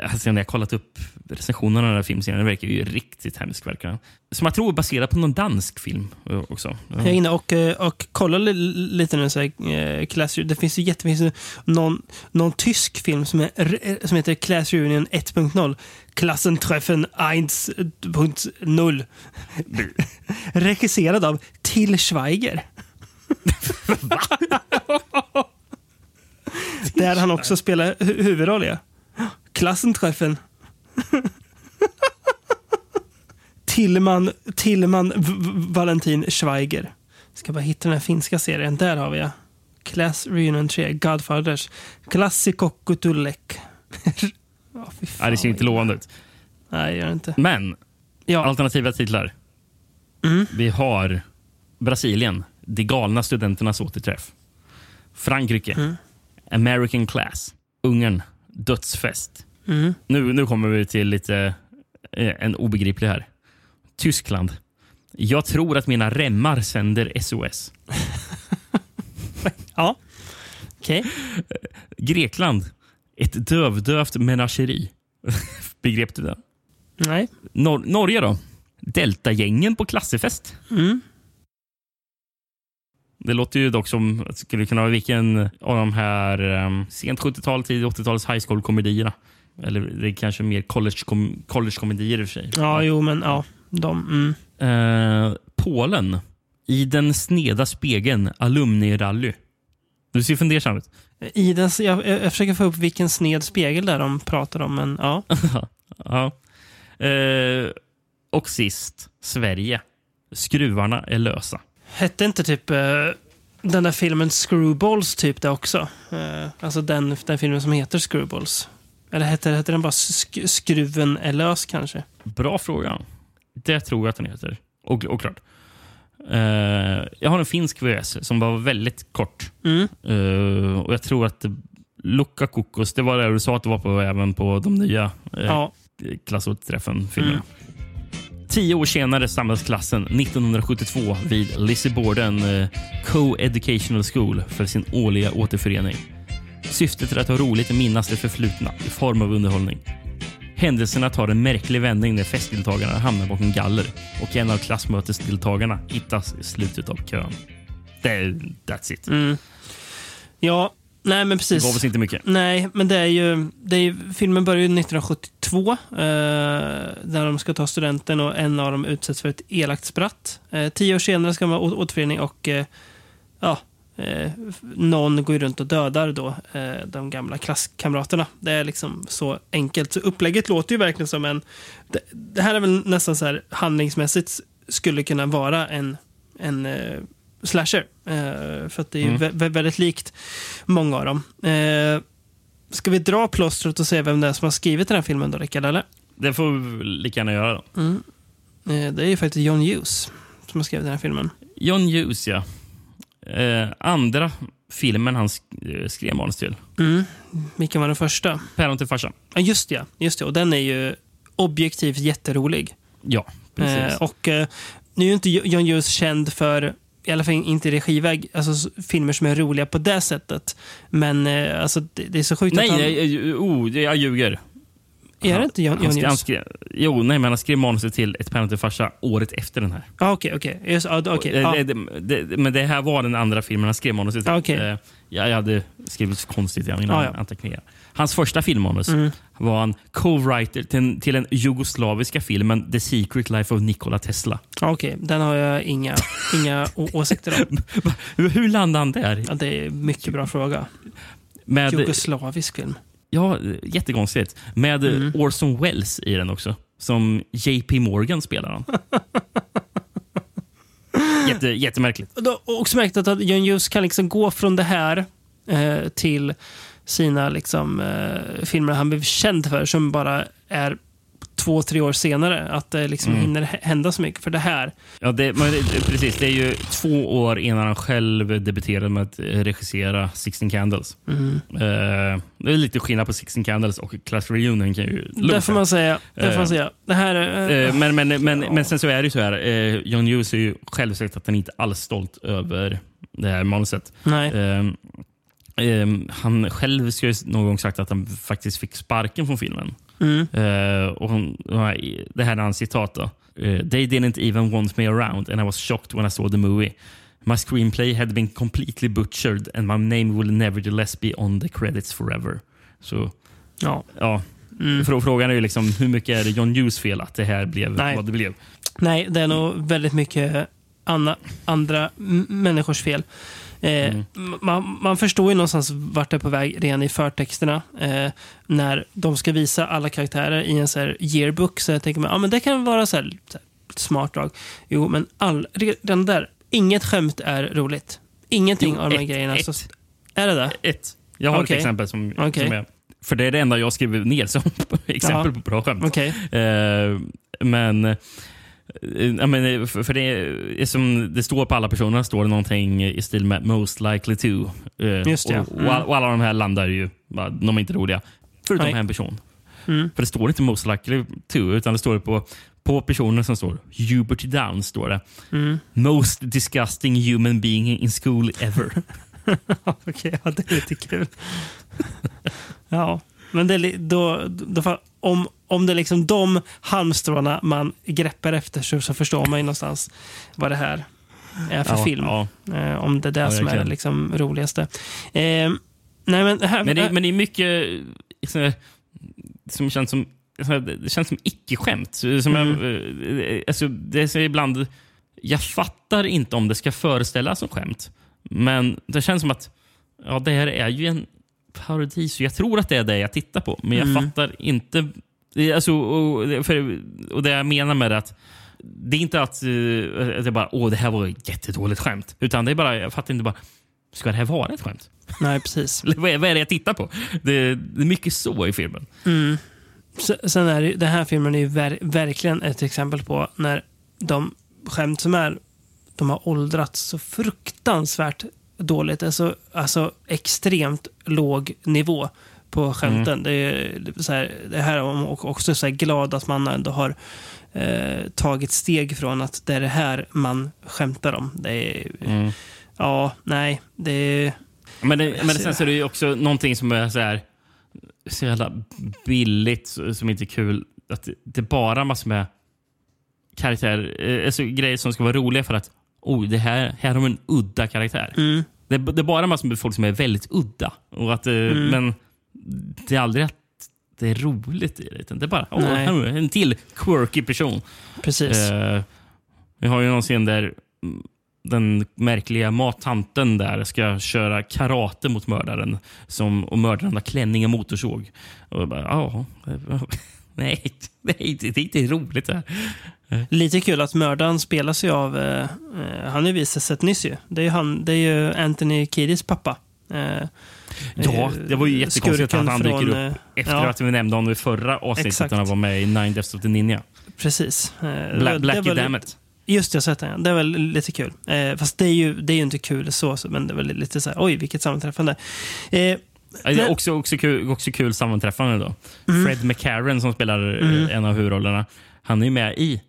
Alltså jag kollat upp recensionerna av den här filmserien verkar ju riktigt hemsk. Verkar. Som jag tror är baserad på någon dansk film eh, också. Jag är inne och, eh, och kollar li- lite nu. Så här, eh, Class, det finns ju jättefinns någon, någon tysk film som, är, som heter Class Reunion 1.0. Klassentreffen 1.0. Regisserad av Till Schweiger. Där han också spelar hu- huvudroll. Ja. Klassentreffen. Tillman, Tillman v- Valentin Schweiger. Ska bara hitta den här finska serien. Där har vi ja. Class Reunion 3, Godfathers. Klassikokkutullek. ja, fan, Ja, det ser inte lovande ut. Nej, det gör det inte. Men, alternativa titlar. Mm. Vi har Brasilien, De galna studenternas återträff. Frankrike, Mm. American Class. Ungern, Dödsfest. Mm. Nu, nu kommer vi till lite eh, en obegriplig här. Tyskland. Jag tror att mina remmar sänder SOS. ja. Okej. Grekland. Ett dövdövt menageri. Begrep du det? Nej. Nor Norge då? Deltagängen på klassefest. Mm. Det låter ju dock som att det skulle kunna vara vilken av de här um, sent 70-tal, tidigt 80-tals high school-komedierna. Eller det är kanske mer college-kom- college-komedier i och för sig. Ja, jo, men ja. De, mm. Eh, Polen. I den sneda spegeln, alumni-rally. Du ser fundersam ut. I den, jag, jag försöker få upp vilken sned spegel där de pratar om, men ja. ja. Eh, och sist, Sverige. Skruvarna är lösa. Hette inte typ eh, den där filmen Screwballs typ det också? Eh, alltså den, den filmen som heter Screwballs. Eller hette, hette den bara sk Skruven är lös kanske? Bra fråga. Det tror jag att den heter. Och, och klart. Eh, jag har en finsk VS som var väldigt kort. Mm. Eh, och Jag tror att Luka Kokos, det var det du sa att det var på även på de nya uh, Ja. klassåterträffen-filmerna. Mm. Tio år senare samlas klassen 1972 vid Lizzie Borden eh, Co-Educational School för sin årliga återförening. Syftet är att ha roligt och minnas det förflutna i form av underhållning. Händelserna tar en märklig vändning när festdeltagarna hamnar bakom galler och en av klassmötesdeltagarna hittas i slutet av kön. That's it. Mm. Ja, nej men precis. Det gav oss inte mycket. Nej, men det är ju... Det är ju filmen börjar ju 1972. Eh, där de ska ta studenten och en av dem utsätts för ett elakt spratt. Eh, tio år senare ska man ha återförening och eh, ja, eh, någon går runt och dödar då eh, de gamla klasskamraterna. Det är liksom så enkelt. Så upplägget låter ju verkligen som en... Det, det här är väl nästan så här handlingsmässigt skulle kunna vara en, en eh, slasher. Eh, för att det är ju Mm. vä- vä- väldigt likt många av dem. Eh, ska vi dra plåstret och se vem det är som har skrivit den här filmen då, Rickard? Eller? Det får vi lika gärna göra. Då. Mm. Eh, det är ju faktiskt John Hughes som har skrivit den här filmen. John Hughes, ja. Eh, andra filmen han eh, skrev manus till. Mm. Vilken var den första? Päron till farsan. Ja, just det. Just det. Och den är ju objektivt jätterolig. Ja, precis. Eh, och eh, nu är ju inte John Hughes känd för, i alla fall inte regiväg, alltså filmer som är roliga på det sättet. Men eh, alltså, det, det är så sjukt Nej, att han... nej, eh, oh, jag ljuger. Är det inte John, Han han Hughes? skrev, jo, nej, men han skrev manuset till Ett päron till farsa året efter den här. Ja, okej, okej. Just- ja, okej, Eh, ja. det, det, det, men det här var den andra filmen han skrev manuset till. Ah, okej. Eh, jag, jag hade skrivit konstigt i mina Ah, ja. anteckningar. Hans första filmmanus Mm. var en co-writer till, till den jugoslaviska filmen The Secret Life of Nikola Tesla. Ja, Okej, den har jag inga, inga åsikter om. Hur, hur landade han där? Ja, det är en mycket bra fråga. Med, Jugoslavisk film. Ja, jättekonstigt. Med Mm. Orson Welles i den också. Som JP Morgan spelar han. Jätte, jättemärkligt. Då- och också märkt att John Hughes kan liksom gå från det här eh, till sina liksom, eh, filmer han blev känd för som bara är två, tre år senare. Att det liksom Mm. hinner hända så mycket. För det här, Ja, det, det, det- precis. Det är ju två år innan han själv debuterade med att eh, regissera Sixteen Candles. Mm. Eh, det är lite skillnad på Sixteen Candles och Class Reunion. Kan ju där får man säga. Där får man Eh, säga. Det här är... Eh, men, men, men, men sen så är det ju så här. Eh, John Hughes är ju själv sagt att han inte alls stolt över det här manuset. Nej. Eh, eh, han själv ska ju någon gång sagt att han faktiskt fick sparken från filmen. Mm. Eh, och hon, det här är hans citat. Då. Eh, They didn't even want me around and I was shocked when I saw the movie. My screenplay had been completely butchered and my name will nevertheless be on the credits forever. Så, Ja. ja. Mm. Frå- Frågan är ju liksom, hur mycket är det John Hughes fel att det här blev Nej. vad det blev? Nej, det är nog väldigt mycket anna, andra människors fel. Eh, Mm. man, man förstår ju någonstans vart det är på väg redan i förtexterna. Eh, när de ska visa alla karaktärer i en så här yearbook så jag tänker man, ja men det kan vara så här, så här smart drag. Jo, men all, redan där, inget skämt är roligt. Ingenting Jo, av de här ett- grejerna. ett. Så, är det det? Ett. Jag har Okej. ett exempel som, Okej. som är... För det är det enda jag skriver ner som exempel Ja. på bra skämt. Okej. Eh, men... Ja, men eh, för det, är som det står på alla personer står det någonting i stil med most likely to. Eh, Just det, och, mm. och, all- och alla de här landar ju, de är inte roliga. Förutom Nej. en person. Mm. För det står inte most likely to, utan det står på, på personen som står Hubert Downs. Står det. Mm. Most disgusting human being in school ever. Okej, ja, det är lite kul. ja, men det då, då, fa- om, om det är liksom de halmstråna man greppar efter så, så förstår man ju någonstans vad det här är för Ja, film. ja. Eh, om det är det Ja, som är det liksom roligaste. Eh, nej, men, här, Men det, men det är mycket så, som känns som så, det känns som icke-skämt. Som Mm. jag, eh, alltså, det är ibland, jag fattar inte om det ska föreställa som skämt. Men det känns som att ja, det här är ju en parodi, så jag tror att det är det jag tittar på. Men jag Mm. fattar inte... Alltså, och, det- för, och det jag menar med det att det är inte att, eh, att det bara åh det här var ett jättedåligt skämt. Utan det är bara, jag fattar inte bara, ska det här vara ett skämt? nej, precis. Vad är, vad är det jag tittar på? Det, det är mycket så i filmen. Mm. Sen är det, den här filmen är ju ver, verkligen ett exempel på när de skämt som är, de har åldrats så fruktansvärt dåligt. Alltså, alltså extremt låg nivå på skämten. Det är så här, det här och också så glad att man ändå har eh, tagit steg från att det är det här man skämtar om. Det är, Mm. Ja, nej, det är... Men, det, men sen så är det ju också någonting som är så här så jävla billigt, som inte är kul. Att det, det är bara massor med karaktärer, eh, alltså grejer som ska vara roliga för att oh, det här, här har vi en udda karaktär. Mm. Det, det är bara massor med folk som är väldigt udda. Och att, eh, Mm. Men det är aldrig att det är roligt i det. Det är bara oh, här en till quirky person. Precis. Eh, vi har ju någon scen där den märkliga mattanten där ska köra karate mot mördaren som, och mördaren har klänning och motorsåg. Och bara, ja, nej, nej, det är inte roligt här. Lite kul att mördaren spelas ju av, eh, eh, han är visat sett nyss ju. Det är ju, han, det är ju Anthony Kiedis pappa. Eh, Ja, eh, det var ju jättekonstigt att han dyker upp eh, efter ja, att vi nämnde honom i förra avsnittet Exakt. när han var med i Nine Deaths of the Ninja. Precis. Eh, Bla, Blackie var Dammit. Just det, jag har sett den. Det är väl lite kul. Eh, fast det är, ju, det är ju inte kul så, men det är väl lite så här, oj vilket sammanträffande. Eh, men- också, också, kul, också kul sammanträffande då. Mm. Fred McCarran som spelar eh, Mm. en av huvudrollerna. Han är ju med i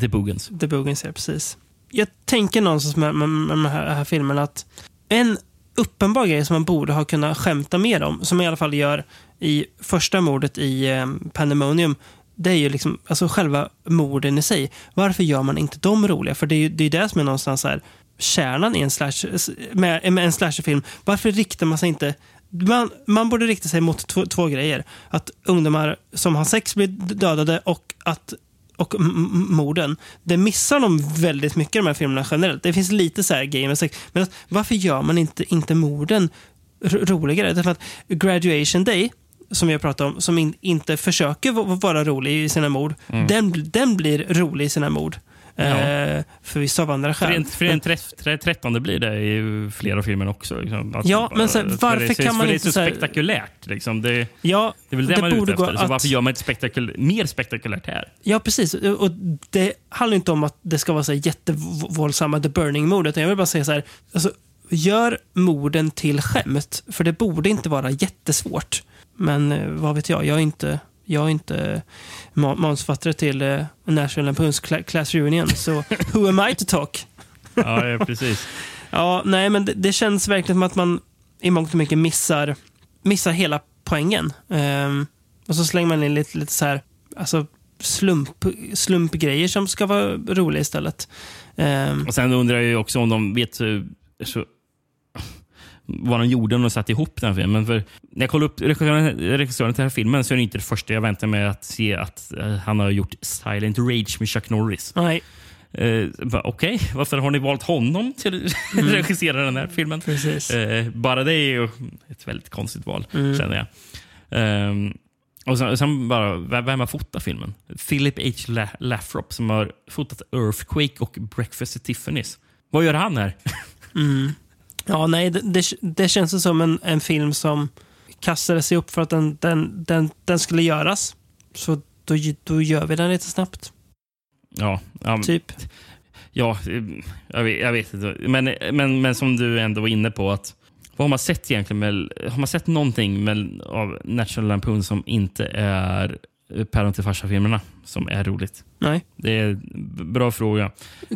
The Boogans. The Boogans, ja, precis. Jag tänker någonstans med, med, med den här, här filmen att en uppenbar grej som man borde ha kunnat skämta mer om, som man i alla fall gör i första mordet i eh, Pandemonium, det är ju liksom, alltså själva morden i sig. Varför gör man inte dem roliga? För det är ju det, är det som är någonstans här, kärnan i en, slash, med, med en slasherfilm. Varför riktar man sig inte man, man borde rikta sig mot två, två grejer. Att ungdomar som har sex blir dödade och att och morden. Det missar de väldigt mycket i de här filmerna generellt. Det finns lite så här game sex. Men att, varför gör man inte, inte morden ro- roligare? Därför att Graduation Day, som jag pratade om, som in, inte försöker vara rolig i sina mord, Mm. den, den blir rolig i sina mord. Ja. Eh, förvisso av andra För skäl. en, för en träff, trä- trettonde blir det i flera filmer också. Liksom. Att- Ja, men för varför det, kan man för det är inte så så här- spektakulärt. Liksom. Det, Ja, det är väl det, det man är ute efter. Att- varför gör man inte spektakul mer spektakulärt här? Ja, precis. Och det handlar inte om att det ska vara så jättevåldsamma The Burning-mordet. Jag vill bara säga så här, alltså, gör morden till skämt. För det borde inte vara jättesvårt. Men eh, vad vet jag, jag är inte, jag är inte ma- manusförfattare till eh, National Lampoons Cla- Class Reunion. Så who am I to talk? Ja, ja precis. Ja, nej, men det, det känns verkligen som att man i mångt och mycket missar, missar hela poängen. Ehm, Och så slänger man in lite, lite så här, alltså slump, slumpgrejer som ska vara roliga istället. Ehm, Och Sen undrar jag ju också om de vet eh, så, vad de gjorde när de satte ihop den här filmen. För när jag kollade upp regissören regissören till den här filmen så är det inte det första jag väntar mig att se att eh, han har gjort Silent Rage med Chuck Norris. nej, Eh, Okej, varför har ni valt honom till att regissera den här filmen? precis. Eh, bara det är ju ett väldigt konstigt val, Mm. känner jag. Ehm, och sen, sen bara, vem har fotat filmen? Philip H. La- Lathrop som har fotat Earthquake och Breakfast at Tiffany's. Vad gör han här? Ja, nej, det, det, det känns som en, en film som kastade sig upp för att den, den, den, den skulle göras. Så då, då gör vi den lite snabbt. Ja, ja, Typ. ja jag, vet, jag vet inte. Men, men, men som du ändå var inne på, att vad har man sett egentligen? Med, har man sett någonting med, av National Lampoon som inte är Päron till farsa-filmerna som är roligt? Nej. Det är en bra fråga.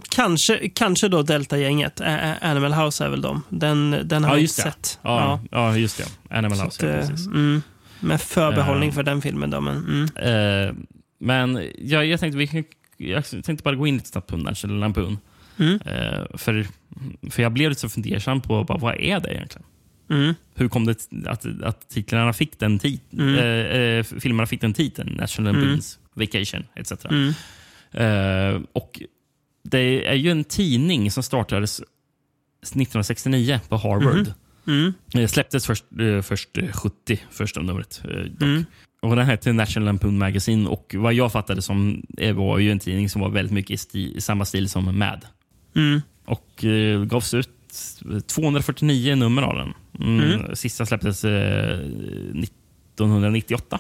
Kanske, kanske då Delta-gänget. Animal House är väl de. Den, den har Ja, jag just inte det. sett. Ja, ja. just det. Animal Så House. ja, eh, precis. mm, med förbehållning Eh. för den filmen då, men mm. Eh, men ja, jag tänkte vi kan, jag tänkte bara gå in lite snabbt på National Lampoon. Mm. Eh, för, för jag blev lite så fundersam på bara, vad är det egentligen? Mm. Hur kom det att, att titlarna fick den? Mm. Eh, eh, filmerna fick den titeln, National Mm. Vacation etc. Mm. Eh, och det är ju en tidning som startades 1969 på Harvard. Mm. Det släpptes först, eh, först eh, 70, första numret. eh. Mm. Och den hette National Lampoon Magazine och vad jag fattade som eh, var ju en tidning som var väldigt mycket i, sti, i samma stil som Mad. Mm. Och eh, gavs ut 249 nummer av den. Mm. Mm. Sista släpptes eh, 1998.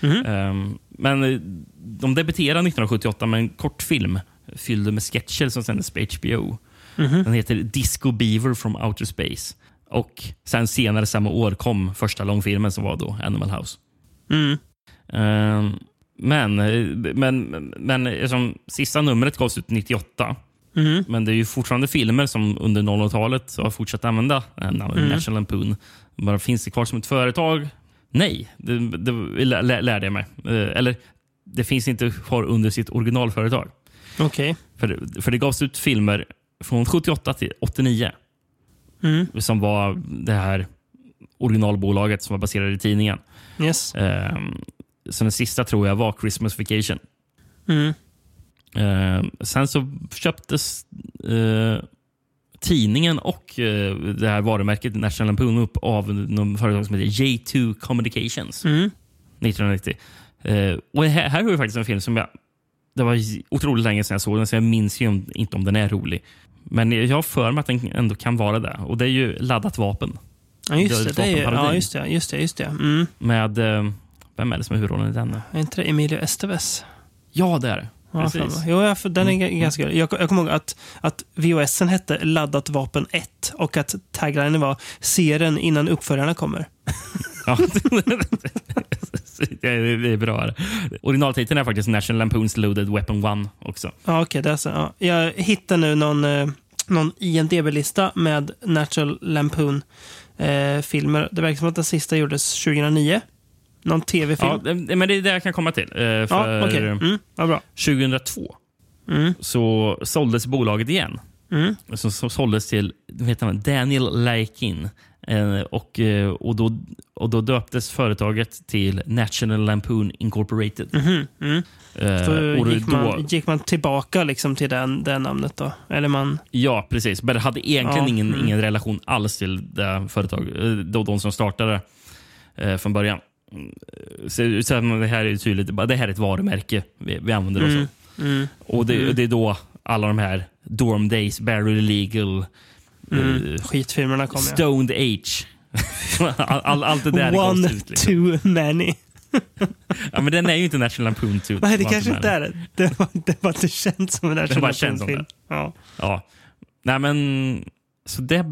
Mhm. Ehm, men eh, de debuterade 1978 med en kortfilm fylld med sketcher som sändes på HBO. Mhm. Den heter Disco Beaver from Outer Space. Och sen senare samma år kom första långfilmen som var då Animal House. Mm. Ehm, men, men, men eh, som sista numret gavs ut 98. Mm. Men det är ju fortfarande filmer som under 00-talet har fortsatt använda eh, Mm. National Lampoon. Bara finns det kvar som ett företag? Nej, det, det lä- lä- lärde jag mig. Eh, Eller, det finns inte kvar under sitt originalföretag. Okej. För, för det gavs ut filmer från 78 till 89 Mm. som var det här originalbolaget som var baserat i tidningen. Yes. Ehm, så den sista tror jag var Christmas Vacation. Mm. Ehm, sen så köptes eh, tidningen och eh, det här varumärket National Lampoon upp av någon företag som heter J2 Communications Mm. 1990. Eh, och här, här har vi faktiskt en film som jag... Det var otroligt länge sedan jag såg den, så jag minns ju inte om den är rolig. Men jag har för mig att den ändå kan vara det. Och det är ju Laddat vapen. Ja, just det. Det är, ja, just det. Just det, just det. Mm. Med... Eh, vem är det som är huvudrollen i den? Är inte det Emilio Estevez? Ja, det är det. Precis. jo, ja, för den är Mm. ganska. Jag, jag kommer ihåg att, att VHSen hette Laddat vapen 1 och att taglinen var “Se den innan uppföljarna kommer”. Ja. det, är, det är bra. Originaltiteln är faktiskt National Lampoons Loaded Weapon 1 också. Ja, okej. det är så. Ja. Jag hittade nu någon, eh, någon IMDB-lista med Natural Lampoon-filmer. det verkar som att den sista gjordes 2009. Någon tv-film. Ja, men det är det jag kan komma till. Eh, För Ja, okej. Mm, ja, bra. 2002 Mm. så såldes bolaget igen. Mm. Så såldes till heter han, Daniel Laikin. Eh, och, eh, och, då, och då döptes företaget till National Lampoon Incorporated. Mhm, mm. Eh, Så och gick, då, man, gick man tillbaka liksom till den, det namnet då? Eller man... Ja, precis. Men det hade egentligen Ja, ingen, mm. ingen relation alls till det företag, eh, då, de som startade eh, från början. Mm, Så, så det här är tydligt. Det här är ett varumärke vi, vi använder oss av. Mm, mm, Och det, mm. det är då alla de här Dorm Days, Barrel Legal, Mm. eh, Skitfilmerna kom ja. Stoned Age. all, all, allt det där One gavs ut. Liksom. too many. Ja, men den är ju inte National Lampoon. Too, Nej, det kanske inte är det. Det var, det var inte känt som en National Lampoon-film. Ja. Ja. Nej, men, så det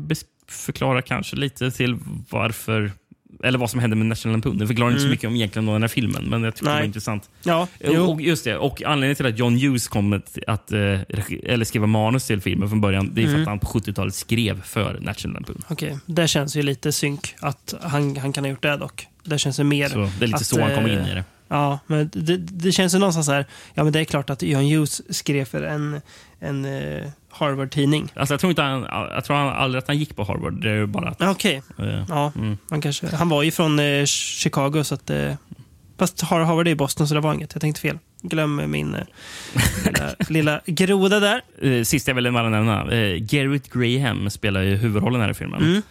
förklarar kanske lite till varför eller vad som hände med National Lampoon. Det förklarar inte så Mm. mycket om egentligen den här filmen, men jag tycker det var Nej. intressant. Ja, och, just det, och anledningen till att John Hughes kom att, att eh, eller skriva manus till filmen från början, det är för Mm. att han på 70-talet skrev för National Lampoon. Okej, det känns ju lite synk att han, han kan ha gjort det dock. Det känns ju mer... Så det är lite att, så han kommer in eh, i det. Ja, men det, det känns ju någonstans så här, ja men det är klart att John Hughes skrev för en, en eh, Harvard-tidning. Alltså, jag tror inte han, jag tror han aldrig att han gick på Harvard. Det är bara att... Ja, Okej, eh, ja, mm. man kanske, han var ju från eh, Chicago så att, eh, fast Har- Harvard är i Boston så det var inget, jag tänkte fel. Glöm min eh, lilla, lilla groda där. Eh, Sist jag ville bara nämna. Eh, Garrett Graham spelar ju huvudrollen här i filmen. Mm.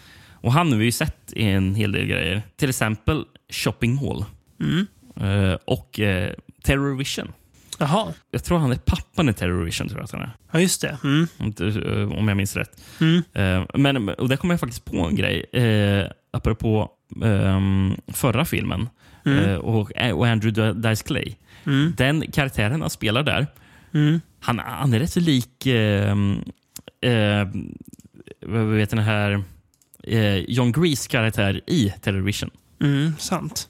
Och Han har vi ju sett i en hel del grejer. Till exempel Shopping Mall Mm. eh, och eh, Terror Vision. Jaha, Jag tror han är pappan i Terror Vision. Tror jag att han är. ja just det. Mm. Inte, eh, Om jag minns rätt. Mm. Eh, Men, och där kommer jag faktiskt på en grej. Eh, apropå ehm, förra filmen Mm. eh, och, och Andrew Dice Clay. Mm. Den karaktären han spelar där, Mm. han, han är rätt så lik eh, eh, vad vet den här eh, John Grease karaktär i Television. Mm, sant.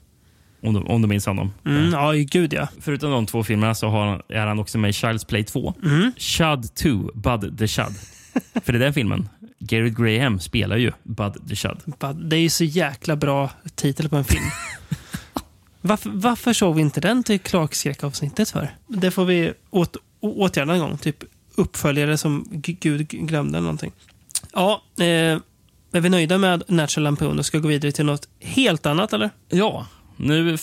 Om du, om du minns honom. Mm, ja, gud ja. Förutom de två filmerna så har är han också med i Child's Play 2. Mm. Chud 2, Bud the Chud. För i den filmen, Garrett Graham spelar ju Bud the Chud. Bara, Det är ju så jäkla bra titel på en film. varför, varför såg vi inte den till Clark-skräckavsnittet för? Det får vi åt, åtgärda en gång. Typ uppföljare som Gud glömde eller någonting. Ja, eh, är vi nöjda med Natural Lampoon och ska gå vidare till något helt annat eller? Ja, nu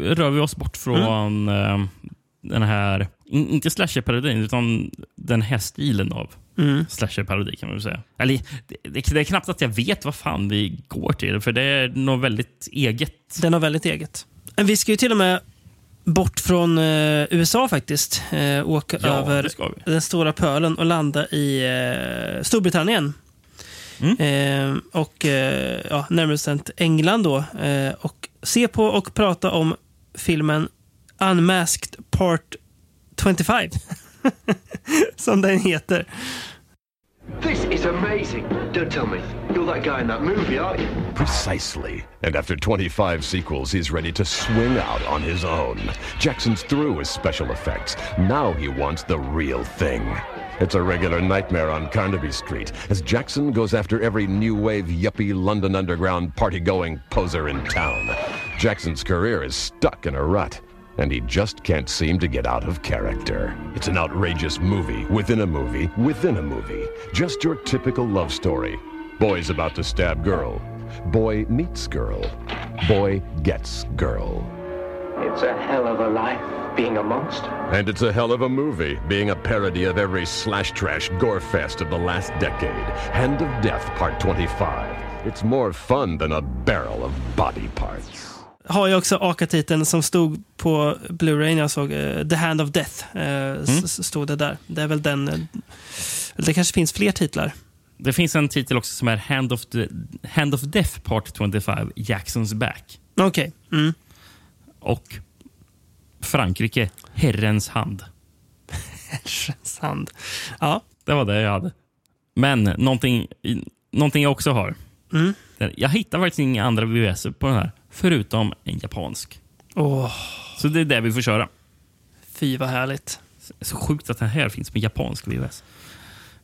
rör vi oss bort från eh, den här, in, inte slasher-parodin, utan den här stilen av Mm. slasher-parodi kan man väl säga. Eller, det, det, det är knappt att jag vet vad fan vi går till, för det är något väldigt eget. Den har väldigt eget. Vi ska ju till och med bort från eh, USA faktiskt. Eh, åka Ja, över det den stora pölen och landa i eh, Storbritannien. Mm. Eh, och eh, ja, närmare bestämt England då. Eh, och se på och prata om filmen Unmasked Part 25. Som den heter. This is amazing. Don't tell me. You're that guy in that movie, aren't you? Precisely. And after 25 sequels, he's ready to swing out on his own. Jackson's through with special effects. Now he wants the real thing. It's a regular nightmare on Carnaby Street as Jackson goes after every new wave yuppie London underground party going poser in town. Jackson's career is stuck in a rut. And he just can't seem to get out of character. It's an outrageous movie within a movie within a movie. Just your typical love story. Boy's about to stab girl. Boy meets girl. Boy gets girl. It's a hell of a life being a monster. And it's a hell of a movie, being a parody of every slash trash gore fest of the last decade. Hand of Death Part 25. It's more fun than a barrel of body parts. Har jag också AKA-titeln som stod på Blu-ray när jag såg eh, The Hand of Death. S- s- Stod det där. Det är väl den... eller det kanske finns fler titlar. Det finns en titel också som är Hand of, the, Hand of Death Part 25, Jacksons Back. Okej. Mm. Och Frankrike, Herrens hand. Herrens hand. Ja. Det var det jag hade. Men någonting, någonting jag också har. Mm. Jag hittar faktiskt inga andra VHS på den här, förutom en japansk. Åh, Så det är det vi får köra. fy vad härligt. Så sjukt att den här finns med japansk VHS.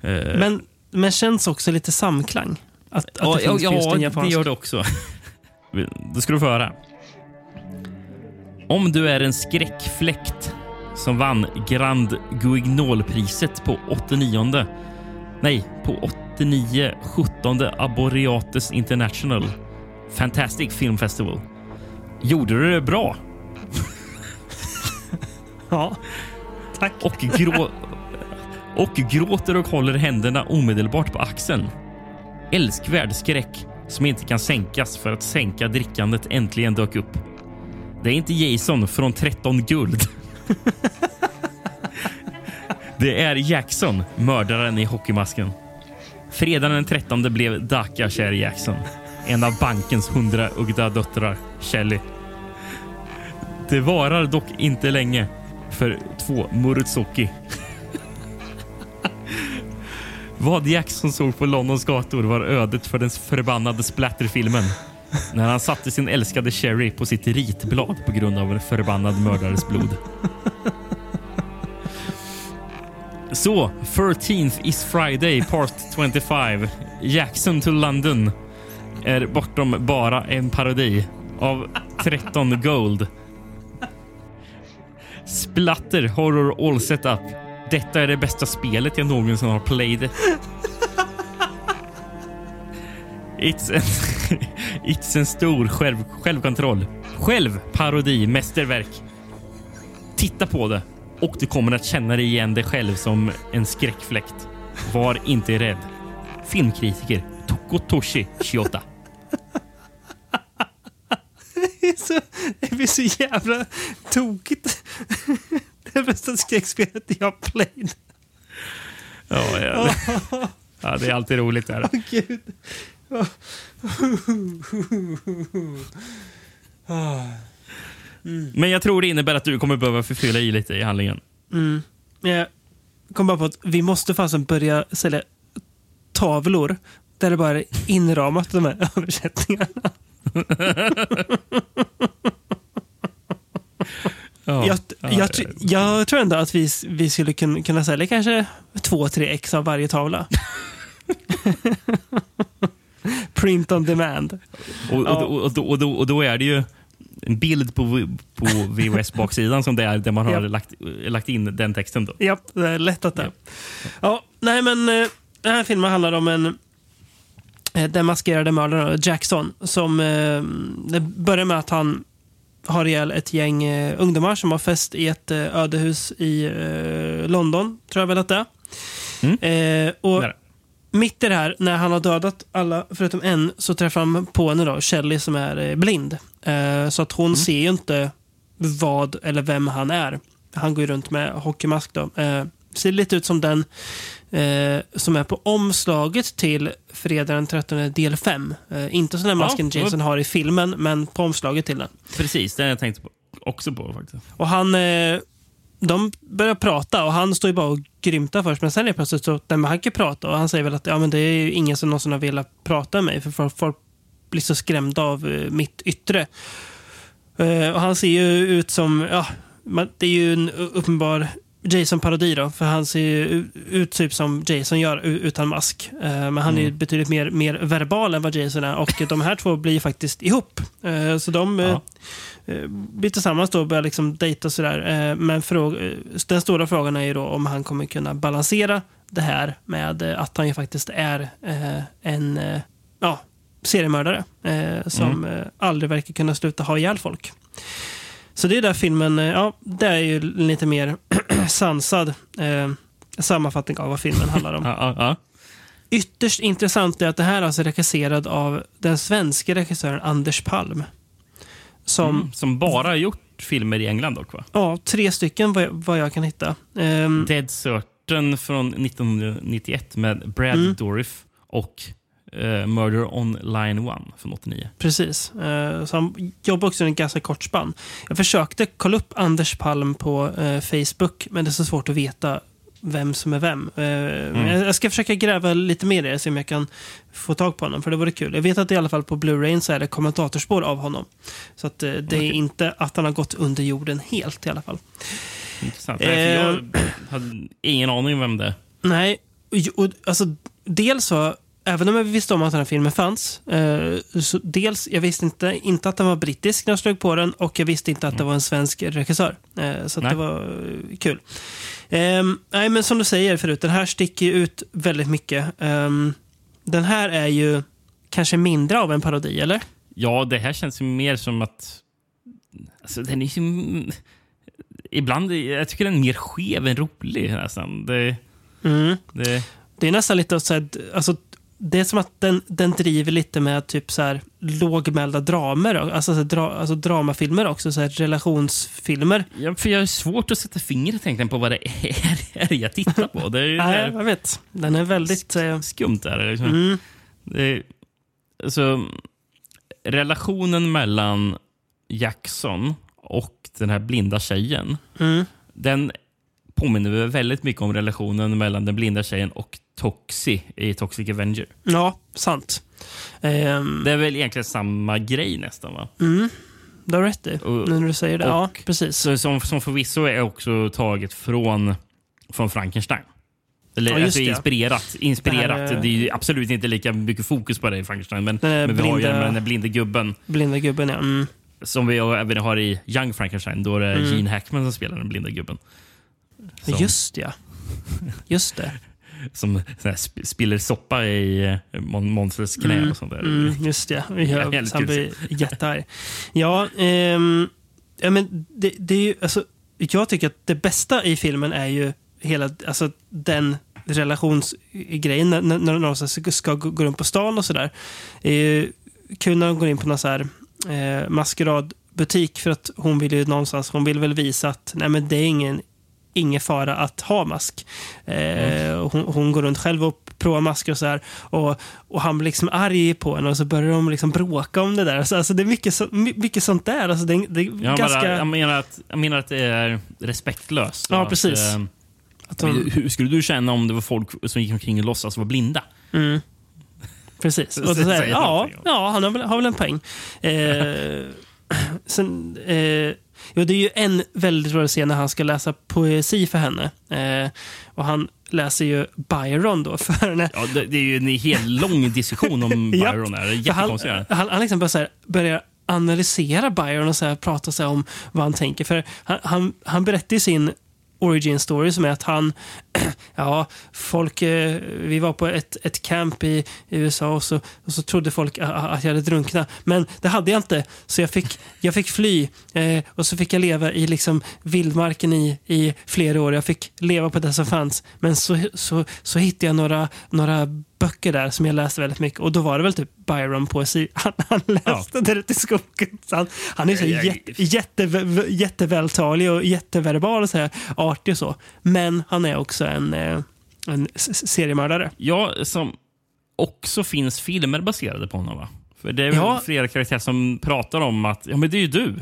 Eh, Men, men känns också lite samklang. Att, att ja, det finns ja, just en ja, japansk. det gör det också. Då ska du få höra. Om du är en skräckfläkt som vann Grand Guignol-priset på 89 Nej, på 89 17 Aboreates International Fantastic Film Festival. Gjorde du det bra? Ja, tack. Och, grå och gråter och håller händerna omedelbart på axeln. Älskvärd skräck som inte kan sänkas för att sänka drickandet äntligen dök upp. Det är inte Jason från 13 guld. Det är Jackson, mördaren i hockeymasken. Fredagen den 13 blev Daka kär i Jackson. En av bankens hundra ugda döttrar, Shelley. Det varar dock inte länge för två Murutsuki. Vad Jackson såg på Londons gator var ödet för den förbannade splatterfilmen. När han satte sin älskade Sherry på sitt ritblad på grund av en förbannad mördares blod. Så, 13th is Friday part 25. Jackson to London är bortom bara en parodi av 13 Gold. Splatter horror all setup. Detta är det bästa spelet jag någonsin har played. It's en, it's en stor själv, självkontroll. Självparodi, mästerverk. Titta på det och du kommer att känna dig igen dig själv som en skräckfläkt. Var inte rädd. Filmkritiker Tokotoshi Shiota. Det är så, det blir så jävla tokigt. Det bästa skräckspelet jag har played. Ja, ja, ja, det är alltid roligt. Där. Åh, gud. Men jag tror det innebär att du kommer behöva förfylla i lite i handlingen. Mm. Jag kom bara på att vi måste fasen börja sälja tavlor där det bara är inramat de här översättningarna. Ja, jag, ja, jag, jag tror ändå att vi, vi skulle kunna, kunna sälja kanske två, tre ex av varje tavla. Print on demand. Och, och, och, och, då, och, då, är det ju en bild på, på VHS-baksidan som det är där man har Ja. lagt, lagt in den texten. Då. Ja, det är lätt att det. Ja, nej men eh, den här filmen handlar om en eh, den maskerade mördaren Jackson som eh, det börjar med att han har ihjäl ett gäng ungdomar som har fest i ett eh, ödehus i London, tror jag väl att det är. Eh, och mitt i det här, när han har dödat alla förutom en, så träffar han på henne då, Shelley som är eh, blind. Eh, så att hon ser ju inte vad eller vem han är. Han går ju runt med hockeymask då. Eh, ser lite ut som den eh, som är på omslaget till Fredag den 13 del 5. Eh, inte sån där masken Ja, Jason har i filmen, men på omslaget till den. Precis, det har jag tänkt på, också på faktiskt. Och han... De börjar prata och han står ju bara och grymtar först. Men sen är det plötsligt så nej, men han kan prata och han säger väl att ja, men det är ju ingen som någonsin har velat prata med mig för folk, folk blir så skrämda av eh, mitt yttre. Eh, och han ser ju ut som, ja, det är ju en uppenbar Jason-parodi då, för han ser ju ut typ som Jason gör utan mask. Eh, men han är Mm. betydligt mer, mer verbal än vad Jason är och de här två blir faktiskt ihop. Så de eh, blir tillsammans då och börjar liksom dejta och sådär. Eh, men eh, den stora frågan är ju då om han kommer kunna balansera det här med eh, att han ju faktiskt är eh, en eh, ja, seriemördare eh, som Mm. eh, aldrig verkar kunna sluta ha ihjäl folk. Så det är där filmen, eh, ja, det är ju lite mer sansad eh, sammanfattning av vad filmen handlar om. Ja, ja, ja. Ytterst intressant är att det här är alltså regisserad av den svenska regissören Anders Palm. Som, Mm, som bara har gjort filmer i England dock va? ja, tre stycken vad jag, vad jag kan hitta. Ehm, Dead Certain från 1991 med Brad Mm. Dourif och eh, Murder on Line 1 från 89. Precis. Eh, Så han jobbar också i en ganska kort spann. Jag försökte kolla upp Anders Palm på eh, Facebook, men det är så svårt att veta vem som är vem. Eh, men Jag ska försöka gräva lite mer i det, se om jag kan få tag på honom, för det vore kul. Jag vet att i alla fall på Blu-ray så är det kommentatorspår av honom. Så att, eh, det är inte att han har gått under jorden helt i alla fall. Intressant. Eh. jag hade ingen aning om vem det är. Nej, och, och, alltså dels så, även om jag visste om att den här filmen fanns, eh, så dels, jag visste inte, inte att den var brittisk när jag slog på den och jag visste inte att det var en svensk regissör. Eh, så det var eh, kul. Ehm, nej, men som du säger förut, den här sticker ut väldigt mycket. Ehm, den här är ju kanske mindre av en parodi, eller? Ja, det här känns ju mer som att... Alltså, den är ju... Ibland, jag tycker den är mer skev än rolig nästan. Det, Mm. det, Det är nästan lite så här, alltså, det är som att den, den driver lite med typ så här lågmälda dramer, alltså, så dra, alltså dramafilmer också, så här relationsfilmer. ja, för jag har svårt att sätta fingret egentligen på vad det är, är jag tittar på. Det är Nej, jag vet. Den är väldigt... Eh, skumt. Där, liksom. mm, det är, alltså, relationen mellan Jackson och den här blinda tjejen, mm, den påminner väl väldigt mycket om relationen mellan den blinda tjejen och Toxie i Toxic Avenger. ja, sant. Ehm, Det är väl egentligen samma grej nästan va? mm, du har rätt i, när du säger det. Ja, och- precis. Så, som, som förvisso är också taget från, från Frankenstein. Eller Ja, alltså det. inspirerat. inspirerat. Det Det, här är- är ju absolut inte lika mycket fokus på det i Frankenstein. Men, men vi har ju den den blinde gubben. Blinda gubben, ja. Mm. Som vi även har i Young Frankenstein, då det är Mm. Gene Hackman som spelar den blinda gubben. Som, Just ja. Just det. Som sån spiller soppa i eh, Mon- Monsters knä Mm, och sånt där. Mm, just det. Ja, han blir jättearg. Ja, ehm, ja men det, det är ju, alltså, jag tycker att det bästa i filmen är ju hela, alltså den relationsgrejen när, när när de ska, ska gå gå runt på stan och sådär. Eh, kul när de går in på någon så här eh, maskeradbutik för att hon vill ju någonstans, hon vill väl visa att nej men det är ingen ingen fara att ha mask. Eh, och hon, hon går runt själv och provar masker och så här. Och, och han blir liksom arg på henne och så börjar de liksom bråka om det där. Så, alltså, det är mycket, så, my- mycket sånt där. Alltså, det, det Jag, ganska... bara, jag, menar att, jag menar att det är respektlöst. Ja, att, precis. eh, Att de- Hur skulle du känna om det var folk som gick omkring och låtsas vara blinda? Mm. Precis. Och säger, Säger ja, ja, han har väl, har väl en poäng. Eh, sen, eh, jo, det är ju en väldigt rolig scen när han ska läsa poesi för henne. Eh, och han läser ju Byron då för henne. Ja, det, det är ju en helt lång diskussion om. Byron. Här. Det är För han, han, han liksom börjar, så här, börjar analysera Byron och så här, prata så här om vad han tänker. För han, han, han berättar ju sin origin story som är att han, ja, folk, eh, vi var på ett, ett camp i, i USA och så, och så trodde folk att jag hade drunknat. Men det hade jag inte, så jag fick, jag fick fly eh, och så fick jag leva i liksom vildmarken i, i flera år. Jag fick leva på det som fanns. Men så, så, så hittade jag några, några böcker där som jag läste väldigt mycket och då var det väl typ Byron-poesi han, han läste där ute i skogen. Så han, han är så Jag- jätte, jätte, jättevältalig och jätteverbal och så här, artig och så. Men han är också en, eh, en seriemördare. Ja, som också finns filmer baserade på honom va? För det är väl Ja. flera karaktärer som pratar om att ja, men det är ju du.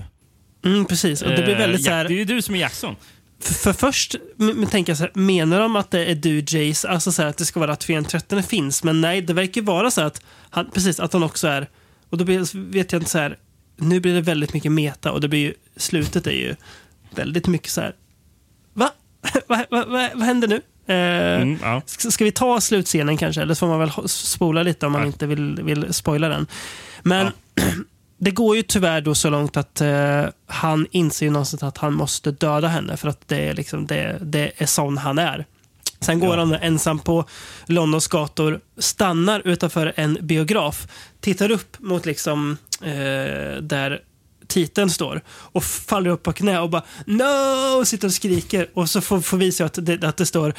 Mm, precis, och det blir Eh, väldigt så Jack- här... Det är ju du som är Jackson. För, för först m- m- tänker jag så här, menar de att det är du Jace, alltså så här, att det ska vara att Fredag 13 finns, men nej, det verkar ju vara så här att han, precis, att han också är, och då blir, vet jag inte så här, nu blir det väldigt mycket meta och det blir ju, slutet är ju väldigt mycket så här, va? vad, vad, vad, vad händer nu? Eh, Mm, ja. ska, ska vi ta slutscenen kanske, eller så får man väl spola lite om man inte vill, vill spoila den. Men det går ju tyvärr då så långt att eh, han inser ju någonstans att han måste döda henne för att det är, liksom, det, det är sån han är. Sen går han ensam på Londons gator, stannar utanför en biograf, tittar upp mot liksom eh, där titeln står och faller upp på knä och bara no! och sitter och skriker och så får, får visa att det, att det står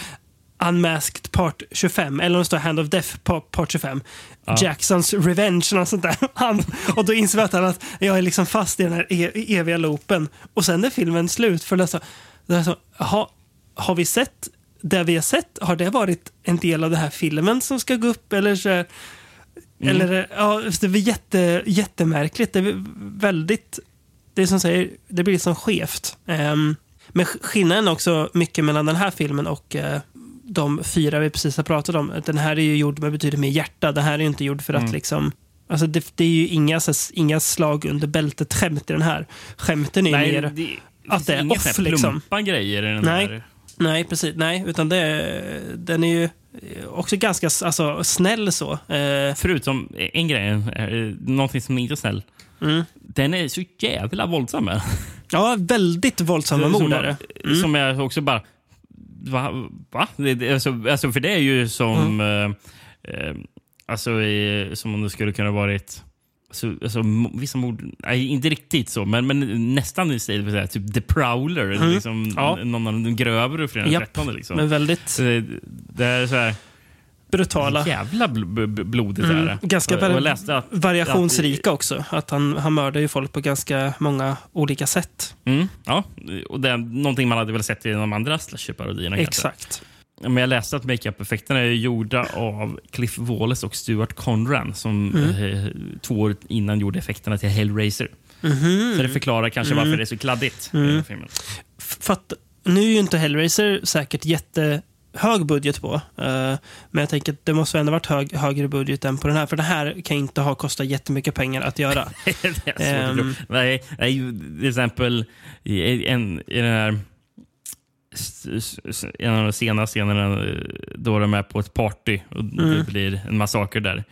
Unmasked Part 25, eller om det står Hand of Death Pa- Part 25. Ja. Jacksons Revenge och sånt där. Han, och då inser han att jag är liksom fast i den här e eviga loopen. Och sen är filmen slut. För det är så, det är så, ha, har vi sett det vi har sett? Har det varit en del av den här filmen som ska gå upp? Eller så, Mm. eller, ja, det blir jätte, jättemärkligt. Det är väldigt... Det är som säger, det blir liksom skevt. Um, men sk- skillnaden också mycket mellan den här filmen och eh, de fyra vi precis har pratat om. Den här är ju gjord med betydligt mer hjärta. Den här är ju inte gjord för att Mm. liksom... Alltså det, det är ju inga, så, här- inga slag under bältet skämt i den här. Skämten är Nej, mer det, att det är inga off här liksom. grejer i den Nej. där. Nej, precis. Nej, utan det, är- den är ju också ganska alltså, snäll så. Eh, Förutom en grej, eh, någonting som inte är snäll. Mm. Den är så jävla våldsam. med. ja, väldigt våldsamma mord är det. Mm. Som jag också bara... Va? va? Alltså, alltså, för det är ju som... Mm. Eh, alltså, i, som om det skulle kunna varit... Alltså, alltså, vissa mord, nej, inte riktigt så, men, men nästan i stil med typ The Prowler. Mm. Liksom, Ja. Någon av de grövre Japp, 13. Liksom. men väldigt det, det är så här... brutala. Jävla bl bl blodigt Mm, är det. ganska var- läste att, variationsrika också. Att han, han mördar ju folk på ganska många olika sätt. Mm, ja, och det är någonting man hade väl sett i de andra slasher-parodierna. Exakt. Men jag läste att makeup-effekterna är gjorda av Cliff Wallace och Stuart Conran som Mm. eh, två år innan gjorde effekterna till Hellraiser. Mhm. Så det förklarar kanske Mm. varför det är så kladdigt i Mm. filmen. För att, nu är ju inte Hellraiser säkert jättehög budget på. eh, men jag tänker att det måste ändå varit hög, högre budget än på den här. För den här kan inte ha kostat jättemycket pengar att göra. det tro. Nej, nej, till exempel i, en, i den här en av de sena scenerna eh, då de är på ett party och Mm. det blir en massaker där.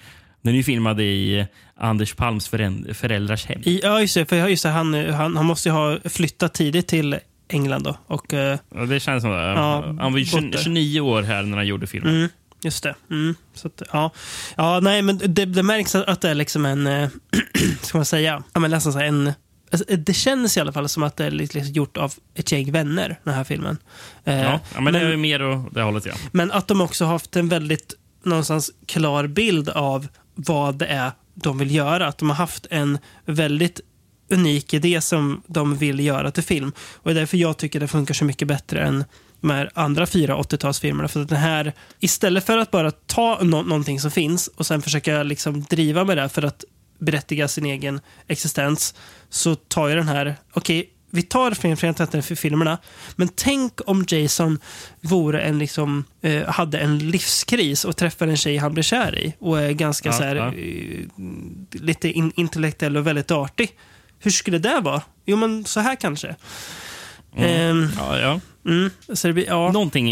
Den är ju filmad i eh, Anders Palms föräldrars hem. I, ja, just det. För just det, han, han, han måste ju ha flyttat tidigt till England då. Och, eh, Ja, det känns som det. Ja, han var ju 20, borta. 29 år här när han gjorde filmen. Mm, just det. Mm, så att, ja. ja, nej, men det, det märks att det är liksom en, eh, ska man säga, ja, men nästan så en alltså, det känns i alla fall som att det är liksom gjort av ett gäng vänner, den här filmen. Eh, Ja, ja, men det är mer åt det hållet, ja. men att de också haft en väldigt någonstans klar bild av vad det är de vill göra. Att de har haft en väldigt unik idé som de vill göra till film. Och det är därför jag tycker det funkar så mycket bättre än de här andra fyra 80-talsfilmerna. För att den här, istället för att bara ta nå- någonting som finns och sen försöka liksom driva med det för att berättiga sin egen existens, så tar ju den här, okej, vi tar Fredag för filmerna, men tänk om Jason vore en liksom, eh, hade en livskris och träffar en tjej han blir kär i och är ganska Ja, så här, ja. eh, lite in, intellektuell och väldigt artig. Hur skulle det vara? Jo, men så här kanske. Mm. Ehm, ja, ja. Mm, så det blir, ja. Någonting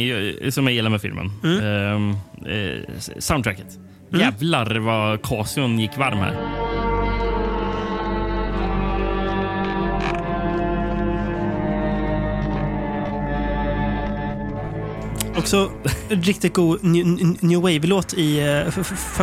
som jag gillar med filmen. Mm. Eh, soundtracket. Jävlar vad Casion gick varm här. Också riktigt god new, new wave-låt i eh, f- f-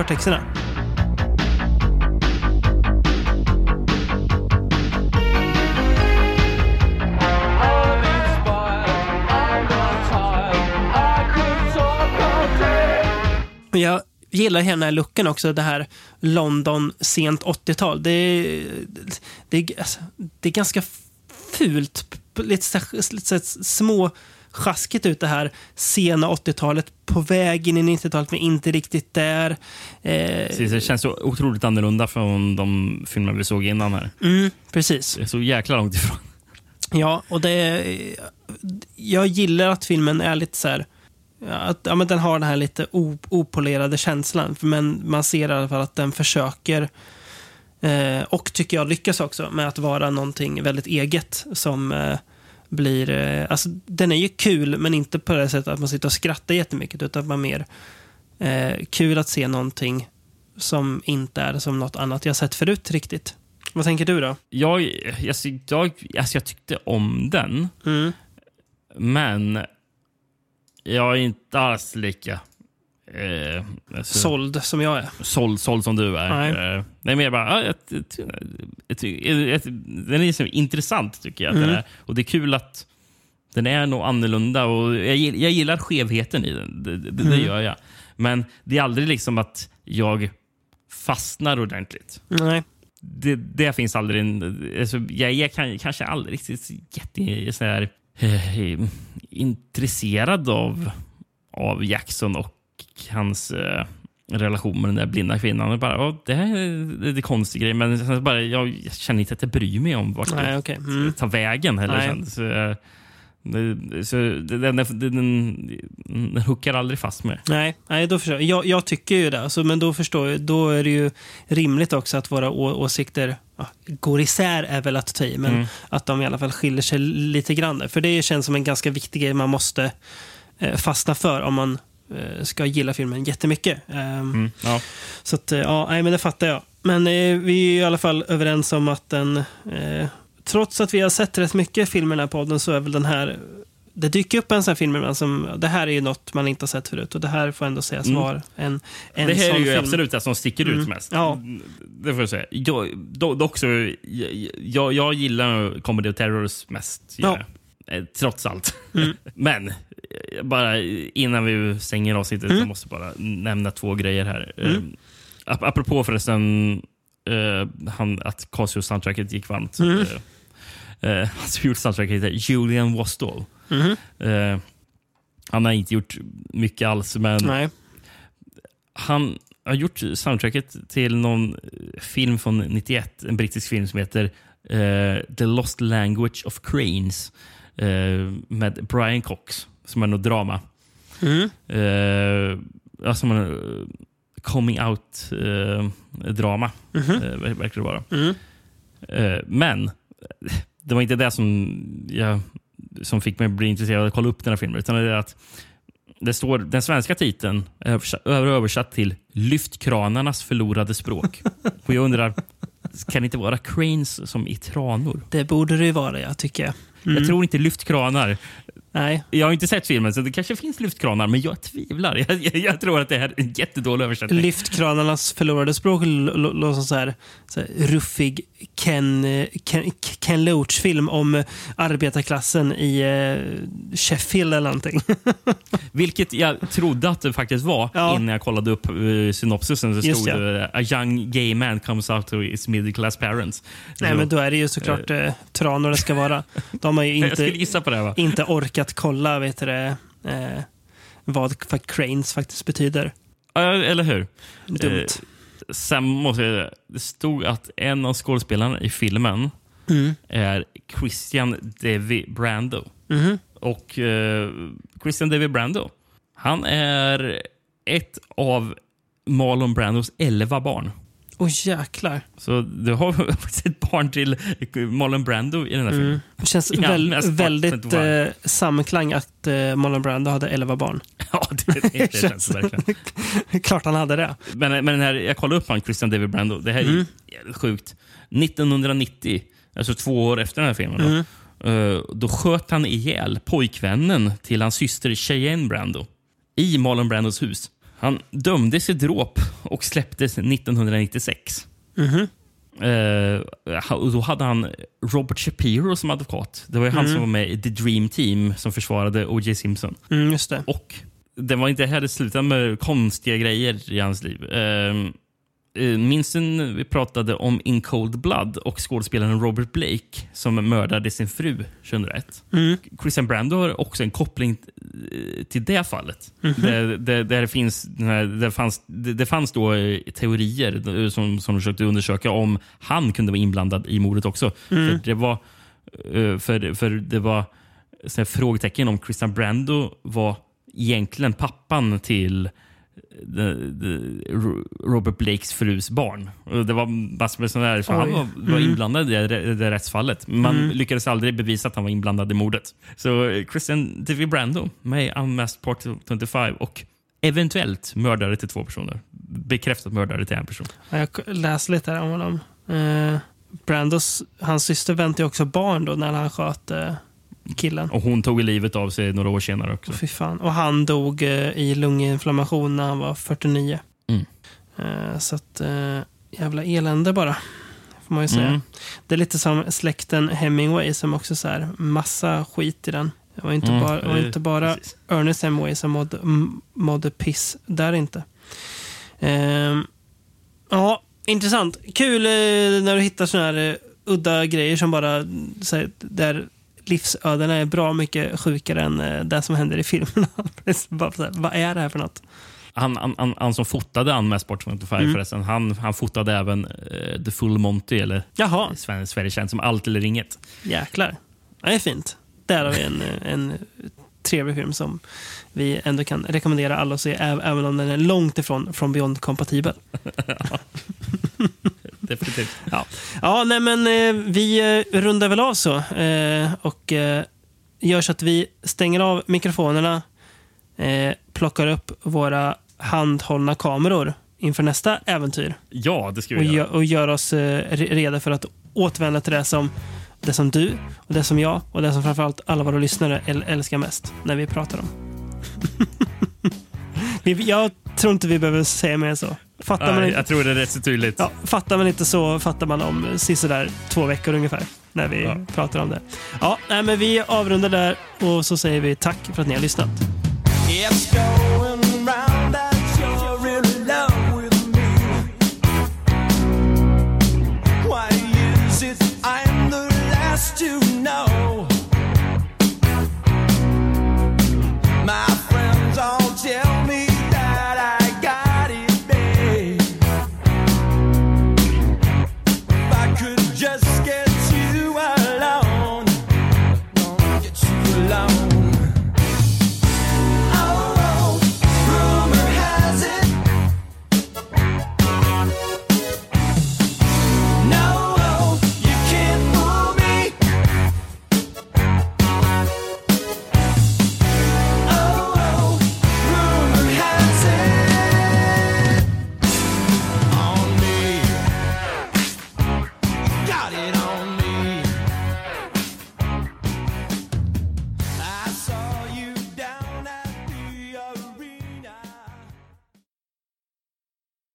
Och Jag gillar hela den här looken också, det här London sent 80-tal. Det, det, är- alltså, det är ganska fult, lite, lite små sjaskigt ut det här sena 80-talet, på väg in i 90-talet men inte riktigt där. Eh, Precis, det känns så otroligt annorlunda från de filmer vi såg innan här. mm, precis. Det är så jäkla långt ifrån. Ja, och det Jag gillar att filmen är lite så här... Att, ja, men den har den här lite opolerade känslan. Men man ser i alla fall att den försöker eh, och tycker jag lyckas också med att vara någonting väldigt eget som eh, blir... Eh, alltså, den är ju kul, men inte på det sättet att man sitter och skrattar jättemycket, utan att man mer eh, kul att se någonting som inte är som något annat jag sett förut riktigt. Vad tänker du då? Jag, alltså, jag, alltså, jag tyckte om den, Mm. men jag är inte alls lika eh, alltså, Såld som jag är. såld, såld som du är. Nej. Eh, det är mer bara... ja, den är liksom intressant, tycker jag. Mm. Är, och Det är kul att den är nog annorlunda. Och jag, jag gillar skevheten i den. Det, det, det Mm. gör jag. Men det är aldrig liksom att jag fastnar ordentligt. Nej. Det, det finns aldrig en... Alltså, jag är kan, kanske aldrig riktigt jätte, så här, eh, intresserad av, av Jackson och hans eh, relation med den där blinda kvinnan. Och bara, det här är lite konstig grej, men så bara, jag, jag känner inte att jag bryr mig om vart Nej, det okej. Mm. tar vägen. Heller, sen. Så, eh, det, så den, den, den, den hookar aldrig fast mig. Nej, nej då förstår jag. jag. Jag tycker ju det, alltså, men då förstår jag, då är det ju rimligt också att våra åsikter går isär, är väl att ta i, men Mm. att de i alla fall skiljer sig lite grann. För det känns som en ganska viktig grej man måste eh, fastna för om man eh, ska gilla filmen jättemycket. Ehm, Mm, ja. Så att, eh, ja, nej, men det fattar jag. Men eh, vi är i alla fall överens om att den, eh, trots att vi har sett rätt mycket filmer i den här podden, så är väl den här det dyker upp en sån här film ibland som, det här är ju något man inte har sett förut och det här får ändå sägas Mm. vara en, en det här är ju film. absolut det som sticker ut Mm. mest. Ja. Det får jag säga. Jag, do, dock så, jag, jag, jag gillar Comedy of Terrors mest. Ja. Ja. Eh, Trots allt. Mm. Men, eh, bara innan vi stänger avsnittet, Mm. så måste jag bara nämna två grejer här. Mm. Mm. Ap apropå förresten eh, han, att Casio soundtracket gick varmt. Mm. Eh, eh, han som gjort soundtracket heter Julian Wastall. Eh, han har inte gjort mycket alls, men Nej. han har gjort soundtracket till någon film från 91. En brittisk film som heter eh, The Lost Language of Cranes eh, med Brian Cox, som är något drama. Mm. Eh, coming out-drama, Mhm. eh, verkar det vara. Mm. Men det var inte det som, jag, som fick mig att bli intresserad av att kolla upp den här filmen. Utan det är att Det står den svenska titeln är översatt, till Lyftkranarnas förlorade språk. Och jag undrar, kan det inte vara cranes som i tranor? Det borde det ju vara, jag tycker jag. Mm. Jag tror inte lyftkranar. Nej. Jag har inte sett filmen, så det kanske finns lyftkranar, men jag tvivlar. Jag, jag, jag tror att det här är en jättedålig översättning. Lyftkranarnas förlorade språk låter så här, så här ruffig Ken, eh, Ken, Ken Loach-film om arbetarklassen i eh, Sheffield eller någonting. Vilket jag trodde att det faktiskt var Ja. innan jag kollade upp uh, synopsisen. Så Just stod ja. det A young gay man comes out to his middle class parents. Nej, Så- men då är det ju såklart eh, tranor det ska vara. De har ju Jag skulle inte, gissa på det. Va? inte orkat kolla vet du, eh, vad cranes faktiskt betyder. Eller hur? Dumt. Eh, sen måste jag, det stod att en av skådespelarna i filmen Mm. är Christian Devi Brando. Mhm. Och eh, Christian Devi Brando, han är ett av Marlon Brandos elva barn. Åh jäklar. Så du har faktiskt ett barn till Marlon Brando i den här filmen. Mm. Det känns väl, väldigt eh, samklang att eh, Marlon Brando hade 11 barn. Ja, det, det, det känns verkligen. Klart han hade det. Men, men den här, jag kollade upp han, Christian David Brando. Det här är Mm. jävligt sjukt. 1990, alltså två år efter den här filmen, Mm. då, eh, då sköt han ihjäl pojkvännen till hans syster Cheyenne Brando i Marlon Brandos hus. Han dömdes till dråp och släpptes 1996. Mhm. Eh, och då hade han Robert Shapiro som advokat. Det var ju han Mm. som var med i The Dream Team som försvarade O.J. Simpson. Mm, just det. Och det var inte heller slutat med konstiga grejer i hans liv. Uh, minns du när vi pratade om In Cold Blood och skådespelaren Robert Blake som mördade sin fru 2001? Mm. Christian Brando har också en koppling eh, till det fallet. Mhm. Där, där, där det, finns, det, fanns, det, fanns då eh, teorier eh, som, som försökte undersöka om han kunde vara inblandad i mordet också. Mm. För det var, eh, för, för det var frågetecken om Christian Brando var egentligen pappan till eh, Robert Blakes frus barn. Det var massor med sådana där, så han var, var Mm. inblandad i det, det, rättsfallet. Man Mm. lyckades aldrig bevisa att han var inblandad i mordet. Så eh, Christian D.V. Brando med Unmasked Part 25 och eventuellt mördare till två personer. Bekräftat mördare till en person. Ja, Jag läste lite här om honom. Eh, Brandos, hans syster väntade också barn då när han sköt eh, killen. Och hon tog livet av sig några år senare också. Fy fan. Och han dog eh, i lunginflammation när han var 49. Mm. Eh, så att, eh, jävla elände bara. Får man ju säga. Mm. Det är lite som släkten Hemingway som också så här massa skit i den. Det var inte Mm, bara, det var inte bara precis. Ernest Hemingway som mådde, mådde piss där inte. Ehm, ja, intressant. Kul när du hittar såna här udda grejer som bara så här, där livsödena är bra mycket sjukare än eh, det som händer i filmerna. Vad är det här för något? Han, han, han, som fotade Unmasked Part 25 Mm. förresten, han, han fotade även eh, The Full Monty, eller Jaha. Sverige, Sverige känt som Allt eller inget. Jäklar. Det är fint. Där har vi en, eh, en trevlig film som vi ändå kan rekommendera alla att se, även om den är långt ifrån från Beyond-kompatibel. Definitivt. Ja, ja nej, men eh, vi eh, rundar väl av så eh, och eh, gör så att vi stänger av mikrofonerna, eh, plockar upp våra handhållna kameror inför nästa äventyr Ja, det ska och, vi gö- göra. och gör oss eh, re- redo för att återvända till det som, det som du, och det som jag och det som framförallt alla våra lyssnare äl- älskar mest när vi pratar om. jag tror inte vi behöver säga mer så. Fattar man Nej, inte, jag tror det är rätt så tydligt. ja, fattar man inte så fattar man om sisådär två veckor ungefär när vi Ja. pratar om det. Ja, nej, men vi avrundar där och så säger vi tack för att ni har lyssnat. It's going